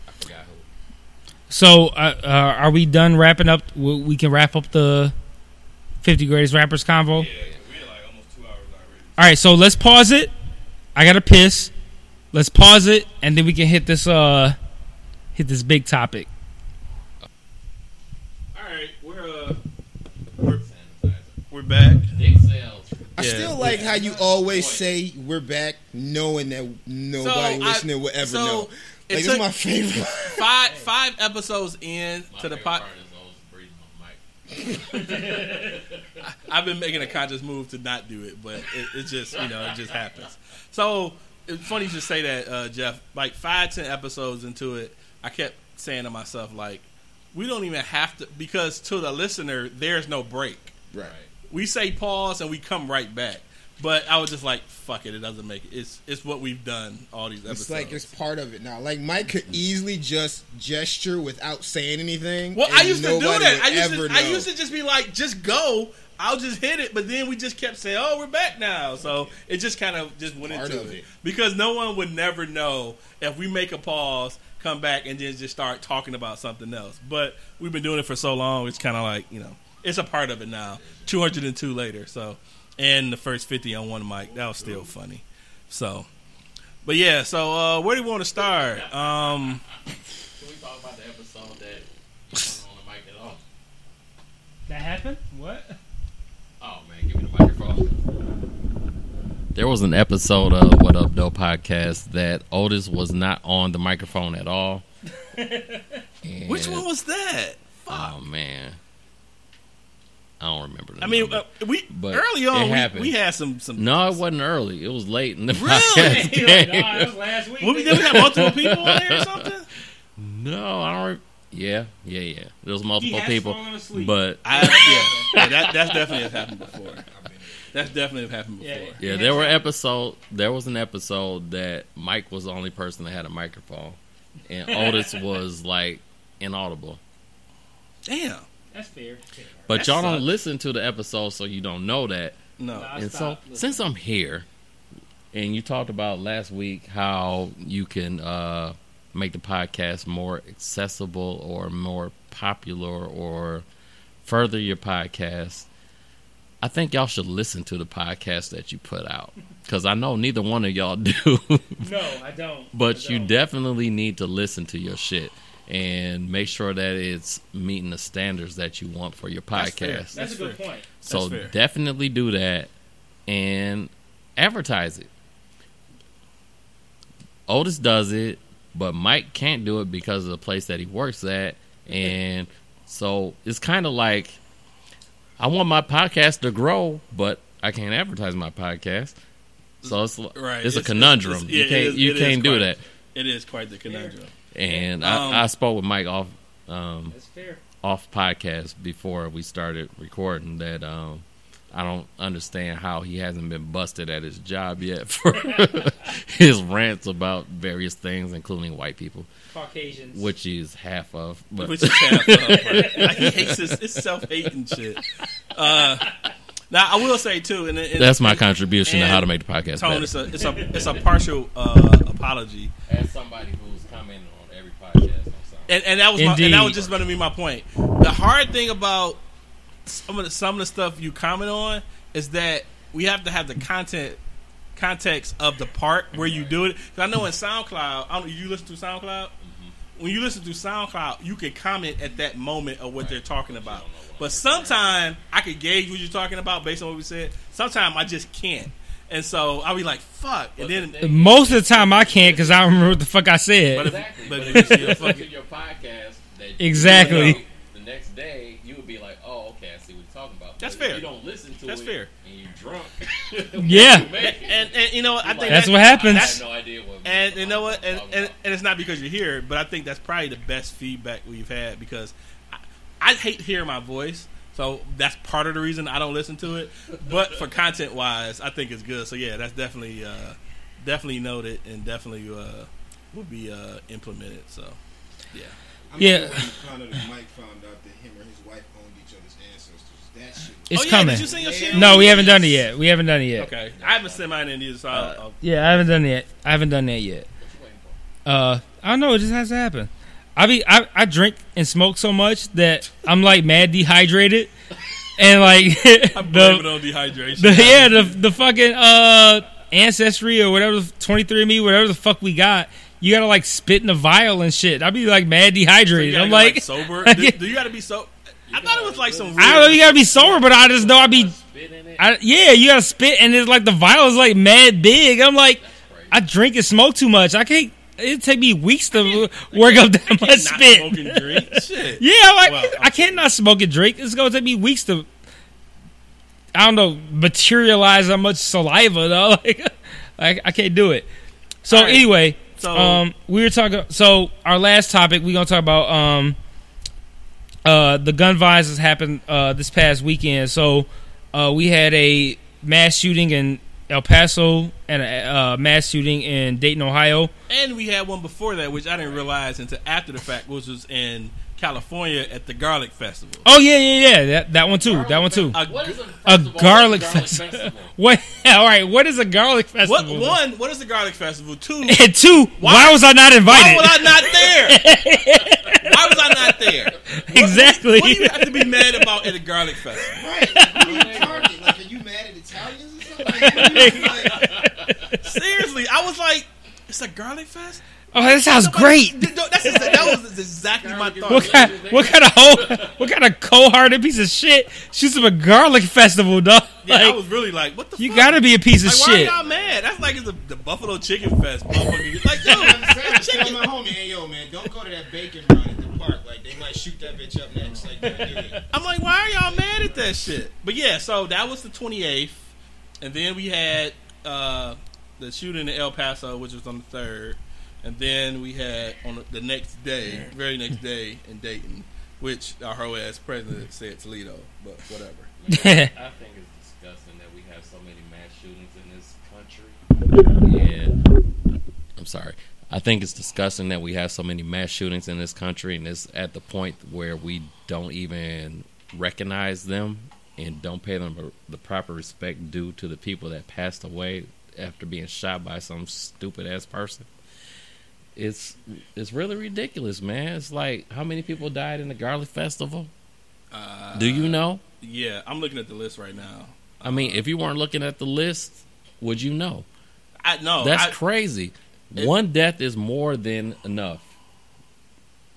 I forgot who. So uh, uh, are we done wrapping up? We we can wrap up the 50 greatest rappers convo. Yeah, we're like almost two hours already. All right, so let's pause it. I got to piss. Let's pause it, and then we can hit this uh hit this big topic. All right, we're uh, we're we're back. Dick sales. I Yeah. still like how you always say we're back, knowing that nobody So, I- listening will ever so, know. it Like, it's my favorite. Five five episodes in My to the favorite pot. part is always breathing on mic. I've been making a conscious move to not do it, but it, it just you know it just happens. So it's funny you should say that, uh, Jeff. Like five ten episodes into it, I kept saying to myself like, we don't even have to because to the listener there's no break. right. We say pause and we come right back. But I was just like, fuck it, it doesn't make it. It's it's what we've done all these episodes. It's like it's part of it now. Like Mike could easily just gesture without saying anything. Well, I used to do that. I used to, I used to just be like, just go. I'll just hit it. But then we just kept saying, oh, we're back now. So it just kind of just went Part into it. it. Because no one would never know if we make a pause, come back, and then just start talking about something else. But we've been doing it for so long, it's kind of like, you know, it's a part of it now. 202 later. So, and the first 50 on one mic. That was still funny. So, but yeah, so uh, where do we want to start? Um, Can we talk about the episode that wasn't on the mic at all? That happened? What? Oh man, give me the microphone. There was an episode of What Up Doe podcast that Otis was not on the microphone at all. And- which one was that? Oh man, I don't remember. The I mean, uh, we But early on we, we had some some. no, it wasn't early. It was late in the Really? podcast game. last week. We did we have multiple people on there or something? no, I don't. Re- yeah, yeah, yeah. There was multiple has people, but I, yeah, yeah, that that's definitely have happened before. That's definitely happened before. Yeah. Yeah, there were episode. There was an episode that Mike was the only person that had a microphone, and Otis was like inaudible. Damn. That's fair. But That y'all sucks. don't listen to the episode, so you don't know that. No. Nah. and so, listening. since I'm here, and you talked about last week how you can uh, make the podcast more accessible or more popular or further your podcast. I think y'all should listen to the podcast that you put out because I know neither one of y'all do. No, I don't. But you definitely need to listen to your shit and make sure that it's meeting the standards that you want for your That's fair. podcast. That's a good fair. point. so fair. definitely do that and advertise it. Otis does it. but Mike can't do it because of the place that he works at, and so it's kind of like I want my podcast to grow, but I can't advertise my podcast. So it's Right. it's, a conundrum. it's- you yeah, it can't is- you can't do quite- that. It is quite the conundrum. And Um, I, I spoke with Mike off um, off podcast before we started recording that um, I don't understand how he hasn't been busted at his job yet for his rants about various things, including white people, Caucasians. which he's half of. But Which is half of, right? Like, he hates his, his self hating shit. Uh, now I will say too, and, and that's my contribution to how to make the podcast Tone, it's a it's a it's a partial uh, apology, As somebody who's commenting on every podcast on something. And, and that was my, and that was just going to be my point. The hard thing about some of the some of the stuff you comment on is that we have to have the content context of the part where you do it. 'Cause I know in SoundCloud, I don't, you listen to SoundCloud. When you listen to SoundCloud, you can comment at that moment of what they're talking about. But sometimes I could gauge what you're talking about based on what we said. Sometimes I just can't, and so I'll be like, "Fuck," and then. Most of the time I can't because I don't remember what the fuck I said. But if, Exactly. but But, if if you you see a listen fucking to your podcast, that Exactly. you know, the next day you would be like, "Oh, okay, I see what you're talking about." That's But if fair. you don't listen to That's it, fair. and you're drunk. Yeah. you make it. and, and you know what? I think That's that- what happens. I have no idea what. And you know what? And, talking and, and it's not because you're here, but I think that's probably the best feedback we've had because I, I hate hearing my voice. So that's part of the reason I don't listen to it. But for content wise, I think it's good. So yeah, that's definitely uh, definitely noted and definitely uh, will be uh, implemented. So yeah. I'm Yeah. sure when you found out that Mike found out that him or his wife owned each other's ancestors, that shit. It's oh yeah, coming. did you send your shit? No, we haven't done it yet. We haven't done it yet. Okay, I haven't sent mine in either. So I'll, I'll, Yeah, I haven't done it yet. I haven't done that yet. Uh, I don't know. It just has to happen. I be I, I drink and smoke so much that I'm like mad dehydrated, and like I'm blaming it the, on dehydration. the yeah the the fucking uh ancestry or whatever 23 me whatever the fuck we got. You gotta like spit in a vial and shit. I'd be like mad So you dehydrated. gotta I'm go, like, sober. do, do you got to be so? I thought it was like some. Weird, I don't know. You gotta be sober, but I just know I'd be spit in it. I, yeah, you gotta spit, and it's like the vial is like mad big. I'm like, I drink and smoke too much. I can't. It take me weeks to work up that much not spit. smoking drink. Shit. Yeah, I'm like Well, I can't not smoke and drink. It's gonna take me weeks to. I don't know, materialize how much saliva though. Like, I, I can't do it. So All right. anyway, So- um, we were talking. So our last topic, we're gonna talk about um, uh, the gun violence has happened uh, this past weekend. So uh, we had a mass shooting in El Paso and a uh, mass shooting in Dayton, Ohio. And we had one before that, which I didn't realize until after the fact, which was in California at the Garlic Festival. Oh yeah, yeah, yeah. That that one too. That one too. A, What is a, A first of all, garlic what's festival. What? All right. What is a garlic festival? what festival? one? What is the Garlic Festival? Two. And two. Why, was I not invited? Why was I not there? Why was I not there? exactly. What do you have to be mad about at a Garlic Festival? Right. Who you target? Like, are you mad at Italians or something? Like, Seriously, I was like, it's a Garlic Fest. oh, that sounds Nobody- great. Th- th- That's that was exactly my thought. What kind? What kind of hoe? What kind of cold-hearted piece of shit shoots up a garlic festival, dog? Yeah, I was really like, what the? you fuck? gotta be a piece of Like, why shit. are y'all mad? That's like it's the, the Buffalo Chicken Fest. motherfucker. Like, yo, I'm saying, I tell chicken. my homie, hey yo, man, don't go to that bacon run at the park. Like, they might shoot that bitch up next. Like, don't do it. I'm like, why are y'all mad at that shit? But yeah, so that was the 28th, and then we had uh, the shooting in El Paso, which was on the third, and then we had on the, the next day, very next day in Dayton, which our whole ass president said Toledo, but whatever. I think it's disgusting that we have so many mass shootings in this country. Yeah. I'm sorry. I think it's disgusting that we have so many mass shootings in this country, and it's at the point where we don't even recognize them and don't pay them the proper respect due to the people that passed away after being shot by some stupid ass person. It's it's really ridiculous, man. It's like how many people died in the Garlic Festival? Uh, Do you know? Yeah, I'm looking at the list right now. I mean, if you weren't looking at the list, would you know? I no, That's I, crazy. it- One death is more than enough.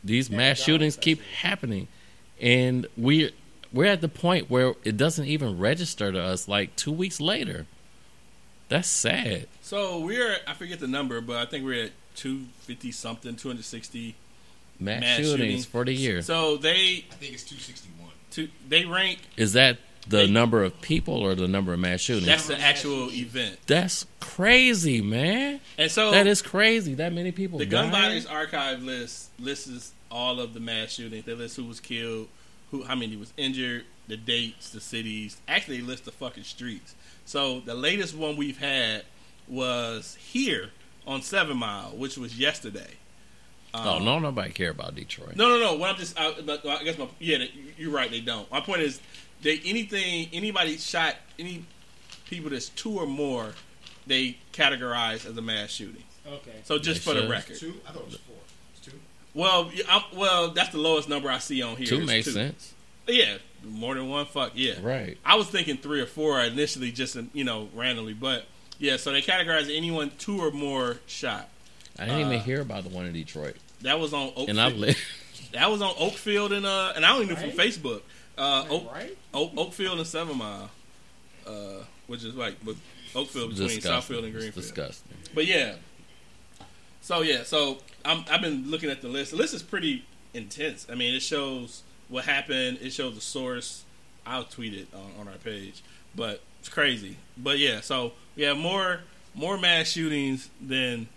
These mass shootings keep happening, and we we're at the point where it doesn't even register to us. Like two weeks later, that's sad. So we're I forget the number, but I think we're at two fifty something, two hundred sixty. Mass, Mass shootings shootings. for the year. So they I think it's 261. two, they rank. Is that the They- number of people or the number of mass shootings? That's the actual event, That's crazy, man. and so That is crazy. That many people. The Gun dying? Violence Archive list lists all of the mass shootings. They list who was killed, who how many was injured, the dates, the cities. Actually, they list the fucking streets. So the latest one we've had was here on Seven Mile, which was yesterday. Oh Um, no, nobody care about Detroit. No, no, no. What I'm just, I, I guess my yeah, you're right. They don't. My point is, they anything anybody shot any people that's two or more, they categorize as a mass shooting. Okay. So just They for the record, Two? I thought it was four. It's two. well, I'm, well, that's the lowest number I see on here. Two is makes sense, Yeah, more than one. Fuck yeah. right? I was thinking three or four initially, just you know, randomly, but yeah. So they categorize anyone two or more shot. I didn't even Uh, hear about the one in Detroit, That was on Oakfield. and I live. that was on Oakfield and uh, and I only knew from Facebook. Uh, Oak, right? Oak, Oakfield and Seven Mile, uh, which is like Oakfield between disgusting. Southfield and It's Greenfield. disgusting. But yeah. So yeah, so I'm, I've been looking at the list. The list is pretty intense. I mean, it shows what happened. It shows the source. I'll tweet it on, on our page, but it's crazy. But yeah, so we have more more mass shootings than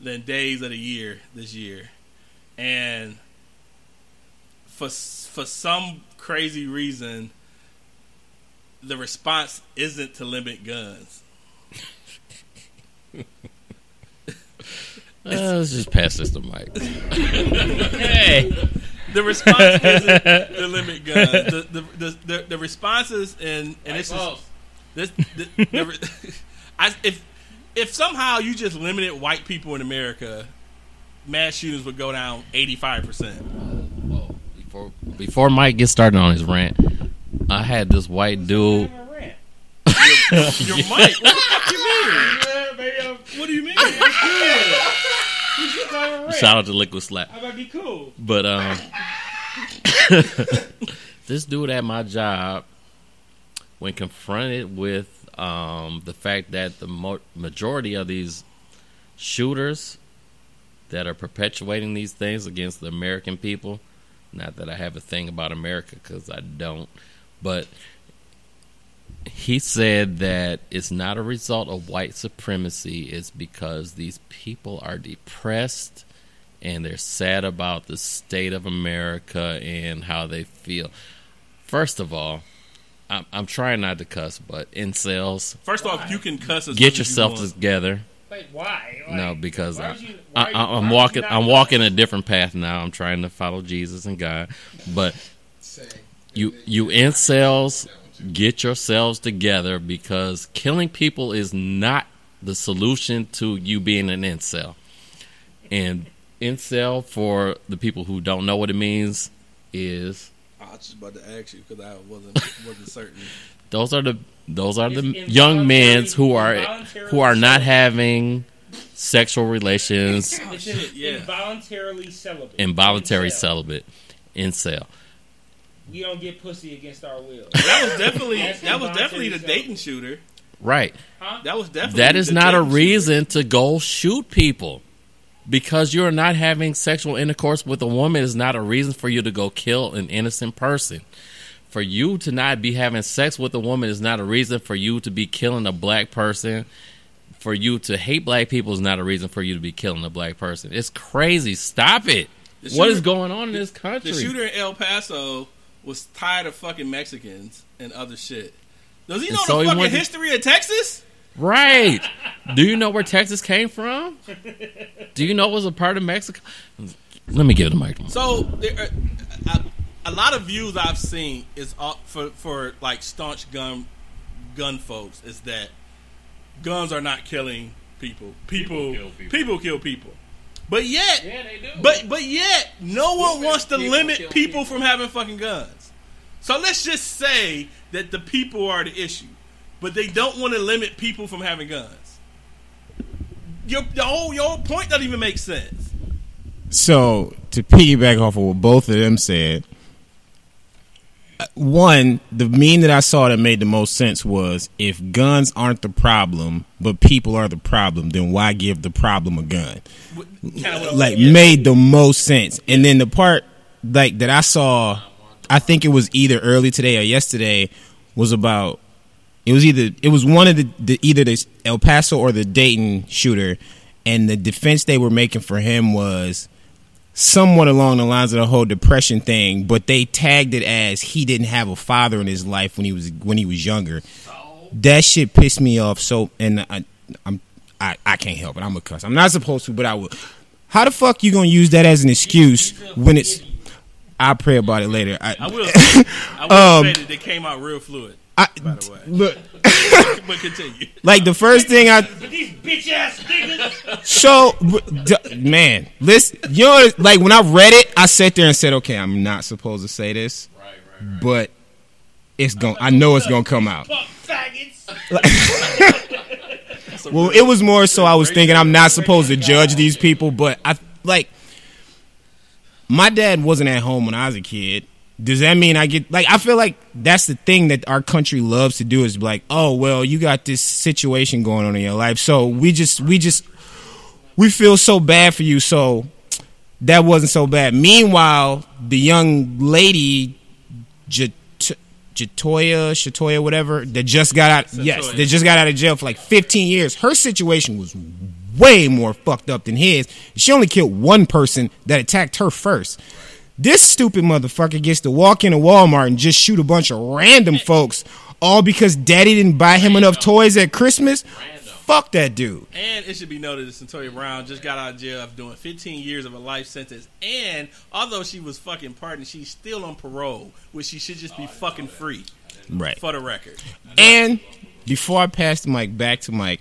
than days of the year this year, and for for some crazy reason, the response isn't to limit guns. Uh, let's just pass this to Mike. Hey. the response isn't the limit gun. The the the, the, the responses and and this is this the, the, I, if if somehow you just limited white people in America, mass shootings would go down eighty five percent. Before before Mike gets started on his rant, I had this white dude. Your mic. What the fuck you mean? What do you mean? Shout out to Liquid Slap. How about be cool? But um, this dude at my job, when confronted with um, the fact that the mo- majority of these shooters that are perpetuating these things against the American people, not that I have a thing about America because I don't, but he said that it's not a result of white supremacy, it's because these people are depressed and they're sad about the state of America and how they feel. First of all, I'm, I'm trying not to cuss, but incels, First off, you can cuss. As get yourself you want. together. Wait, why? No, because why I, would you- why I, are you- I, why I'm would walking. I'm cuss? walking a different path now. I'm trying to follow Jesus and God, but you you incels get yourselves together because killing people is not the solution to you being an incel. And incel, for the people who don't know what it means, is I was just about to ask you because I wasn't wasn't certain. those are the those are the It's young men who are who are not having sexual relations, It's in, Yeah. involuntarily celibate. involuntary Incel. celibate, incel. We don't get pussy against our will. That was definitely that was definitely the involuntary Dayton shooter. Right. That was definitely That is the not a Dayton shooter. reason to go shoot people. Because you're not having sexual intercourse with a woman is not a reason for you to go kill an innocent person. For you to not be having sex with a woman is not a reason for you to be killing a black person. For you to hate black people is not a reason for you to be killing a black person. It's crazy. Stop it. The what shooter- is going on in this country? The shooter in El Paso was tired of fucking Mexicans and other shit. Does he And know so the he fucking went to- history of Texas? Right. Do you know where Texas came from? Do you know it was a part of Mexico? Let me give it a mic. So there are, a, a lot of views I've seen is all, for for like staunch gun gun folks is that guns are not killing people. People kill people. people kill people. But yet, Yeah, they do. but but yet, no one wants to people limit people people. from having fucking guns. So let's just say that the people are the issue, but they don't want to limit people from having guns. Your, your whole your whole point doesn't even make sense. So to piggyback off of what both of them said, one, the meme that I saw that made the most sense was if guns aren't the problem, but people are the problem, then why give the problem a gun? Like made the most sense. And then the part like that I saw, I think it was either early today or yesterday, was about it was either it was one of the, the either the El Paso or the Dayton shooter, and the defense they were making for him was somewhat along the lines of the whole depression thing, but they tagged it as he didn't have a father in his life when he was when he was younger. That shit pissed me off. So, and I, I'm I, I can't help it. I'm a cuss. I'm not supposed to, but I will. How the fuck you gonna use that as an excuse when it's? I'll pray about it later. I, I will. I will Um, say that they came out real fluid. I, by the way, look, but continue. like the first thing I These bitch ass niggas. So, d- man, listen, you know, like when I read it, I sat there and said, okay, I'm not supposed to say this, right, right, but it's going. I know it's gonna come out. Fuck faggots. Well, it was more so I was thinking I'm not supposed to judge these people, but I like my dad wasn't at home when I was a kid. Does that mean I get like I feel like that's the thing that our country loves to do is be like, "Oh, well, you got this situation going on in your life." So, we just we just we feel so bad for you, so that wasn't so bad. Meanwhile, the young lady Jatoya, Shatoya, whatever, that just got out. Yes, that just got out of jail for like 15 years. Her situation was way more fucked up than his. She only killed one person that attacked her first. This stupid motherfucker gets to walk into Walmart and just shoot a bunch of random folks, all because daddy didn't buy him enough toys at Christmas. Fuck that dude. And it should be noted that Cyntoia Brown just got out of jail after doing 15 years of a life sentence. And although she was fucking pardoned, she's still on parole, which she should just be fucking free. Right. For the record. And before I pass the mic back to Mike,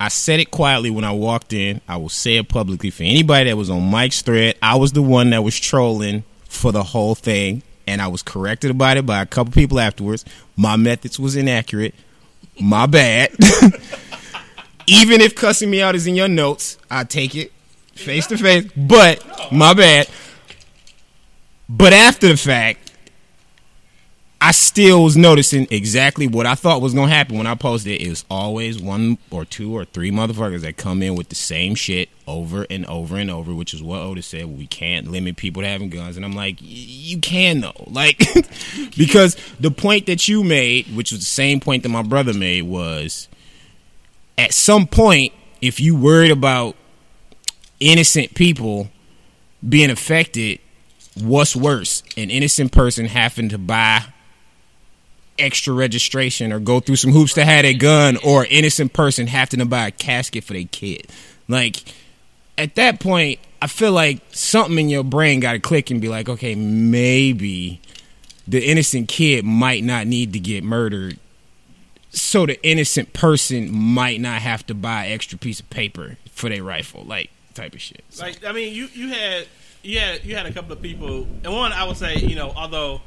I said it quietly when I walked in. I will say it publicly for anybody that was on Mike's thread. I was the one that was trolling for the whole thing, and I was corrected about it by a couple people afterwards. My methods was inaccurate. My bad. Even if cussing me out is in your notes, I take it face to face. But my bad. But after the fact, I still was noticing exactly what I thought was gonna happen when I posted it. It was always one or two or three motherfuckers that come in with the same shit over and over and over, which is what Otis said. We can't limit people to having guns, and I'm like, "Y- you can though, like because the point that you made, which was the same point that my brother made, was at some point, if you worried about innocent people being affected, what's worse, an innocent person having to buy extra registration or go through some hoops to have a gun or an innocent person having to buy a casket for their kid. Like at that point, I feel like something in your brain got to click and be like, okay, maybe the innocent kid might not need to get murdered. So the innocent person might not have to buy an extra piece of paper for their rifle, like type of shit. So- Like I mean, you you had you had you had a couple of people, and one I would say, you know, although,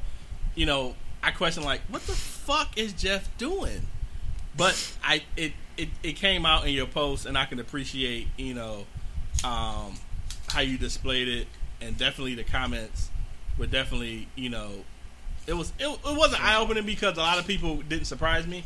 you know, I question like, what the fuck is Jeff doing? But I it it, it came out in your post, and I can appreciate you know um, how you displayed it, and definitely the comments were definitely you know it was it, it wasn't eye opening because a lot of people didn't surprise me.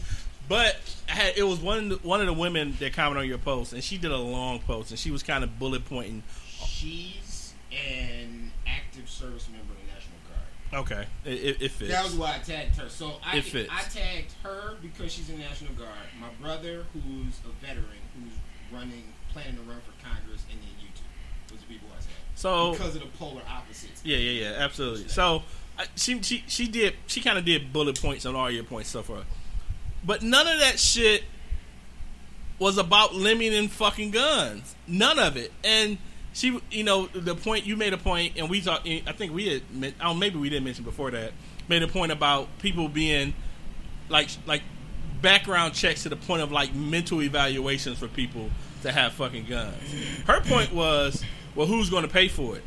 But had, it was one one of the women that commented on your post, and she did a long post, and she was kind of bullet pointing. She's an active service member of the National Guard. Okay, it, it, it fits. That was why I tagged her. So I, It fits. I tagged her because she's in the National Guard. My brother, who's a veteran, who's running, planning to run for Congress, and then YouTube. Those are people I tagged. So- because of the polar opposites. Yeah, yeah, yeah, absolutely. So I, she she she did she kind of did bullet points on all your points so far, but none of that shit was about limiting fucking guns. None of it. And she, you know, the point you made a point, and we talked. I think we had, oh, maybe we didn't mention before that. Made a point about people being like like background checks to the point of like mental evaluations for people to have fucking guns. Her point was, well, who's going to pay for it?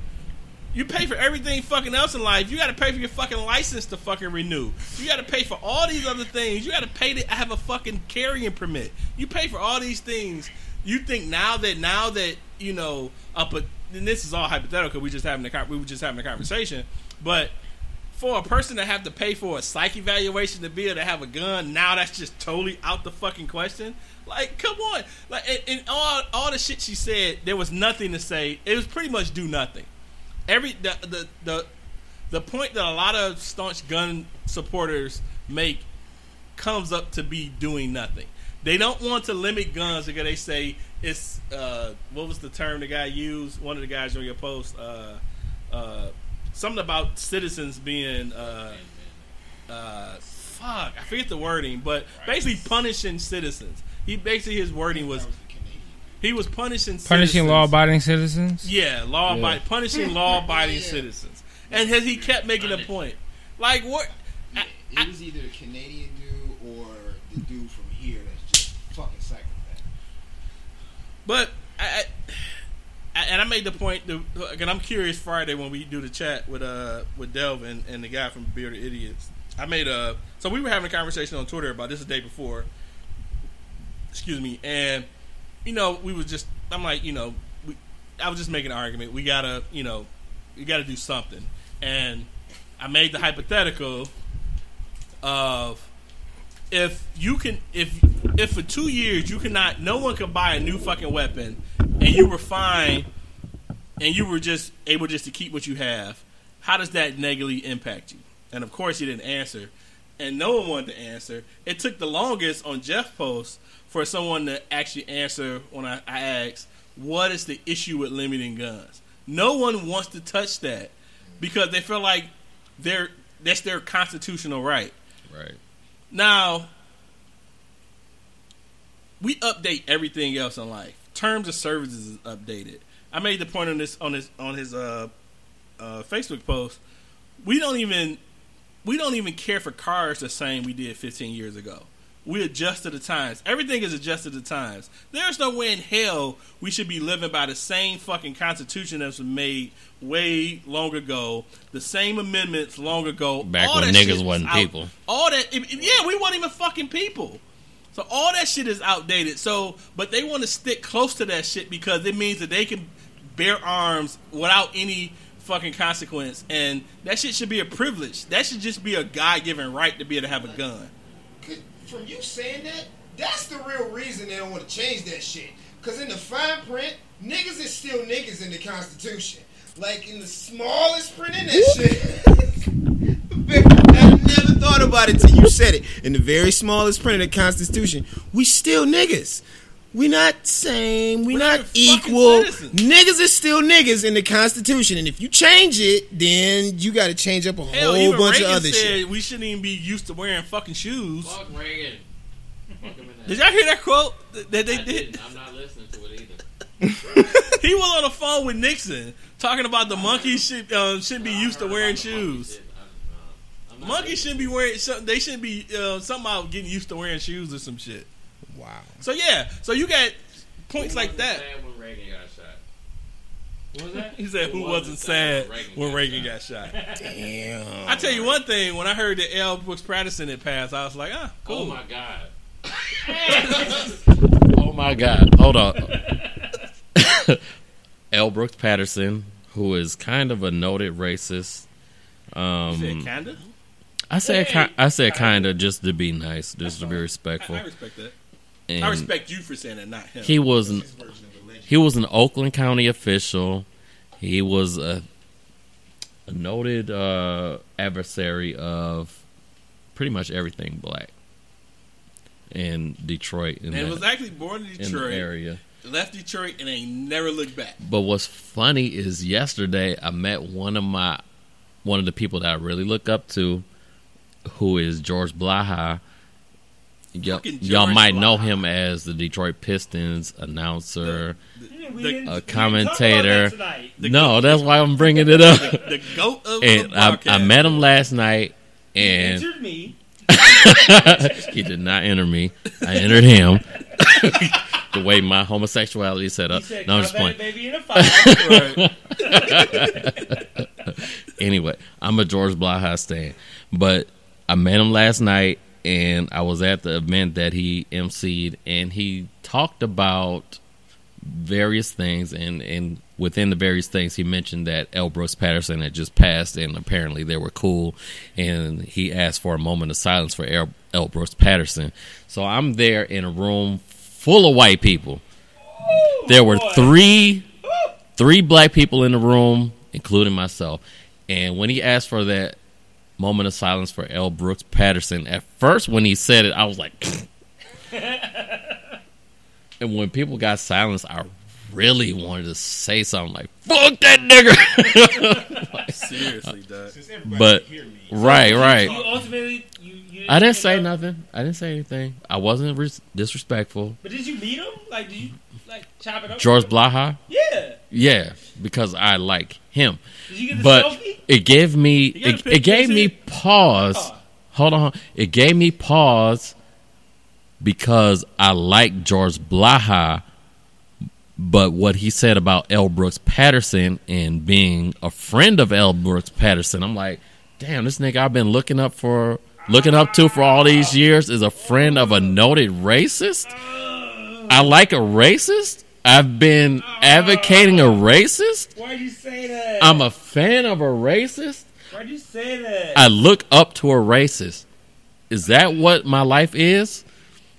You pay for everything fucking else in life. You got to pay for your fucking license to fucking renew. You got to pay for all these other things. You got to pay to have a fucking carrying permit. You pay for all these things. You think now that now that you know up a and this is all hypothetical. We just having a we were just having a conversation, but for a person to have to pay for a psych evaluation to be able to have a gun, now that's just totally out the fucking question. Like, come on. Like, and, and all all the shit she said, there was nothing to say. It was pretty much do nothing. Every the the the the point that a lot of staunch gun supporters make comes up to be doing nothing. They don't want to limit guns because they say it's uh, what was the term the guy used? One of the guys on your post, uh, uh, something about citizens being uh, uh, fuck. I forget the wording, but basically punishing citizens. He basically his wording was he was punishing Punishing law-abiding citizens. Yeah, law Yeah. abiding, punishing law abiding Yeah. citizens, and has he kept making a point? Like what? Yeah, it was either the Canadian dude or the dude from here that's just fucking psychopath. But I, I and I made the point. To, and I'm curious Friday when we do the chat with uh with Delvin and the guy from Bearded Idiots. I made a so we were having a conversation on Twitter about this the day before. Excuse me, and you know we was just I'm like you know we, I was just making an argument. We gotta you know we gotta do something, and I made the hypothetical of if you can if if for two years you cannot no one could buy a new fucking weapon and you were fine and you were just able just to keep what you have how does that negatively impact you? And of course he didn't answer. And no one wanted to answer. It took the longest on jeff post for someone to actually answer when i, I asked what is the issue with limiting guns? No one wants to touch that because they feel like they're that's their constitutional right. Right. Now, we update everything else in life. Terms of services is updated. I made the point on this on his on his uh, uh, Facebook post. We don't even we don't even care for cars the same we did 15 years ago. We adjust to the times. Everything is adjusted to the times. There's no way in hell we should be living by the same fucking constitution that was made way long ago. The same amendments long ago. Back All when that niggas shit is wasn't out. people. All that, if- if- yeah, we weren't even fucking people. So all that shit is outdated. So, but they want to stick close to that shit because it means that they can bear arms without any fucking consequence, and that shit should be a privilege. That should just be a God given right to be able to have a gun. Could- From you saying that, that's the real reason they don't want to change that shit. Cause in the fine print, niggas is still niggas in the Constitution. Like in the smallest print in that shit. I never thought about it till you said it. In the very smallest print of the Constitution, we still niggas. We not same. We We're not not equal. citizens. Niggas is still niggas in the Constitution, and if you change it, then you got to change up a Hell, whole even bunch Reagan of other said shit. we shouldn't even be used to wearing fucking shoes. Fuck Reagan. Fuck him in that. Did y'all hear that quote that that they I did? didn't. I'm not listening to it either. He was on the phone with Nixon talking about the monkeys should um, shouldn't be used to wearing shoes. Monkeys shouldn't be wearing. some- They shouldn't be uh, somehow getting used to wearing shoes or some shit. Wow. So yeah, so you got points like that. when Reagan got shot. What was that? He said, "Who wasn't sad when Reagan got shot?" Damn. I tell you one thing: when I heard that L. Brooks Patterson had passed, I was like, "Ah, cool." Oh my god. oh my god. Hold on. L. Brooks Patterson, who is kind of a noted racist. Um, You said kinda. I said ki- I said kind of just to be nice, just to be I, respectful. I respect that. And I respect you for saying that, not him. He was an he was an Oakland County official. He was a a noted uh, adversary of pretty much everything black in Detroit in, and that, was actually born in in the Detroit, area. left Detroit, and ain't never looked back. But what's funny is yesterday I met one of my one of the people that I really look up to, who is George Blaha. Y'all, y'all might know him as the Detroit Pistons announcer, The, a commentator. The No, that's why I'm bringing it up. the goat of and the I, I met him last night, and Entered me. he did not enter me. I entered him. the way my homosexuality is set up. Said, no, I'm just playing. baby in a five. Anyway, I'm a George Blaha stan, but I met him last night, and I was at the event that he emceed, and he talked about various things, and and within the various things, he mentioned that L. Brooks Patterson had just passed, and apparently they were cool. And he asked for a moment of silence for L. Brooks Patterson. So I'm there in a room full of white people. There were three three black people in the room, including myself. And when he asked for that moment of silence for L. Brooks Patterson, at first when he said it, I was like, and when people got silence, I really wanted to say something like "fuck that nigga," Seriously, uh, Doug. but right, right. You ultimately, you, you I didn't say know- nothing. I didn't say anything. I wasn't res- disrespectful. But did you meet him? Like, did you like chop it up? George Blaha, Yeah. yeah, because I like him. Did you get the but selfie? it gave me it, it gave me pause. Oh. Hold on, it gave me pause because I like George Blaha, but what he said about L. Brooks Patterson and being a friend of L. Brooks Patterson, I'm like, damn, this nigga I've been looking up for, looking up to for all these years is a friend of a noted racist. I like a racist. I've been advocating a racist. Why'd you say that? I'm a fan of a racist. Why'd you say that? I look up to a racist. Is that what my life is?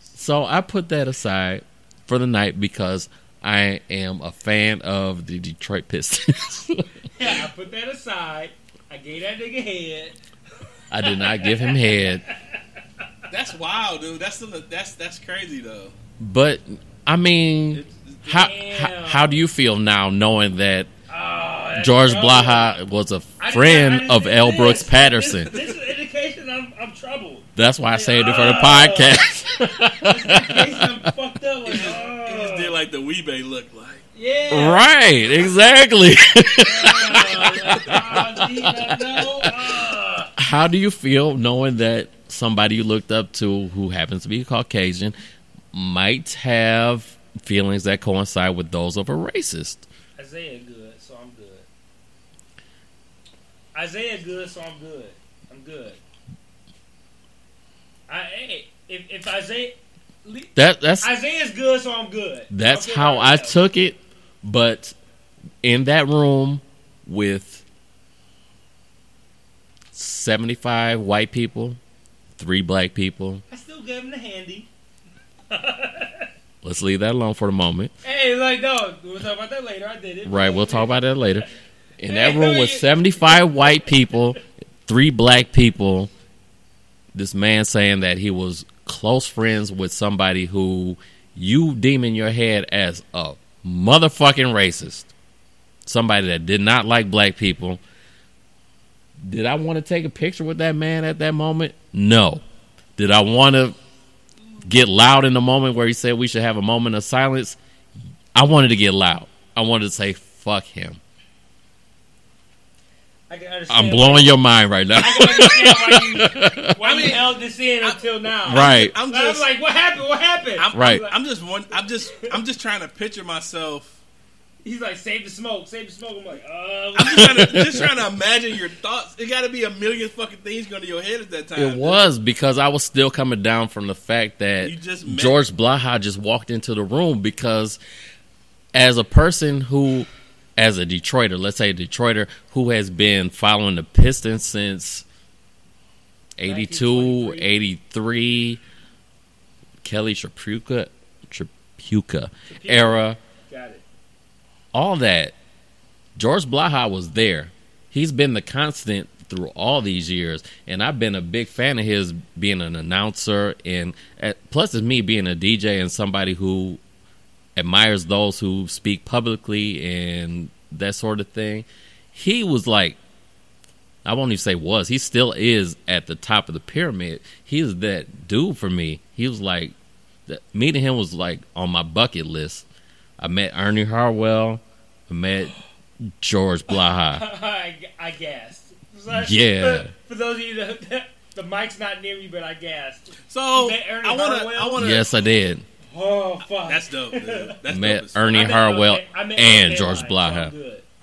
So I put that aside for the night because I am a fan of the Detroit Pistons. yeah, I put that aside. I gave that nigga head. I did not give him head, That's wild, dude. That's still, that's that's crazy though. but I mean, It's- how, how how do you feel now knowing that Oh, George trouble. Blaha was a didn't- I friend of see L. Brooks This, Patterson? this is an indication I'm, I'm troubled. That's why I saved it for the Oh. podcast. Indication I'm fucked up. Like, He just oh. did like the Weebay look like. Yeah. right, exactly. Oh, like, oh, do you not know? Oh. how do you feel knowing that somebody you looked up to who happens to be Caucasian might have feelings that coincide with those of a racist? Isaiah good, so I'm good. Isaiah good, so I'm good. I'm good. I hey, if if Isaiah That that's Isaiah's good, so I'm good. that's Okay, how I took it, but in that room with 75 white people, 3 black people. I still gave him the handy. Let's leave that alone for the moment. Hey, like no, we'll talk about that later. I did it. Right, we'll talk about that later. In that room was hey. 75 white people, three black people, this man saying that he was close friends with somebody who you deem in your head as a motherfucking racist. Somebody that did not like black people. Did I want to take a picture with that man at that moment? No. Did I want to get loud in the moment where he said we should have a moment of silence? I wanted to get loud. I wanted to say, fuck him. I can understand I'm blowing your mind right now. I can understand why you why you held this in until now. right. I'm So I was just like, what happened? What happened? I'm, Right. I'm, I'm just one. I'm just I'm just trying to picture myself. He's like, save the smoke, save the smoke. I'm like, uh, I'm just trying to, just trying to imagine your thoughts. It got to be a million fucking things going to your head at that time. It was because I was still coming down from the fact that just George Blaha just walked into the room because as a person who as a Detroiter, let's say a Detroiter who has been following the Pistons since 82, 83, Kelly Tripucka, Tripucka era, got it. All that. George Blaha was there. He's been the constant through all these years, and I've been a big fan of his being an announcer, and uh, plus, it's me being a DJ and somebody who admires those who speak publicly and that sort of thing. He was like, I won't even say was. He still is at the top of the pyramid. He's that dude for me. He was like, meeting him was like on my bucket list. I met Ernie Harwell. I met George Blaha. I, I gasped. Sorry. Yeah. For, for those of you that the mic's not near me, but I gasped. So Ernie I want to. Harwell? I want to. yes, I did. Oh fuck. That's dope. Dude. That's met as fuck. Ernie I met Harwell okay- I met and okay George line, Blaha.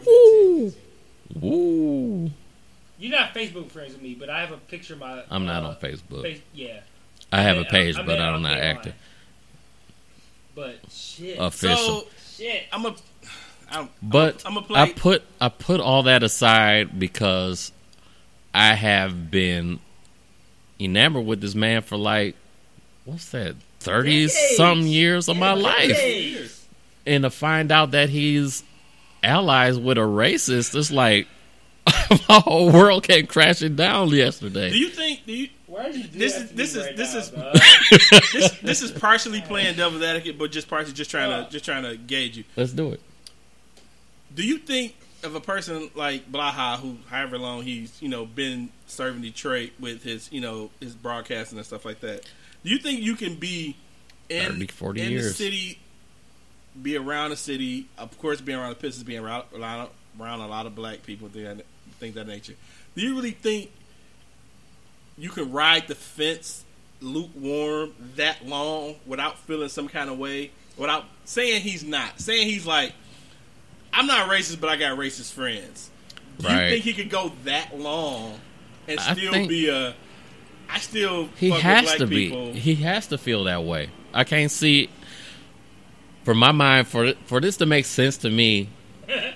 so I'm. Ooh. You're not Facebook friends with me, but I have a picture of my. I'm not uh, on Facebook. Face, yeah, I have a met- page, I but I'm not okay active. But shit, Official. So shit. I'm a. I'm, But I'm, gonna play. I put I put all that aside because I have been enamored with this man for like what's that thirty some years of my life, and to find out that he's allies with a racist, it's like my whole world came crashing down yesterday. do you think? Do you? Why did This that is to this is right this now, is this this is partially playing devil's advocate, but just partially just trying to just trying to gauge you. Let's do it. Do you think of a person like Blaha, who however long he's you know been serving Detroit with his you know his broadcasting and stuff like that? Do you think you can be in 30, 40 in the city, be around the city, of course, being around the Pistons, being around, around, around a lot of black people, things that, things that nature? Do you really think you can ride the fence lukewarm that long without feeling some kind of way, without saying he's not, saying he's like, I'm not racist, but I got racist friends. Do you think he could go that long and I still be a? I still He fuck with has to people. be. He has to feel that way. I can't see. For my mind, for for this to make sense to me,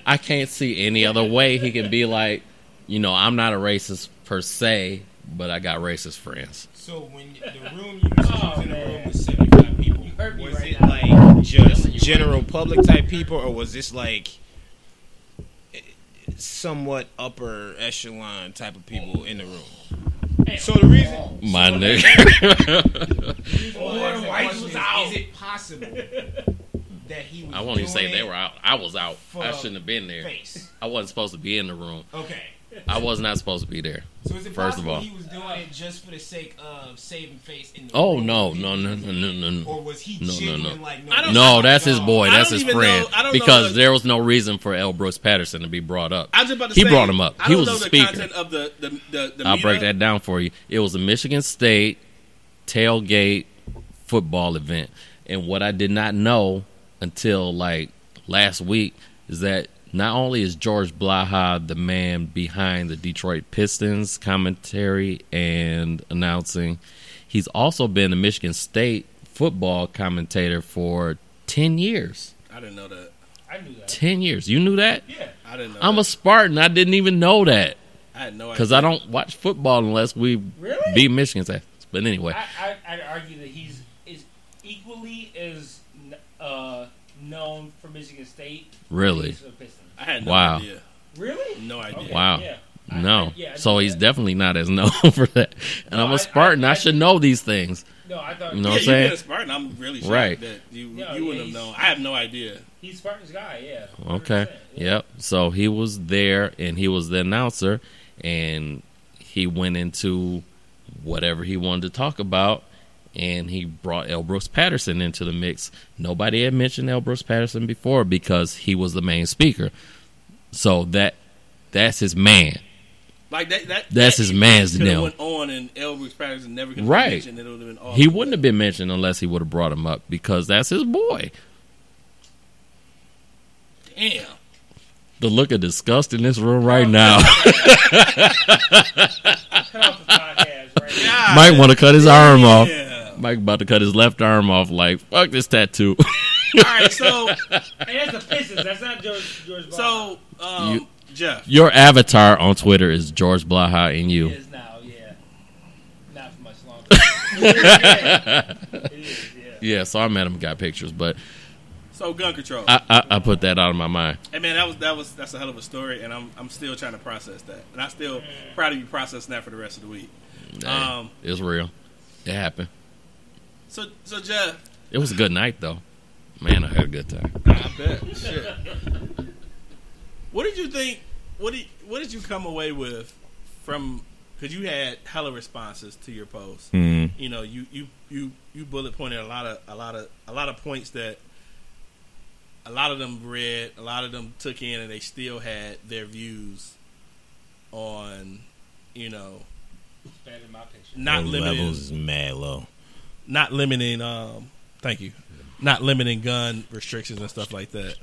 I can't see any other way he can be like, you know, I'm not a racist per se, but I got racist friends. So when the room you was Oh, in the room with seventy five people, was right it now. like just general public type people, or was this like eh, somewhat upper echelon type of people in the room? So the reason My nigga. Or the whites was out. Is it possible that he was? I won't even say they were out. I was out. I shouldn't have been there. Face. I wasn't supposed to be in the room. Okay. I was not supposed to be there. So is it First of all. he was doing it just for the sake of saving face in the Oh room no, no, no, no, no, no, Or was he No, no, genuine no. like I don't- No, that's his boy. That's his friend. know- I know because the- there was no reason for L. Brooks Patterson to be brought up. I was about to He say, brought him up. I He don't was know a the speaker. content of the the the, the I'll break that down for you. It was a Michigan State tailgate football event, and what I did not know until like last week is that not only is George Blaha the man behind the Detroit Pistons commentary and announcing, he's also been a Michigan State football commentator for ten years. I didn't know that. I knew that. Ten years. You knew that? Yeah. I didn't know. I'm that. a Spartan. I didn't even know that I had no idea. because I don't watch football unless we Really? beat Michigan's ass. But anyway, I, I, I'd argue that he's is equally as uh, known for Michigan State. Really? As for Pistons. I had no Wow. idea. Really? No idea. Okay, Wow. Yeah. No. I- yeah, so he's that. definitely not as known for that. And No, I'm a Spartan. I, I- I- should know these things. No, I thought You know yeah, what I'm you saying? being a Spartan, I'm really shocked Right. that you No, you yeah, wouldn't have known. I have no idea. he's Spartan's guy. Yeah. Okay. 100%, yeah. Yep. So he was there and he was the announcer and he went into whatever he wanted to talk about and he brought L. Brooks Patterson into the mix. Nobody had mentioned L. Brooks Patterson before because he was the main speaker. So that that's his man. Like that. that That's that his man's could have deal. went on, and Elvis Patterson never could have Right. mentioned it. It been awesome. He wouldn't have been mentioned unless he would have brought him up because that's his boy. Damn. The look of disgust in this room right now. Cut off the podcast right now. God, Mike want to cut his arm off. Yeah. Mike about to cut his left arm off. Like fuck this tattoo. All right. So Hey, that's the Pistons. That's not George George. So um, You- Jeff. Your avatar on Twitter is George Blaha and you. is now. Yeah. Not for much longer. yeah. It is. Yeah. Yeah, so I met him, and got pictures, but So gun control. I, I, I put that out of my mind. Hey man, that was that was that's a hell of a story, and I'm I'm still trying to process that, and I still probably be processing that for the rest of the week. Hey, Um, it's real. It happened. So so Jeff, It was a good night though. Man, I had a good time. I bet shit. What did you think? What did what did you come away with from? Because you had hella responses to your post. Mm. You know, you you you you bullet pointed a lot of a lot of a lot of points that a lot of them read, a lot of them took in, and they still had their views on, you know, Better than my not The limiting levels is mad low. Not limiting um thank you not limiting gun restrictions and stuff like that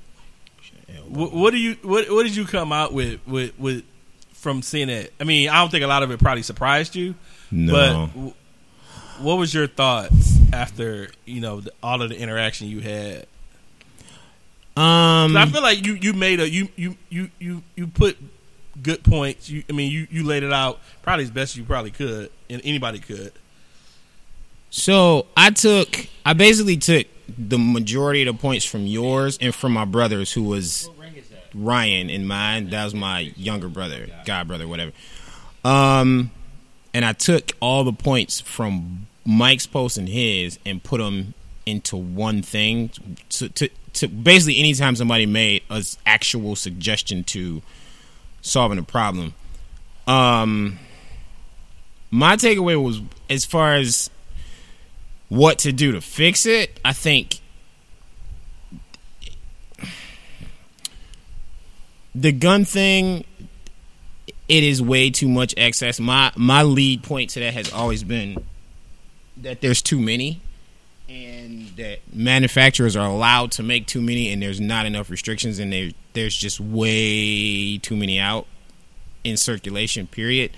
what, what do you what what did you come out with with with from seeing it i mean i don't think a lot of it probably surprised you No. but w- what was your thoughts after you know the, all of the interaction you had Um, I feel like you you made a you you you you you put good points. You I mean you you laid it out probably as best you probably could, and anybody could. So I took, I basically took the majority of the points from yours and from my brother's, who was Ryan in mine. That was my younger brother, god brother, whatever. Um, and I took all the points from Mike's post and his and put them into one thing to, to, to basically anytime somebody made an actual suggestion to solving a problem. Um, my takeaway was as far as what to do to fix it. I think the gun thing it is way too much excess. My my lead point to that has always been that there's too many and that manufacturers are allowed to make too many and there's not enough restrictions and there there's just way too many out in circulation period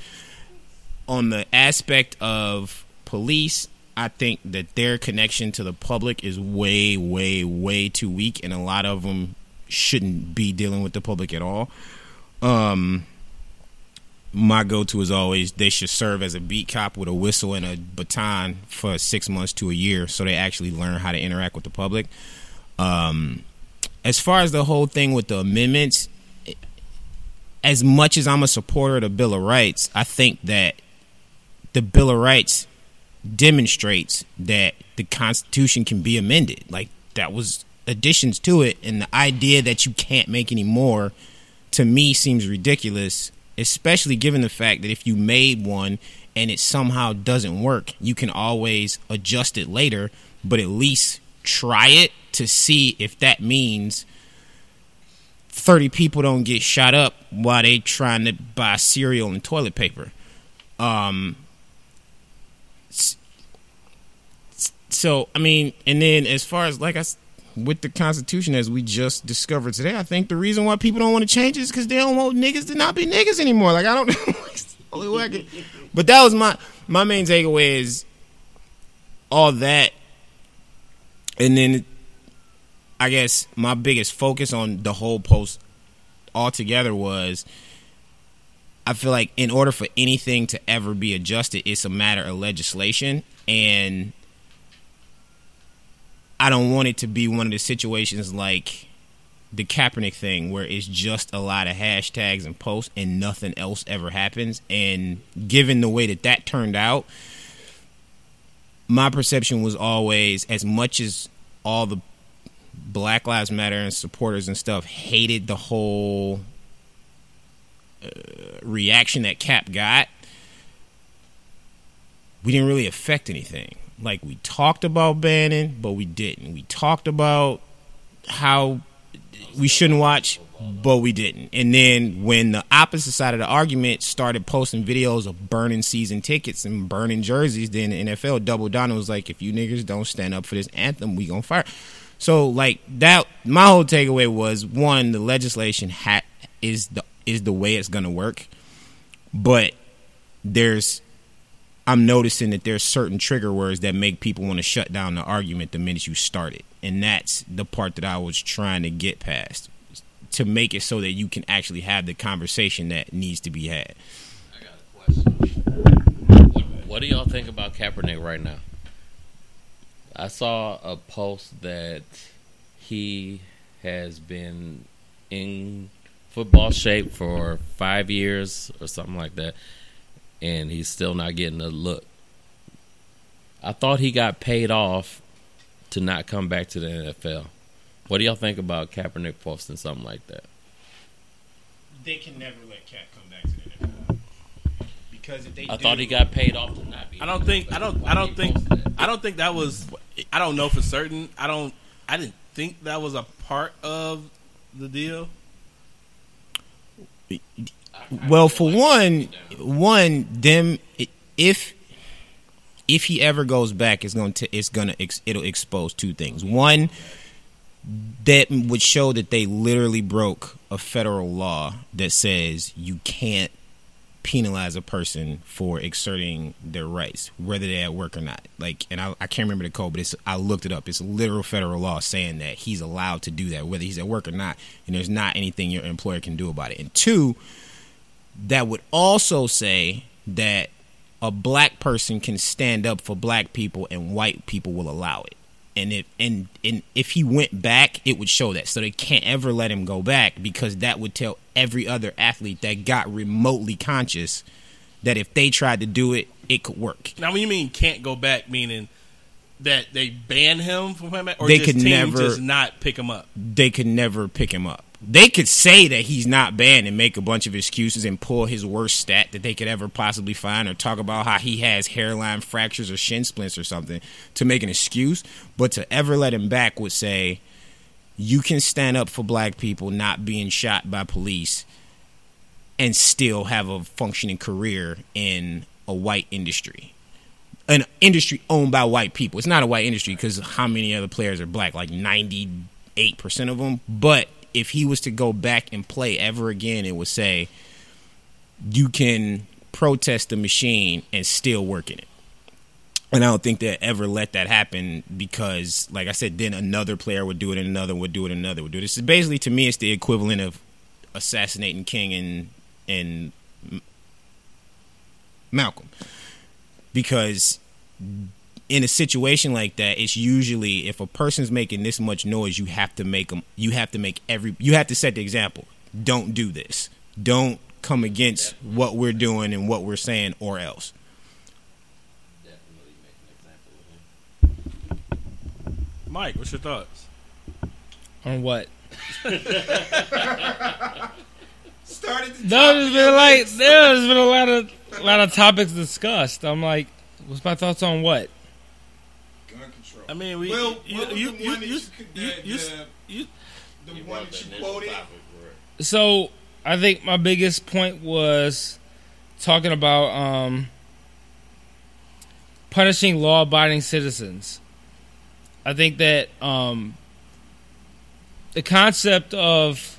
on the aspect of police i think that their connection to the public is way way way too weak and a lot of them shouldn't be dealing with the public at all. Um my go-to is always they should serve as a beat cop with a whistle and a baton for six months to a year so they actually learn how to interact with the public. Um as far as the whole thing with the amendments as much as I'm a supporter of the Bill of Rights, I think that the Bill of Rights demonstrates that the Constitution can be amended. Like that was additions to it, and the idea that you can't make any more to me seems ridiculous, especially given the fact that if you made one and it somehow doesn't work, you can always adjust it later, but at least try it to see if that means 30 people don't get shot up while they trying to buy cereal and toilet paper. Um so I mean, and then as far as like I with the Constitution as we just discovered today, I think the reason why people don't want to change is because they don't want niggas to not be niggas anymore. Like I don't know, but that was my my main takeaway is all that, and then I guess my biggest focus on the whole post altogether was I feel like in order for anything to ever be adjusted, it's a matter of legislation. And I don't want it to be one of the situations like the Kaepernick thing where it's just a lot of hashtags and posts and nothing else ever happens. And given the way that that turned out, my perception was always as much as all the Black Lives Matter and supporters and stuff hated the whole Uh, reaction that Cap got. We didn't really affect anything. Like we talked about banning, but we didn't. We talked about how we shouldn't watch, but we didn't. And then when the opposite side of the argument started posting videos of burning season tickets and burning jerseys, then the NFL doubled down and was like, if you niggas don't stand up for this anthem, we gonna fire. So like that, my whole takeaway was one: the legislation is the is the way it's gonna work, but there's I'm noticing that there's certain trigger words that make people want to shut down the argument the minute you start it, and that's the part that I was trying to get past to make it so that you can actually have the conversation that needs to be had. I got a question. What, what do y'all think about Kaepernick right now? I saw a post that he has been in football shape for five years or something like that, and he's still not getting a look. I thought he got paid off to not come back to the NFL. What do y'all think about Kaepernick posting something like that? They can never let Cap come back to the NFL because if they I thought he got paid off to not be. I don't think I don't I don't think? I don't think that was I don't know for certain. I don't I didn't think that was a part of the deal. Well, for one, one them if if he ever goes back, it's going to it's going to it'll expose two things. One that would show that they literally broke a federal law that says you can't penalize a person for exerting their rights, whether they're at work or not. Like, and I, I can't remember the code, but it's I looked it up. It's literal federal law saying that he's allowed to do that, whether he's at work or not, and there's not anything your employer can do about it. And two, that would also say that a black person can stand up for black people and white people will allow it. And if and, and if he went back, it would show that. So they can't ever let him go back because that would tell every other athlete that got remotely conscious that if they tried to do it, it could work. Now, when you mean can't go back, meaning that they ban him from him, or They just could never- just not pick him up? They could never pick him up. They could say that he's not banned and make a bunch of excuses and pull his worst stat that they could ever possibly find or talk about how he has hairline fractures or shin splints or something to make an excuse. But to ever let him back would say, you can stand up for black people not being shot by police and still have a functioning career in a white industry. An industry owned by white people. It's not a white industry because how many other players are black? Like 98% of them. But if he was to go back and play ever again, it would say you can protest the machine and still work in it. And I don't think they ever let that happen because, like I said, then another player would do it and another would do it and another would do it. This is basically, to me, it's the equivalent of assassinating King and and Malcolm, because in a situation like that, it's usually if a person's making this much noise, you have to make them. You have to make every. You have to set the example. Don't do this. Don't come against what we're doing and what we're saying, or else. Definitely make an example of it. Mike, what's your thoughts? On what? Started the No, there's been like there's been a lot of a lot of topics discussed. I'm like, what's my thoughts on what? Gun. I mean, we Well, you what was you the you one that you you you that, you uh, you The one that you quoted. So I think my biggest point was talking about um, punishing law-abiding citizens. I think that um, the concept of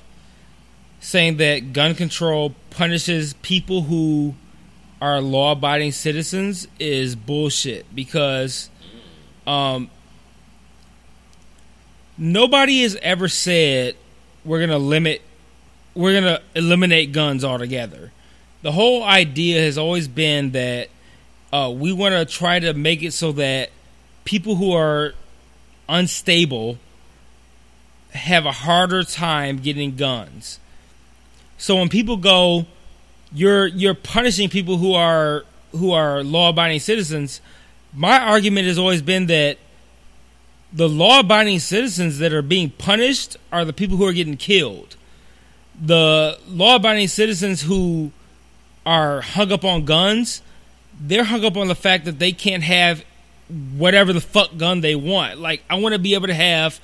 saying that gun control punishes people who are law-abiding citizens is bullshit because um, nobody has ever said we're gonna limit we're gonna eliminate guns altogether. The whole idea has always been that uh, we want to try to make it so that people who are unstable have a harder time getting guns. So when people go, you're you're punishing people who are who are law-abiding citizens. My argument has always been that the law-abiding citizens that are being punished are the people who are getting killed. The law-abiding citizens who are hung up on guns, they're hung up on the fact that they can't have whatever the fuck gun they want. Like I want to be able to have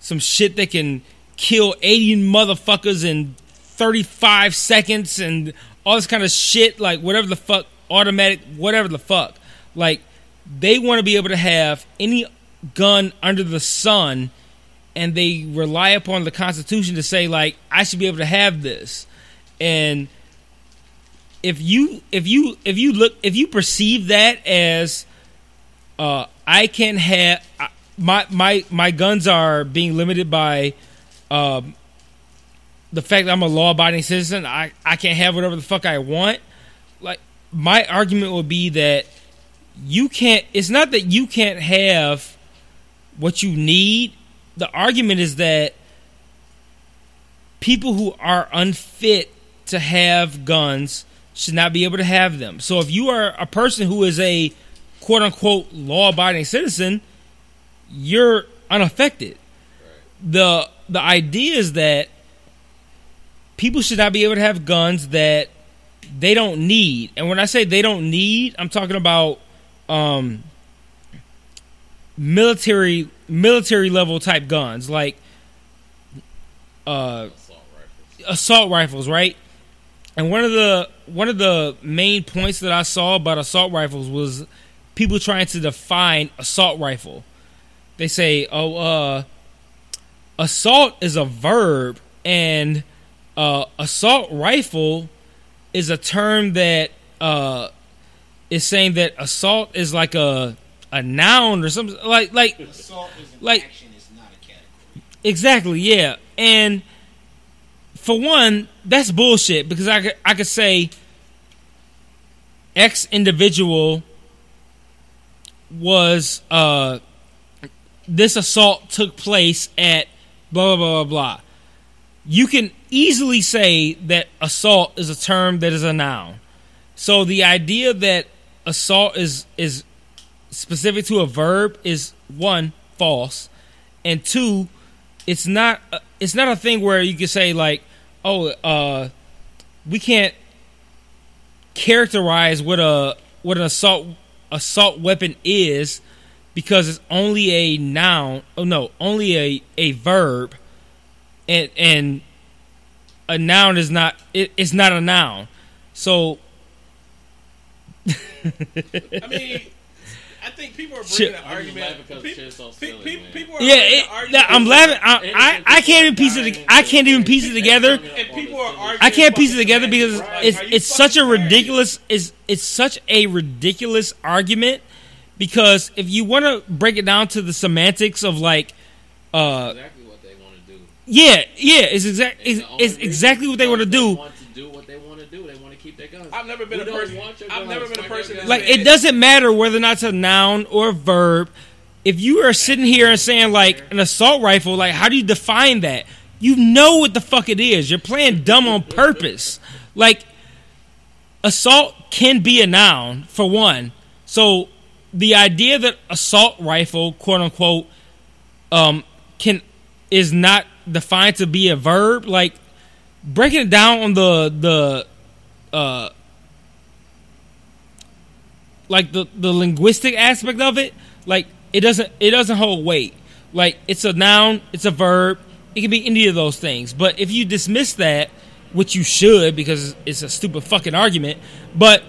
some shit that can kill 80 motherfuckers in 35 seconds and all this kind of shit like whatever the fuck automatic whatever the fuck. Like they want to be able to have any gun under the sun and they rely upon the constitution to say like I should be able to have this. And if you if you if you look if you perceive that as uh, I can have my my my guns are being limited by um, the fact that I'm a law-abiding citizen. I I can't have whatever the fuck I want. Like my argument would be that you can't. It's not that you can't have what you need. The argument is that people who are unfit to have guns should not be able to have them. So if you are a person who is a quote unquote law abiding citizen, you're unaffected. The the idea is that people should not be able to have guns that they don't need. And when I say they don't need, I'm talking about um military military level type guns like uh assault rifles, right? And one of the one of the main points that I saw about assault rifles was people trying to define assault rifle. They say, "Oh, uh assault is a verb and uh assault rifle is a term that uh, is saying that assault is like a a noun or something like like Assault is an Like- action, it's not a category. Exactly, yeah. And for one, that's bullshit because I could, I could say X individual was uh this assault took place at blah blah blah blah blah. You can easily say that assault is a term that is a noun. So the idea that assault is is specific to a verb is one false, and two, it's not uh, it's not a thing where you can say like, oh, uh, we can't characterize what a what an assault assault weapon is because it's only a noun. Oh no, only a a verb, and and a noun is not it, it's not a noun. So I mean, I think people are Shit. bringing an I'm argument. laughing 'cause pe- shit's so pe- silly, pe- man. people are yeah, bringing it, an. I'm laughing. I, I I can't even piece it. I can't even piece it together. And people are arguing. I can't piece it together because semantics. It's it's such a ridiculous is it's such a ridiculous argument because if you want to break it down to the semantics of like uh exactly what they want to do. yeah yeah it's exact it's, it's exactly what they want to because do want to do what they want to do. They want to keep. I've never been Who a person. want your I've never been a person. like said- it doesn't matter whether or not it's a noun or a verb if you are sitting here and saying like an assault rifle like how do you define that you know what the fuck it is you're playing dumb on purpose like assault can be a noun for one so the idea that assault rifle quote unquote um can is not defined to be a verb like breaking it down on the the uh like the the linguistic aspect of it like it doesn't it doesn't hold weight. Like it's a noun it's a verb it can be any of those things. But if you dismiss that which you should because it's a stupid fucking argument but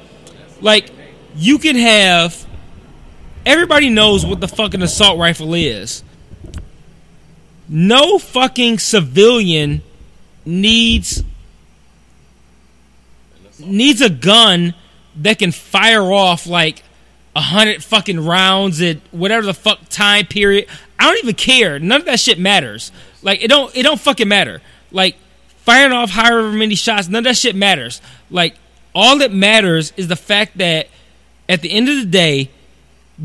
like you can have everybody knows what the fucking assault rifle is. No fucking civilian needs needs a gun that can fire off like a hundred fucking rounds at whatever the fuck time period. I don't even care. None of that shit matters. Like it don't it don't fucking matter. Like firing off however many shots, none of that shit matters. Like all that matters is the fact that at the end of the day,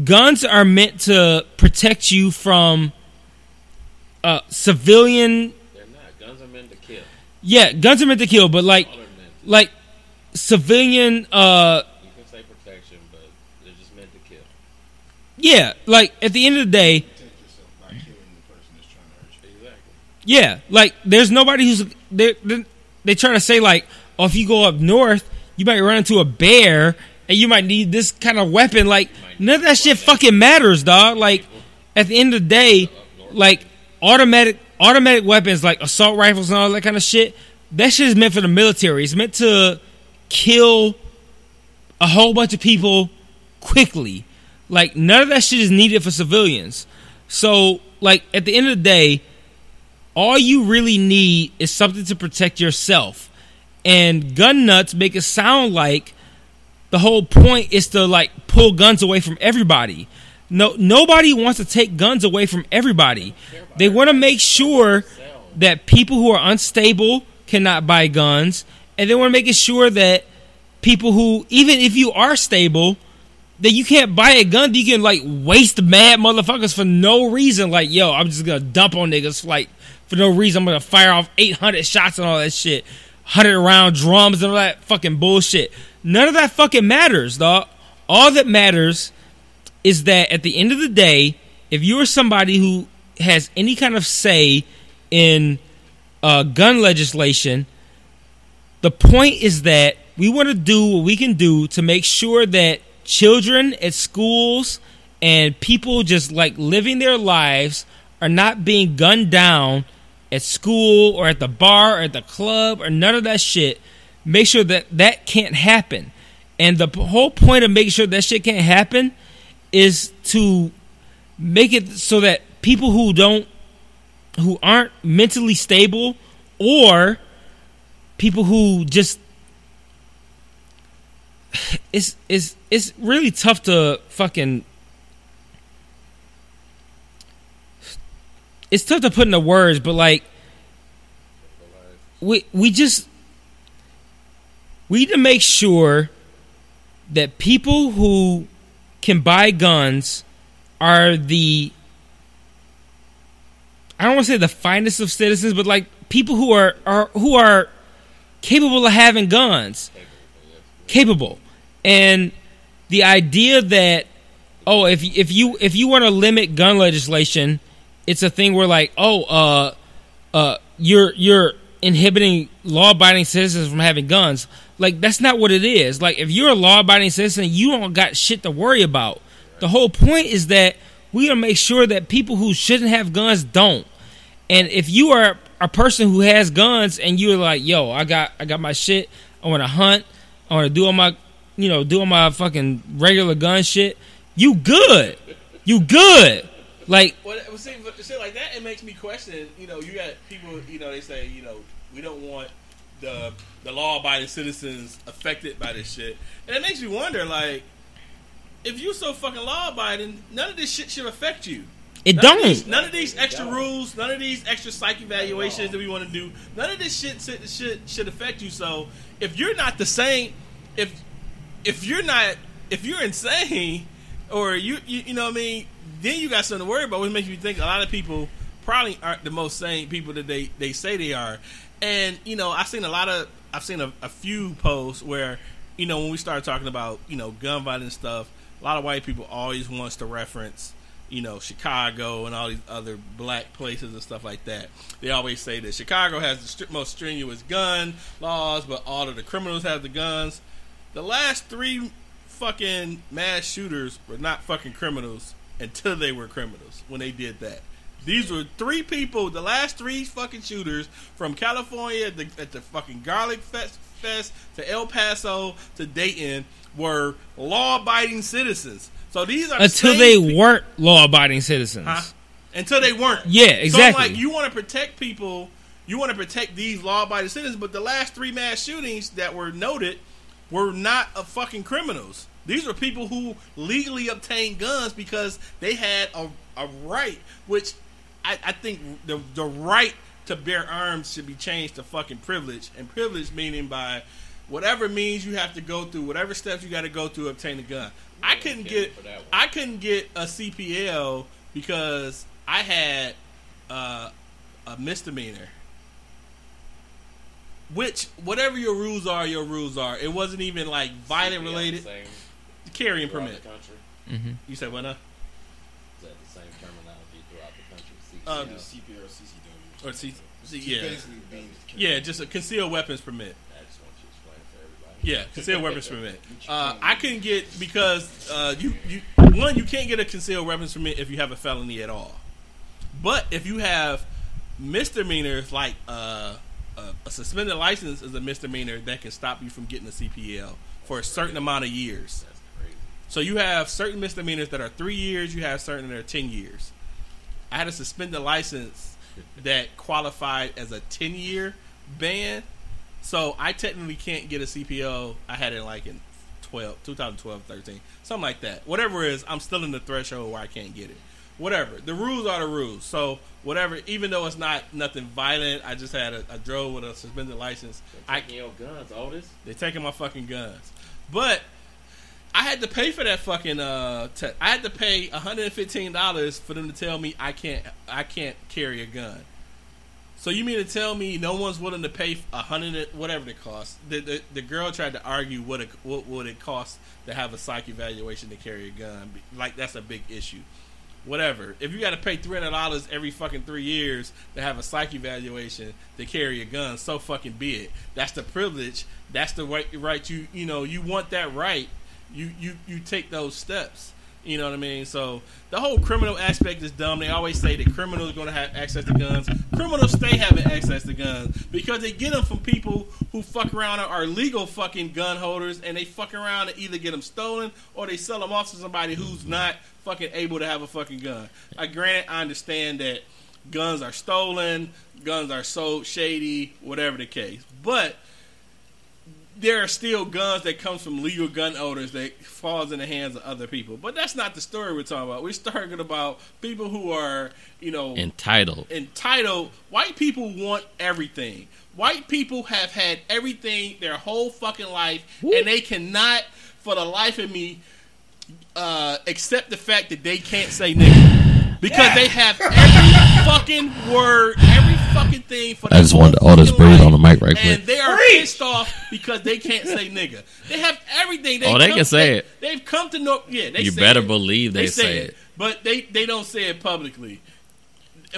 guns are meant to protect you from uh, civilian. They're not. Guns are meant to kill. Yeah, guns are meant to kill, but like All they're meant. like civilian. uh You can say protection, but they're just meant to kill. Yeah, like at the end of the day, Protect yourself by killing the person that's trying to hurt you. Exactly. yeah, like there's nobody who's they they, they try to say like, oh, if you go up north, you might run into a bear and you might need this kind of weapon. Like none of that shit fucking matters, dog. Like at the end of the day, like automatic automatic weapons like assault rifles and all that kind of shit. That shit is meant for the military. It's meant to kill a whole bunch of people quickly. Like none of that shit is needed for civilians. So like at the end of the day, all you really need is something to protect yourself. And gun nuts make it sound like the whole point is to like pull guns away from everybody. No nobody wants to take guns away from everybody. They want to make sure that people who are unstable cannot buy guns and then we're making sure that people who even if you are stable that you can't buy a gun that you can like waste mad motherfuckers for no reason. Like yo i'm just gonna dump on niggas like for no reason. I'm gonna fire off 800 shots and all that shit. 100 round drums and all that fucking bullshit. None of that fucking matters dog all that matters is that at the end of the day if you are somebody who has any kind of say in uh, gun legislation the point is that we want to do what we can do to make sure that children at schools and people just like living their lives are not being gunned down at school or at the bar or at the club or none of that shit. Make sure that that can't happen. And the whole point of making sure that shit can't happen is to make it so that people who don't who aren't mentally stable or people who just it's it's it's really tough to fucking it's tough to put into words, but like we we just we need to make sure that people who can buy guns are the I don't want to say the finest of citizens, but like people who are, are who are capable of having guns, capable, and the idea that oh if if you if you want to limit gun legislation, it's a thing where like oh uh uh you're you're inhibiting law-abiding citizens from having guns. Like that's not what it is. Like if you're a law-abiding citizen, you don't got shit to worry about. The whole point is that we gotta make sure that people who shouldn't have guns don't. And if you are a person who has guns and you're like, yo, I got I got my shit, I wanna hunt, I wanna do all my you know, do all my fucking regular gun shit, you good. You good. Like Well, see, shit like that, it makes me question. You know, you got people. You know, they say, you know, we don't want the the law-abiding citizens affected by this shit, and it makes me wonder, like, if you're so fucking law-abiding, none of this shit should affect you. It none don't. these- none of these extra rules, none of these extra psych evaluations that we want to do, none of this shit should, should should affect you. So if you're not the same, if if you're not if you're insane or you you, you know what I mean, then you got something to worry about. Which makes me think a lot of people probably aren't the most sane people that they they say they are. And you know, I've seen a lot of I've seen a, a few posts where you know when we started talking about you know gun violence stuff, a lot of white people always wants to reference you know Chicago and all these other black places and stuff like that. They always say that Chicago has the most strenuous gun laws, but all of the criminals have the guns. The last three fucking mass shooters were not fucking criminals until they were criminals when they did that. These were three people, the last three fucking shooters from California at the, at the fucking Garlic Fest, Fest to El Paso to Dayton were law abiding citizens. So these are Until they pe- weren't law-abiding citizens. Huh? Until they weren't. Yeah, exactly. So like, you want to protect people, you want to protect these law-abiding citizens, but the last three mass shootings that were noted were not of fucking criminals. These were people who legally obtained guns because they had a, a right, which I, I think the the right to bear arms should be changed to fucking privilege, and privilege meaning by whatever means you have to go through, whatever steps you got to go through to obtain a gun. I couldn't get I couldn't get a CPL because I had uh, a misdemeanor. Which whatever your rules are, your rules are. It wasn't even like violent related. Same Carrying permit. the. Mm-hmm. You said what? Now? Is that the same terminology throughout the country? Uh, CCL. CPR, CCW. Or C- C- Yeah. yeah, Basically being yeah, just a concealed weapons permit. I just want you to explain it for everybody. Yeah, concealed weapons permit. Uh, I couldn't get because uh, you you one you can't get a concealed weapons permit if you have a felony at all. But if you have misdemeanors like uh, a, a suspended license is a misdemeanor that can stop you from getting a CPL for a certain amount of years. That's crazy. So you have certain misdemeanors that are three years. You have certain that are ten years. I had a suspended license that qualified as a ten year ban. So I technically can't get a CPO. I had it like in 12, 2012, 13, something like that. Whatever it is, I'm still in the threshold where I can't get it. Whatever. The rules are the rules. So whatever, even though it's not nothing violent, I just had a, a drove with a suspended license. I Taking your guns, Otis. They're taking my fucking guns. But I had to pay for that fucking uh te- I had to pay $115 for them to tell me I can't I can't carry a gun. So you mean to tell me no one's willing to pay a hundred whatever it costs? The, the the girl tried to argue what what would it cost to have a psych evaluation to carry a gun. Like that's a big issue. Whatever. If you got to pay three hundred dollars every fucking three years to have a psych evaluation to carry a gun, so fucking be it. That's the privilege. That's the right. Right. You you know you want that right. You you you take those steps. You know what I mean? So the whole criminal aspect is dumb. They always say that criminals are going to have access to guns. Criminals stay having access to guns because they get them from people who fuck around and are legal fucking gun holders, and they fuck around and either get them stolen or they sell them off to somebody who's not fucking able to have a fucking gun. I granted, I understand that guns are stolen, guns are sold shady, whatever the case, but there are still guns that comes from legal gun owners that falls in the hands of other people. But that's not the story we're talking about. We're talking about people who are, you know, Entitled. entitled. White people want everything. White people have had everything their whole fucking life, and they cannot, for the life of me, uh, accept the fact that they can't say nigga because they have every fucking word, every fucking thing for. I just whole wanted to auto fucking breathe on the mic right quick. And they are pissed off because they can't say nigga. They have everything. They Oh, they can say it. They've come to know. Yeah, they You say better it. believe they say it. but they they don't say it publicly.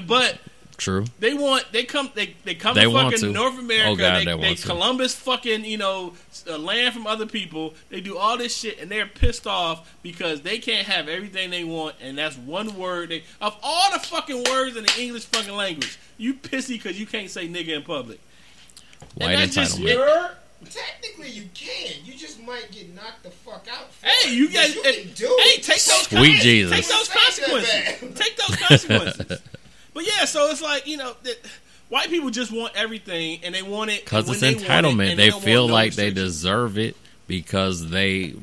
But True. they want they come they they come They to fucking to. North America. Oh, God, they, they they want to. Columbus fucking you know uh, land from other people. They do all this shit and they're pissed off because they can't have everything they want. And that's one word they of all the fucking words in the English fucking language. You pissy because you can't say nigga in public. And White that's just- entitlement. You're, technically, you can. You just might get knocked the fuck out. For Hey, you But guys, you hey, can do hey, it. take those Sweet con- Jesus. take those It's not that consequences. Take those consequences. but yeah, so it's like you know, that white people just want everything, and they want it Because it's they want it, entitlement. they feel no like they deserve it because they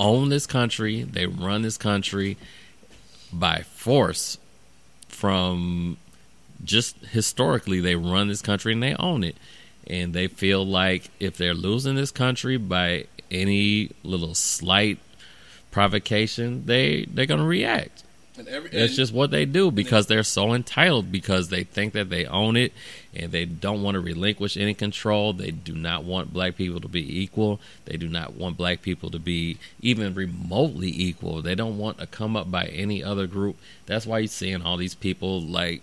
own this country. They run this country by force from just historically they run this country and they own it. And they feel like if they're losing this country by any little slight provocation, they they're gonna react. And every, That's just what they do because they're so entitled because they think that they own it and they don't want to relinquish any control. They do not want black people to be equal. They do not want black people to be even remotely equal. They don't want to come up by any other group. That's why you're seeing all these people like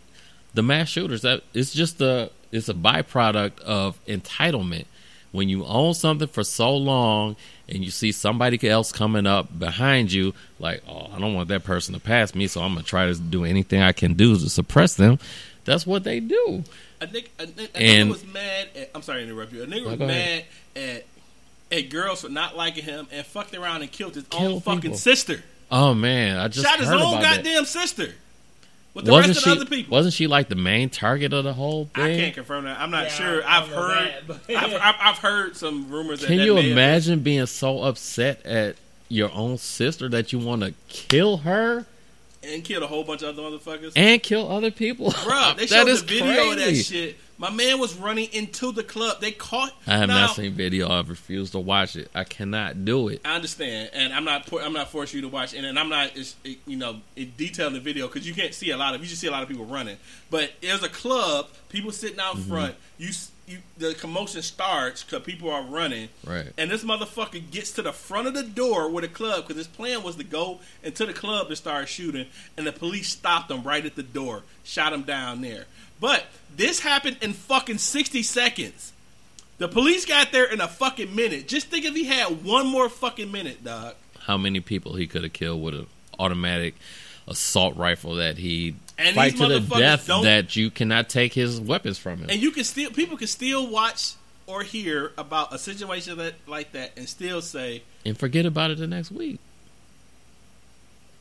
the mass shooters. That it's just a it's a byproduct of entitlement. When you own something for so long and you see somebody else coming up behind you, like, oh, I don't want that person to pass me, so I'm gonna try to do anything I can do to suppress them. That's what they do. a nigga, a, nigga- a And- nigga was mad. At, I'm sorry to interrupt you. A nigga was mad ahead. at at girls for not liking him and fucked around and killed his Kill own fucking people. sister. Oh man, I just Shot his own about that. goddamn sister with the Wasn't rest she? of the other people. Wasn't she like the main target of the whole thing? I can't confirm that. I'm not Yeah, sure. I I've heard. that, I've, I've, I've heard some rumors. Can that you may have- imagine being so upset at your own sister that you want to kill her and killed a whole bunch of other motherfuckers? and kill other people? Bro, they showed the video of that shit. My man was running into the club. They caught. I have now, not seen video. I've refused to watch it. I cannot do it. I understand, and I'm not. I'm not forcing you to watch, and, and I'm not. You know, in detail in the video because you can't see a lot of. You just see a lot of people running. But there's a club, people sitting out Mm-hmm. front. You, you, the commotion starts because people are running. Right. And this motherfucker gets to the front of the door with a club because his plan was to go into the club and start shooting, and the police stopped him right at the door, shot him down there. But this happened in fucking 60 seconds. The police got there in a fucking minute. Just think if he had one more fucking minute, dog. How many people he could have killed with an automatic assault rifle that he And fight these to the death that you cannot take his weapons from him. And you can still, people can still watch or hear about a situation that like that and still say, and forget about it the next week.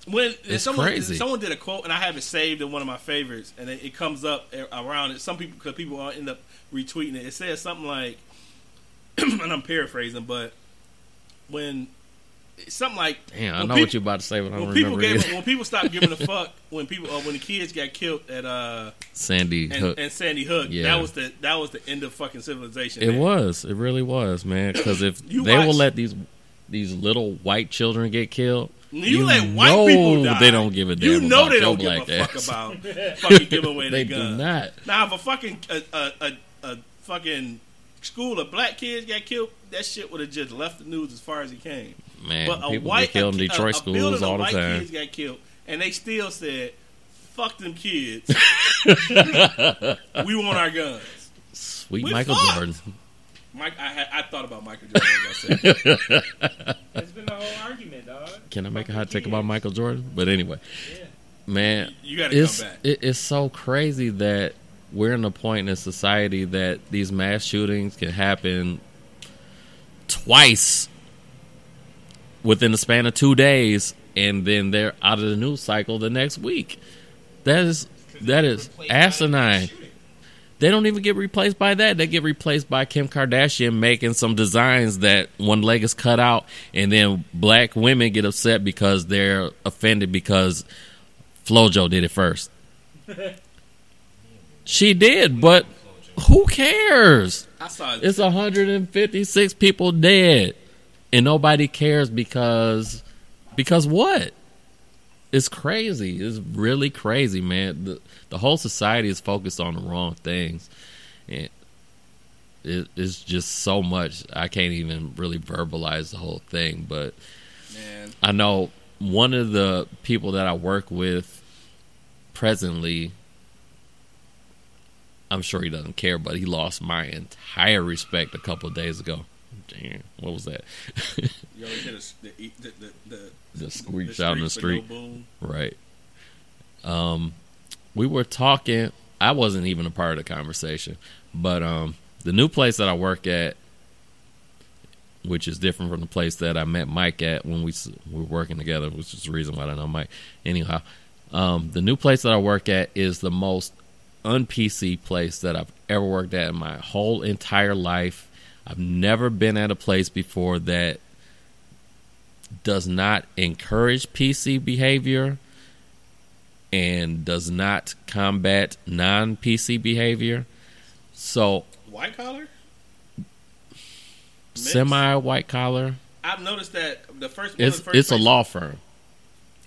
When It's someone crazy. someone did a quote and I have it saved in one of my favorites and it, it comes up around it. Some people because people end up retweeting it. It says something like, and I'm paraphrasing, but when something like Damn, I know what you're about to say, but I don't when people remember gave either. when people stopped giving a fuck when people uh, when the kids got killed at uh Sandy and, Hook. and Sandy Hook Yeah. that was the that was the end of fucking civilization. It man. was. It really was, man. Because if You they will let these these little white children get killed, You, let white people die. They don't give a damn. You know they don't give a fuck ass. about fucking giving away They their do not. Now, if a fucking a, a, a, a fucking school of black kids got killed, that shit would have just left the news as far as it came. Man, but a people white get killed in Detroit a, schools a building all the white time. Kids got killed, and they still said, "Fuck them kids. we want our guns." Sweet We Michael fucked. Jordan. Mike, I, had- I thought about Michael Jordan. As I said. That's been the whole argument, dog. Can I make a hot take about. Michael Jordan? But anyway, man, You gotta come it's back. it, it's so crazy that we're in a point in society that these mass shootings can happen twice within the span of two days, and then they're out of the news cycle the next week. That is that is asinine. they don't even get replaced by that. They get replaced by Kim Kardashian making some designs that one leg is cut out, and then black women get upset because they're offended because FloJo did it first. she did, but who cares? I saw It's 156 people dead, and nobody cares because because what? It's crazy. It's really crazy, man. The the whole society is focused on the wrong things, and it, it's just so much. I can't even really verbalize the whole thing, but man. I know one of the people that I work with presently. I'm sure he doesn't care, but he lost my entire respect a couple of days ago. Damn, what was that? You always the the the, the, the, the squeak out in the street, no right? Um, we were talking. I wasn't even a part of the conversation, but um, the new place that I work at, which is different from the place that I met Mike at when we, we were working together, which is the reason why I know Mike. Anyhow, um, the new place that I work at is the most un PC place that I've ever worked at in my whole entire life. I've never been at a place before that does not encourage PC behavior and does not combat non PC behavior. So, White collar. Semi white collar. I've noticed that the first. It's the first it's a law firm.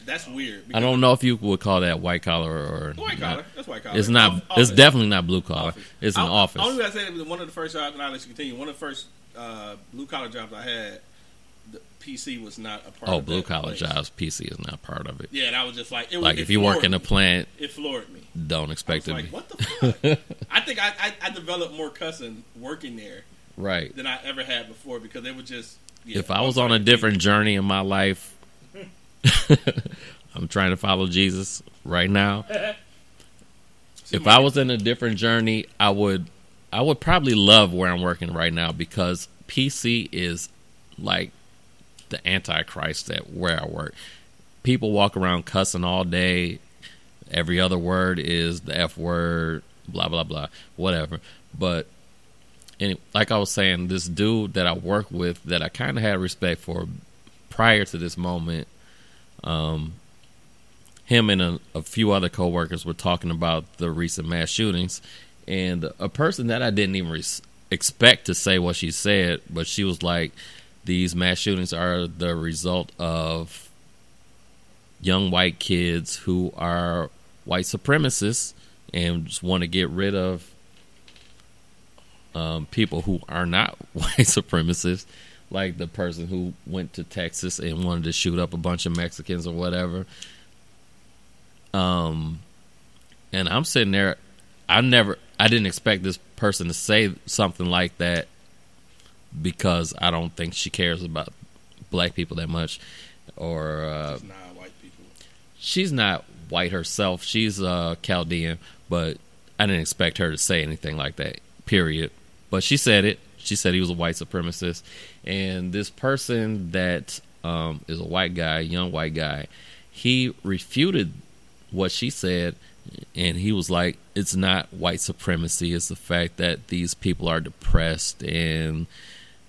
That's weird. I don't know if you would call that white collar or White not. collar. That's white collar. It's not. Off- It's definitely not blue collar. Office. It's an I- office. Only reason I say that was one of the first jobs, and I'll let you continue. One of the first uh, blue collar jobs I had, the PC was not a part. Oh, blue collar place. jobs. PC is not part of it. Yeah, and I was just like, it was, Like it if you work in a plant, it floored me. don't expect was it. like, what the fuck? I think I, I, I developed more cussing working there right. than I ever had before because they would just. Yeah, if I was on a different journey in my life, I'm trying to follow Jesus right now. If I was in a different journey, I would I would probably love where I'm working right now because PC is like the antichrist at where I work. People walk around cussing all day. Every other word is the F word, blah blah blah, whatever. But and like I was saying, this dude that I work with that I kind of had respect for prior to this moment, um, him and a, a few other coworkers were talking about the recent mass shootings, and a person that I didn't even expect to say what she said, but she was like, "These mass shootings are the result of young white kids who are white supremacists and just want to get rid of." um, people who are not white supremacists, like the person who went to Texas and wanted to shoot up a bunch of Mexicans or whatever. Um, and I'm sitting there. I never, I didn't expect this person to say something like that because I don't think she cares about black people that much, or uh, It's not white people. she's not white herself. She's uh, Chaldean, but I didn't expect her to say anything like that. Period. But she said it. She said he was a white supremacist, and this person that um, is a white guy, young white guy, he refuted what she said, and he was like, "It's not white supremacy. It's the fact that these people are depressed and."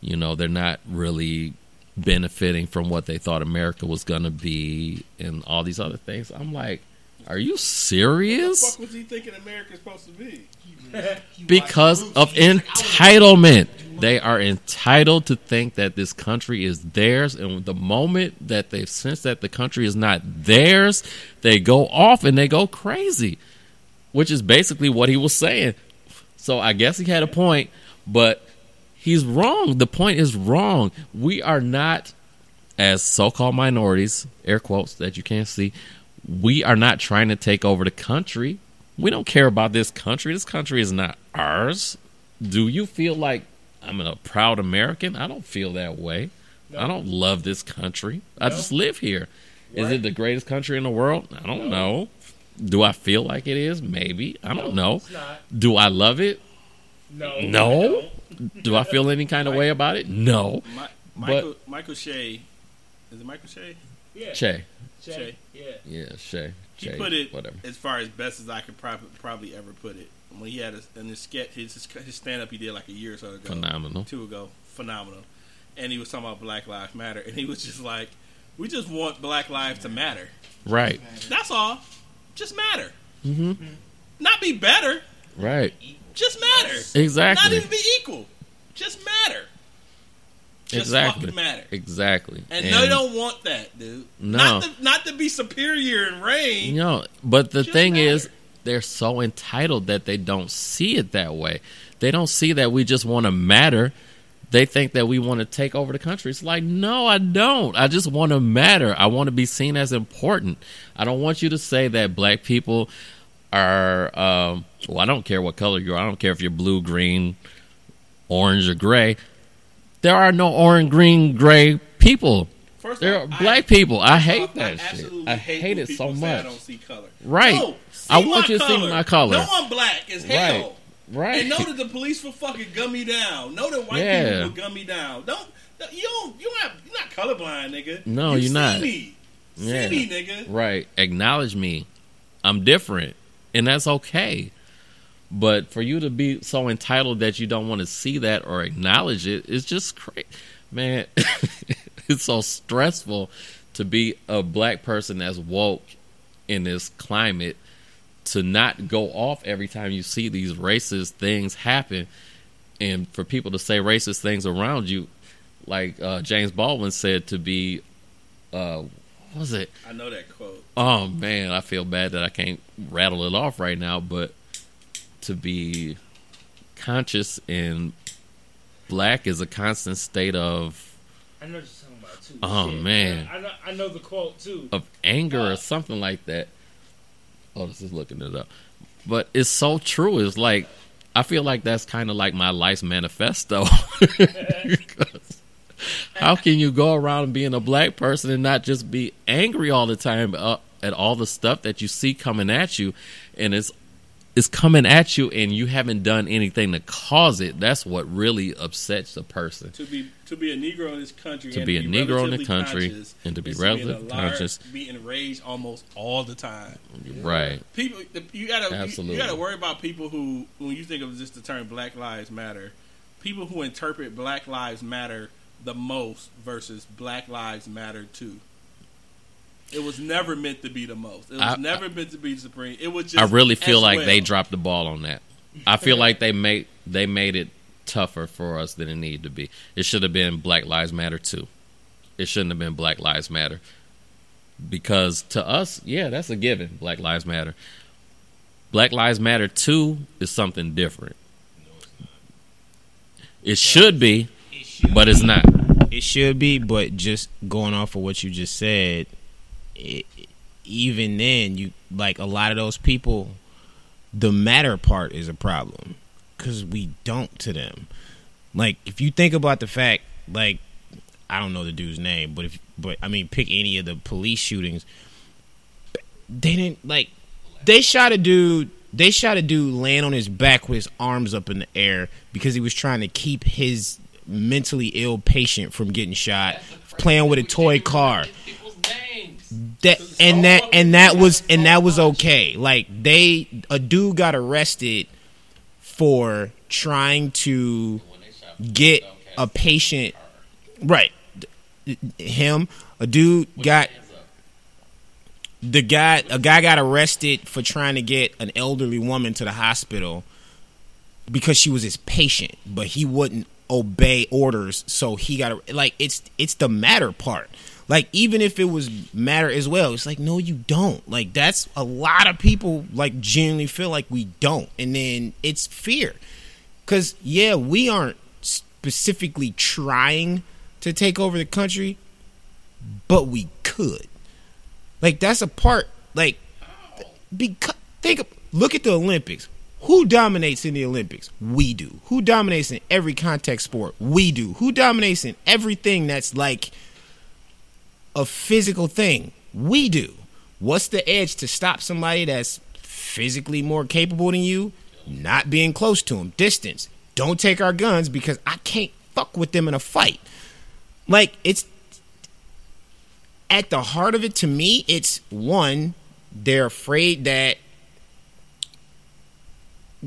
you know they're not really benefiting from what they thought America was gonna be and all these other things. I'm like, are you serious? What the fuck was he thinking America's supposed to be? Because of entitlement. They are entitled to think that this country is theirs, and the moment that they sense that the country is not theirs, they go off and they go crazy, which is basically what he was saying. So I guess he had a point, but he's wrong. The point is wrong. We are not, as so called minorities, air quotes that you can't see, we are not trying to take over the country. We don't care about this country. This country is not ours. Do you feel like I'm a proud American? I don't feel that way. I don't love this country. I just live here. Is it the greatest country in the world? I don't know. Do I feel like it is? Maybe. I don't know. It's not. Do I love it? No. No. Do I feel any kind of way about it? No. Mi- Michael Michael Che. Is it Michael Che? Yeah. Che. Shay. Shay. Yeah. Yeah, Shay. He put it whatever. as far as best as I could probably probably ever put it. When he had a, in his sketch, his his stand up he did like a year or so ago, Phenomenal. two ago, phenomenal. And he was talking about Black Lives Matter, and he was just like, "We just want Black lives to matter. Right, That's all. Just matter. Mm-hmm. Not be better. right, Just matter. Exactly, not even be equal. Just matter. Just exactly, fucking matter. exactly. And, they don't want that, dude. No. Not to, not to be superior in range. You know, but the thing matter. is, they're so entitled that they don't see it that way. They don't see that we just want to matter. They think that we want to take over the country. It's like, no, I don't. I just want to matter. I want to be seen as important. I don't want you to say that black people are. Um, well, I don't care what color you are. I don't care if you're blue, green, orange, or gray. There are no orange, green, gray people. First There off, are I- black people. I hate I that shit. I hate hate it so say I much. don't see color. Right. No, I want you to see color. my color. No, I'm black as hell. Right. Right. And know that the police will fucking gun me down. Know that white Yeah. people will gun me down. Don't you don't you not you're not colorblind, nigga. No, you you're see not. Me. Yeah. See me, nigga. Right. Acknowledge me. I'm different. And that's okay. But for you to be so entitled that you don't want to see that or acknowledge it, it's just crazy. Man, it's so stressful to be a black person that's woke in this climate to not go off every time you see these racist things happen and for people to say racist things around you like uh, James Baldwin said to be uh, what was it I know that quote. Oh man, I feel bad that I can't rattle it off right now, but to be conscious and black is a constant state of I know what you're talking about too. Oh, Shit. man. I know, I know the quote too. of anger or something like that. Oh, this is looking it up. But it's so true. It's like I feel like that's kind of like my life's manifesto. How can you go around being a black person and not just be angry all the time uh, at all the stuff that you see coming at you, and it's it's coming at you, and you haven't done anything to cause it? That's what really upsets a person. To be to be a Negro in this country, To and be a Negro in the country and to be is relatively conscious. be enraged almost all the time. Right. People, you gotta you- You, gotta worry about people who, when you think of just the term Black Lives Matter, people who interpret Black Lives Matter the most versus Black Lives Matter too. It was never meant to be the most. It was I- never meant to be supreme. It was just. I really feel like well. they dropped the ball on that. I feel like they made they made it tougher for us than it needed to be. It should have been Black Lives Matter too. It shouldn't have been Black Lives Matter. Because to us, yeah, that's a given. Black Lives Matter. Black Lives Matter too is something different. It should be, but it's not. It should be, but just going off of what you just said, it, even then, you like a lot of those people. The matter part is a problem because we don't to them. Like if you think about the fact, like I don't know the dude's name, but if but I mean pick any of the police shootings, they didn't like they shot a dude they shot a dude laying on his back with his arms up in the air because he was trying to keep his mentally ill patient from getting shot playing with a toy car that and that and that was and that was okay. Like they a dude got arrested for trying to get a patient right him a dude got the guy a guy got arrested for trying to get an elderly woman to the hospital because she was his patient but he wouldn't obey orders so he got like it's it's the matter part like even if it was matter as well it's like no you don't like that's a lot of people like genuinely feel like we don't and then it's fear because yeah we aren't specifically trying to take over the country but we could like that's a part. Like because think look at the Olympics. Who dominates in the Olympics? We do. Who dominates in every contact sport? We do. Who dominates in everything that's like a physical thing? We do. What's the edge to stop somebody that's physically more capable than you? Not being close to them. Distance. Don't take our guns because I can't fuck with them in a fight. Like it's at the heart of it to me it's one they're afraid that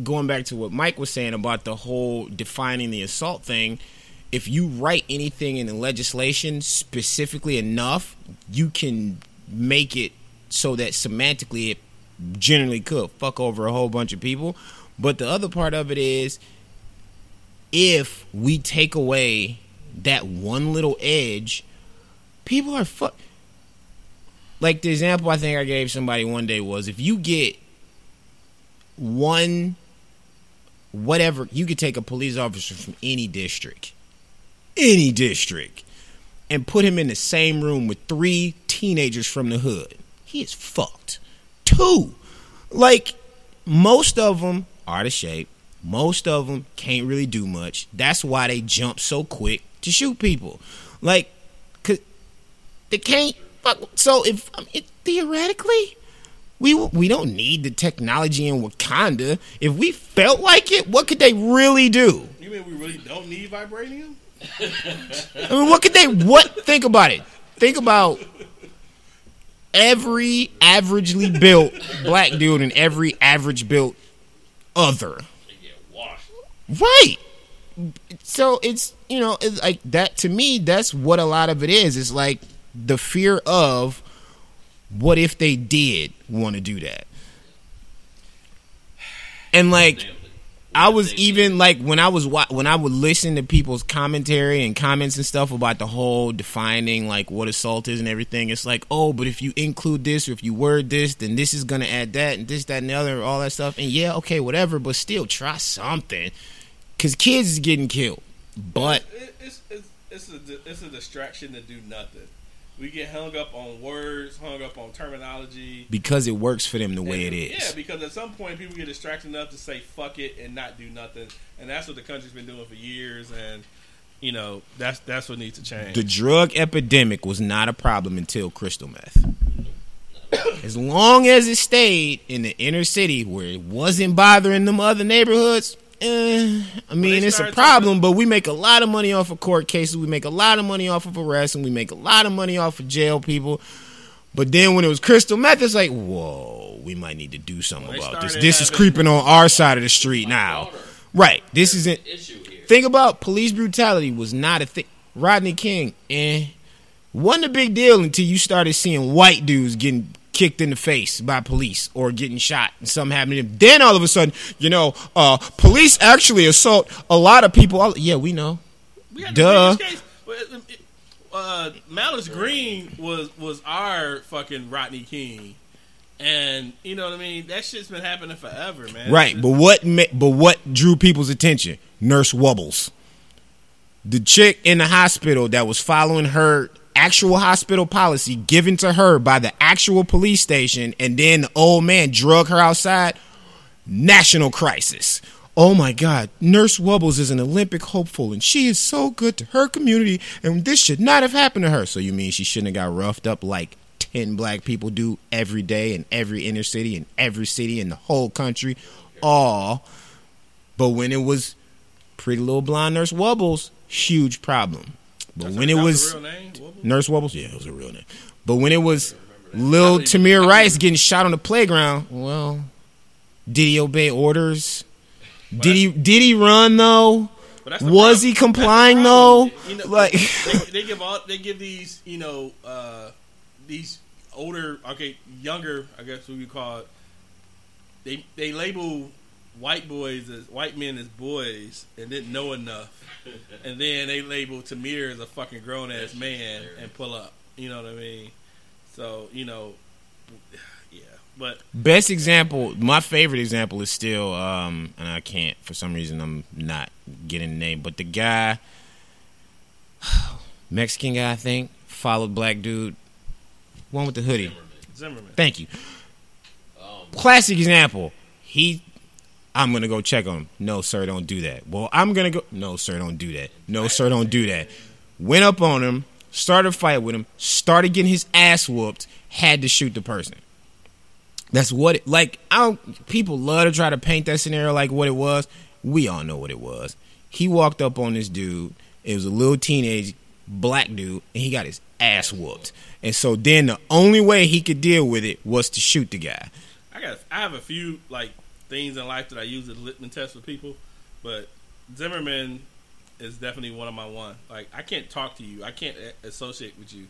going back to what Mike was saying about the whole defining the assault thing, if you write anything in the legislation specifically enough, you can make it so that semantically it generally could fuck over a whole bunch of people. But the other part of it is if we take away that one little edge, people are fuck. Like the example I think I gave somebody one day was if you get one, whatever, you could take a police officer from any district, any district, and put him in the same room with three teenagers from the hood. He is fucked. Two, like most of them out of shape. Most of them can't really do much. That's why they jump so quick to shoot people. Like, cause they can't. Fuck. So if I mean, theoretically, we we don't need the technology in Wakanda. If we felt like it, what could they really do? You mean we really don't need vibranium? I mean, what could they? What? Think about it. Think about every averagely built black dude and every average built other. Right. So it's you know it's like that to me. That's what a lot of it is. It's like the fear of what if they did want to do that, and like I was even like when I was when I would listen to people's commentary and comments and stuff about the whole defining like what assault is and everything. It's like, oh, but if you include this or if you word this, then this is gonna add that and this, that, and the other, all that stuff. And yeah, okay, whatever, but still try something, because kids is getting killed. But It, it's, it's, it's, a, it's a distraction to do nothing. We get hung up on words, hung up on terminology. because it works for them the way it is. Yeah, because at some point people get distracted enough to say fuck it and not do nothing, and that's what the country's been doing for years. And you know that's that's what needs to change. The drug epidemic was not a problem until crystal meth. As long as it stayed in the inner city where it wasn't bothering them other neighborhoods, eh, I mean, it's a problem, but we make a lot of money off of court cases. We make a lot of money off of arrests, and we make a lot of money off of jail people. But then when it was crystal meth, it's like, whoa, we might need to do something they about this. This is creeping on our side of the street now. Right. This isn't. Think about police brutality was not a thing. Rodney King, eh, wasn't a big deal until you started seeing white dudes getting kicked in the face by police or getting shot and something to them. Then all of a sudden, you know, uh, police actually assault a lot of people. All, yeah, we know. We Duh. The biggest case. Well, it- it- Uh, Malice Green was was our fucking Rodney King, and you know what I mean. That shit's been happening forever, man. Right, but what but what drew people's attention? Nurse Wubbels. The chick in the hospital that was following her actual hospital policy given to her by the actual police station and then the old man drug her outside. National crisis. Oh my God, Nurse Wubbels is an Olympic hopeful and she is so good to her community and this should not have happened to her. So you mean she shouldn't have got roughed up like 10 black people do every day in every inner city in every city in the whole country? All. But when it was Pretty Little Blonde Nurse Wubbels, huge problem. But when it was the real name. Wubble? Nurse Wobbles, yeah, it was a real name. But when it was Lil Tamir Rice getting shot on the playground, well, did he obey orders? Did he did he run though? That's Was problem. he complying though? You know, Like they, they give all they give these you know uh, these older okay younger I guess what we call it. They they label white boys as white men as boys and didn't know enough, and then they label Tamir as a fucking grown ass man and pull up. You know what I mean? So you know, yeah. But Best example, my favorite example is still, um, and I can't for some reason I'm not getting the name, but the guy, Mexican guy, I think, followed black dude, one with the hoodie. Zimmerman. Thank you. Classic example. He, I'm gonna go check on him. No, sir, don't do that. Well, I'm gonna go. No, sir, don't do that. No, sir, don't do that. Went up on him, started a fight with him, started getting his ass whooped, had to shoot the person. That's what it like. I don't. People love to try to paint that scenario like what it was. We all know what it was. He walked up on this dude. It was a little teenage black dude, and he got his ass whooped. And so then the only way he could deal with it was to shoot the guy. I got I have a few like things in life that I use as litmus test with people, but Zimmerman is definitely one of my one. Like I can't talk to you, I can't associate with you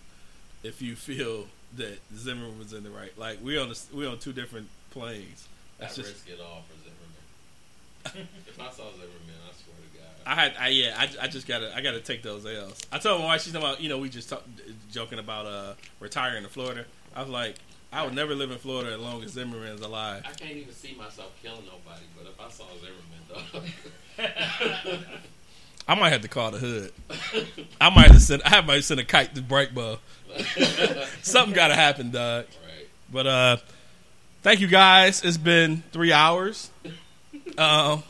if you feel that Zimmerman was in the right. Like we on the, we on two different planes. That's I just risk it all for Zimmerman. if I saw Zimmerman, I swear to God. I had, I yeah, I, I just gotta, I gotta take those L's. I told my wife she's talking about, you know, we just talk, joking about uh retiring to Florida. I was like, I would never live in Florida as long as Zimmerman's alive. I can't even see myself killing nobody, but if I saw Zimmerman, though. I might have to call the hood. I might have sent, I might send a kite to Breakbow. Something got to happen, dog. right. But uh, thank you guys. It's been three hours. Um,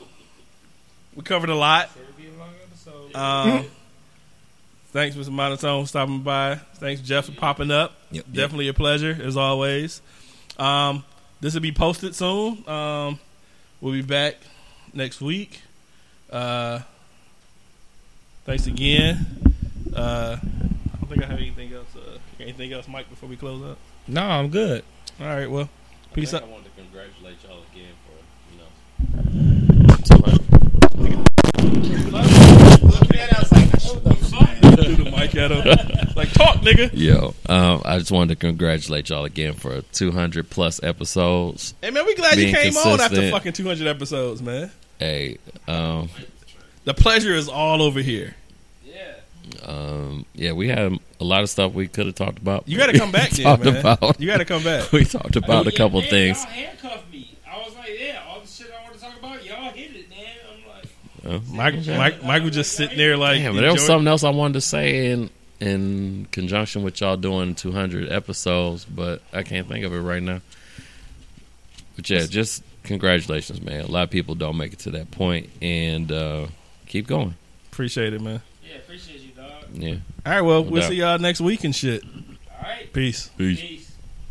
we covered a lot. Um, thanks, Mr. Monotone, for stopping by. Thanks, Jeff, for popping up. Yep, yep. Definitely a pleasure, as always. Um, this will be posted soon. Um, we'll be back next week. Uh, thanks again. Uh, I don't think I have anything else. Uh, anything else, Mike, before we close up? No, I'm good. All right, well, peace I up. I wanted to congratulate y'all again for, you know, 200. Looking at it, I was like, Threw the mic at him. Like, talk, nigga. Yo, um, I just wanted to congratulate y'all again for 200 plus episodes. Hey, man, we glad you Being came on after fucking 200 episodes, man. Hey, um, The pleasure is all over here. Yeah. Um, yeah, we had a lot of stuff we could have talked about. You got to come back, We then, talked man. about. You got to come back. we talked about a couple Yeah, things. Y'all handcuffed me. I was like, yeah, all the shit I want to talk about, y'all hit it, man. I'm like, Uh, Mike, Mike, Michael just sitting there like, Damn, but there was something else I wanted to say in in conjunction with y'all doing 200 episodes, but I can't think of it right now. But yeah, just congratulations, man. A lot of people don't make it to that point, and uh, keep going. Appreciate it, man. yeah, appreciate you, dog. Yeah. All right, well, No we'll doubt. see y'all next week and shit. All right, Peace. Peace. peace.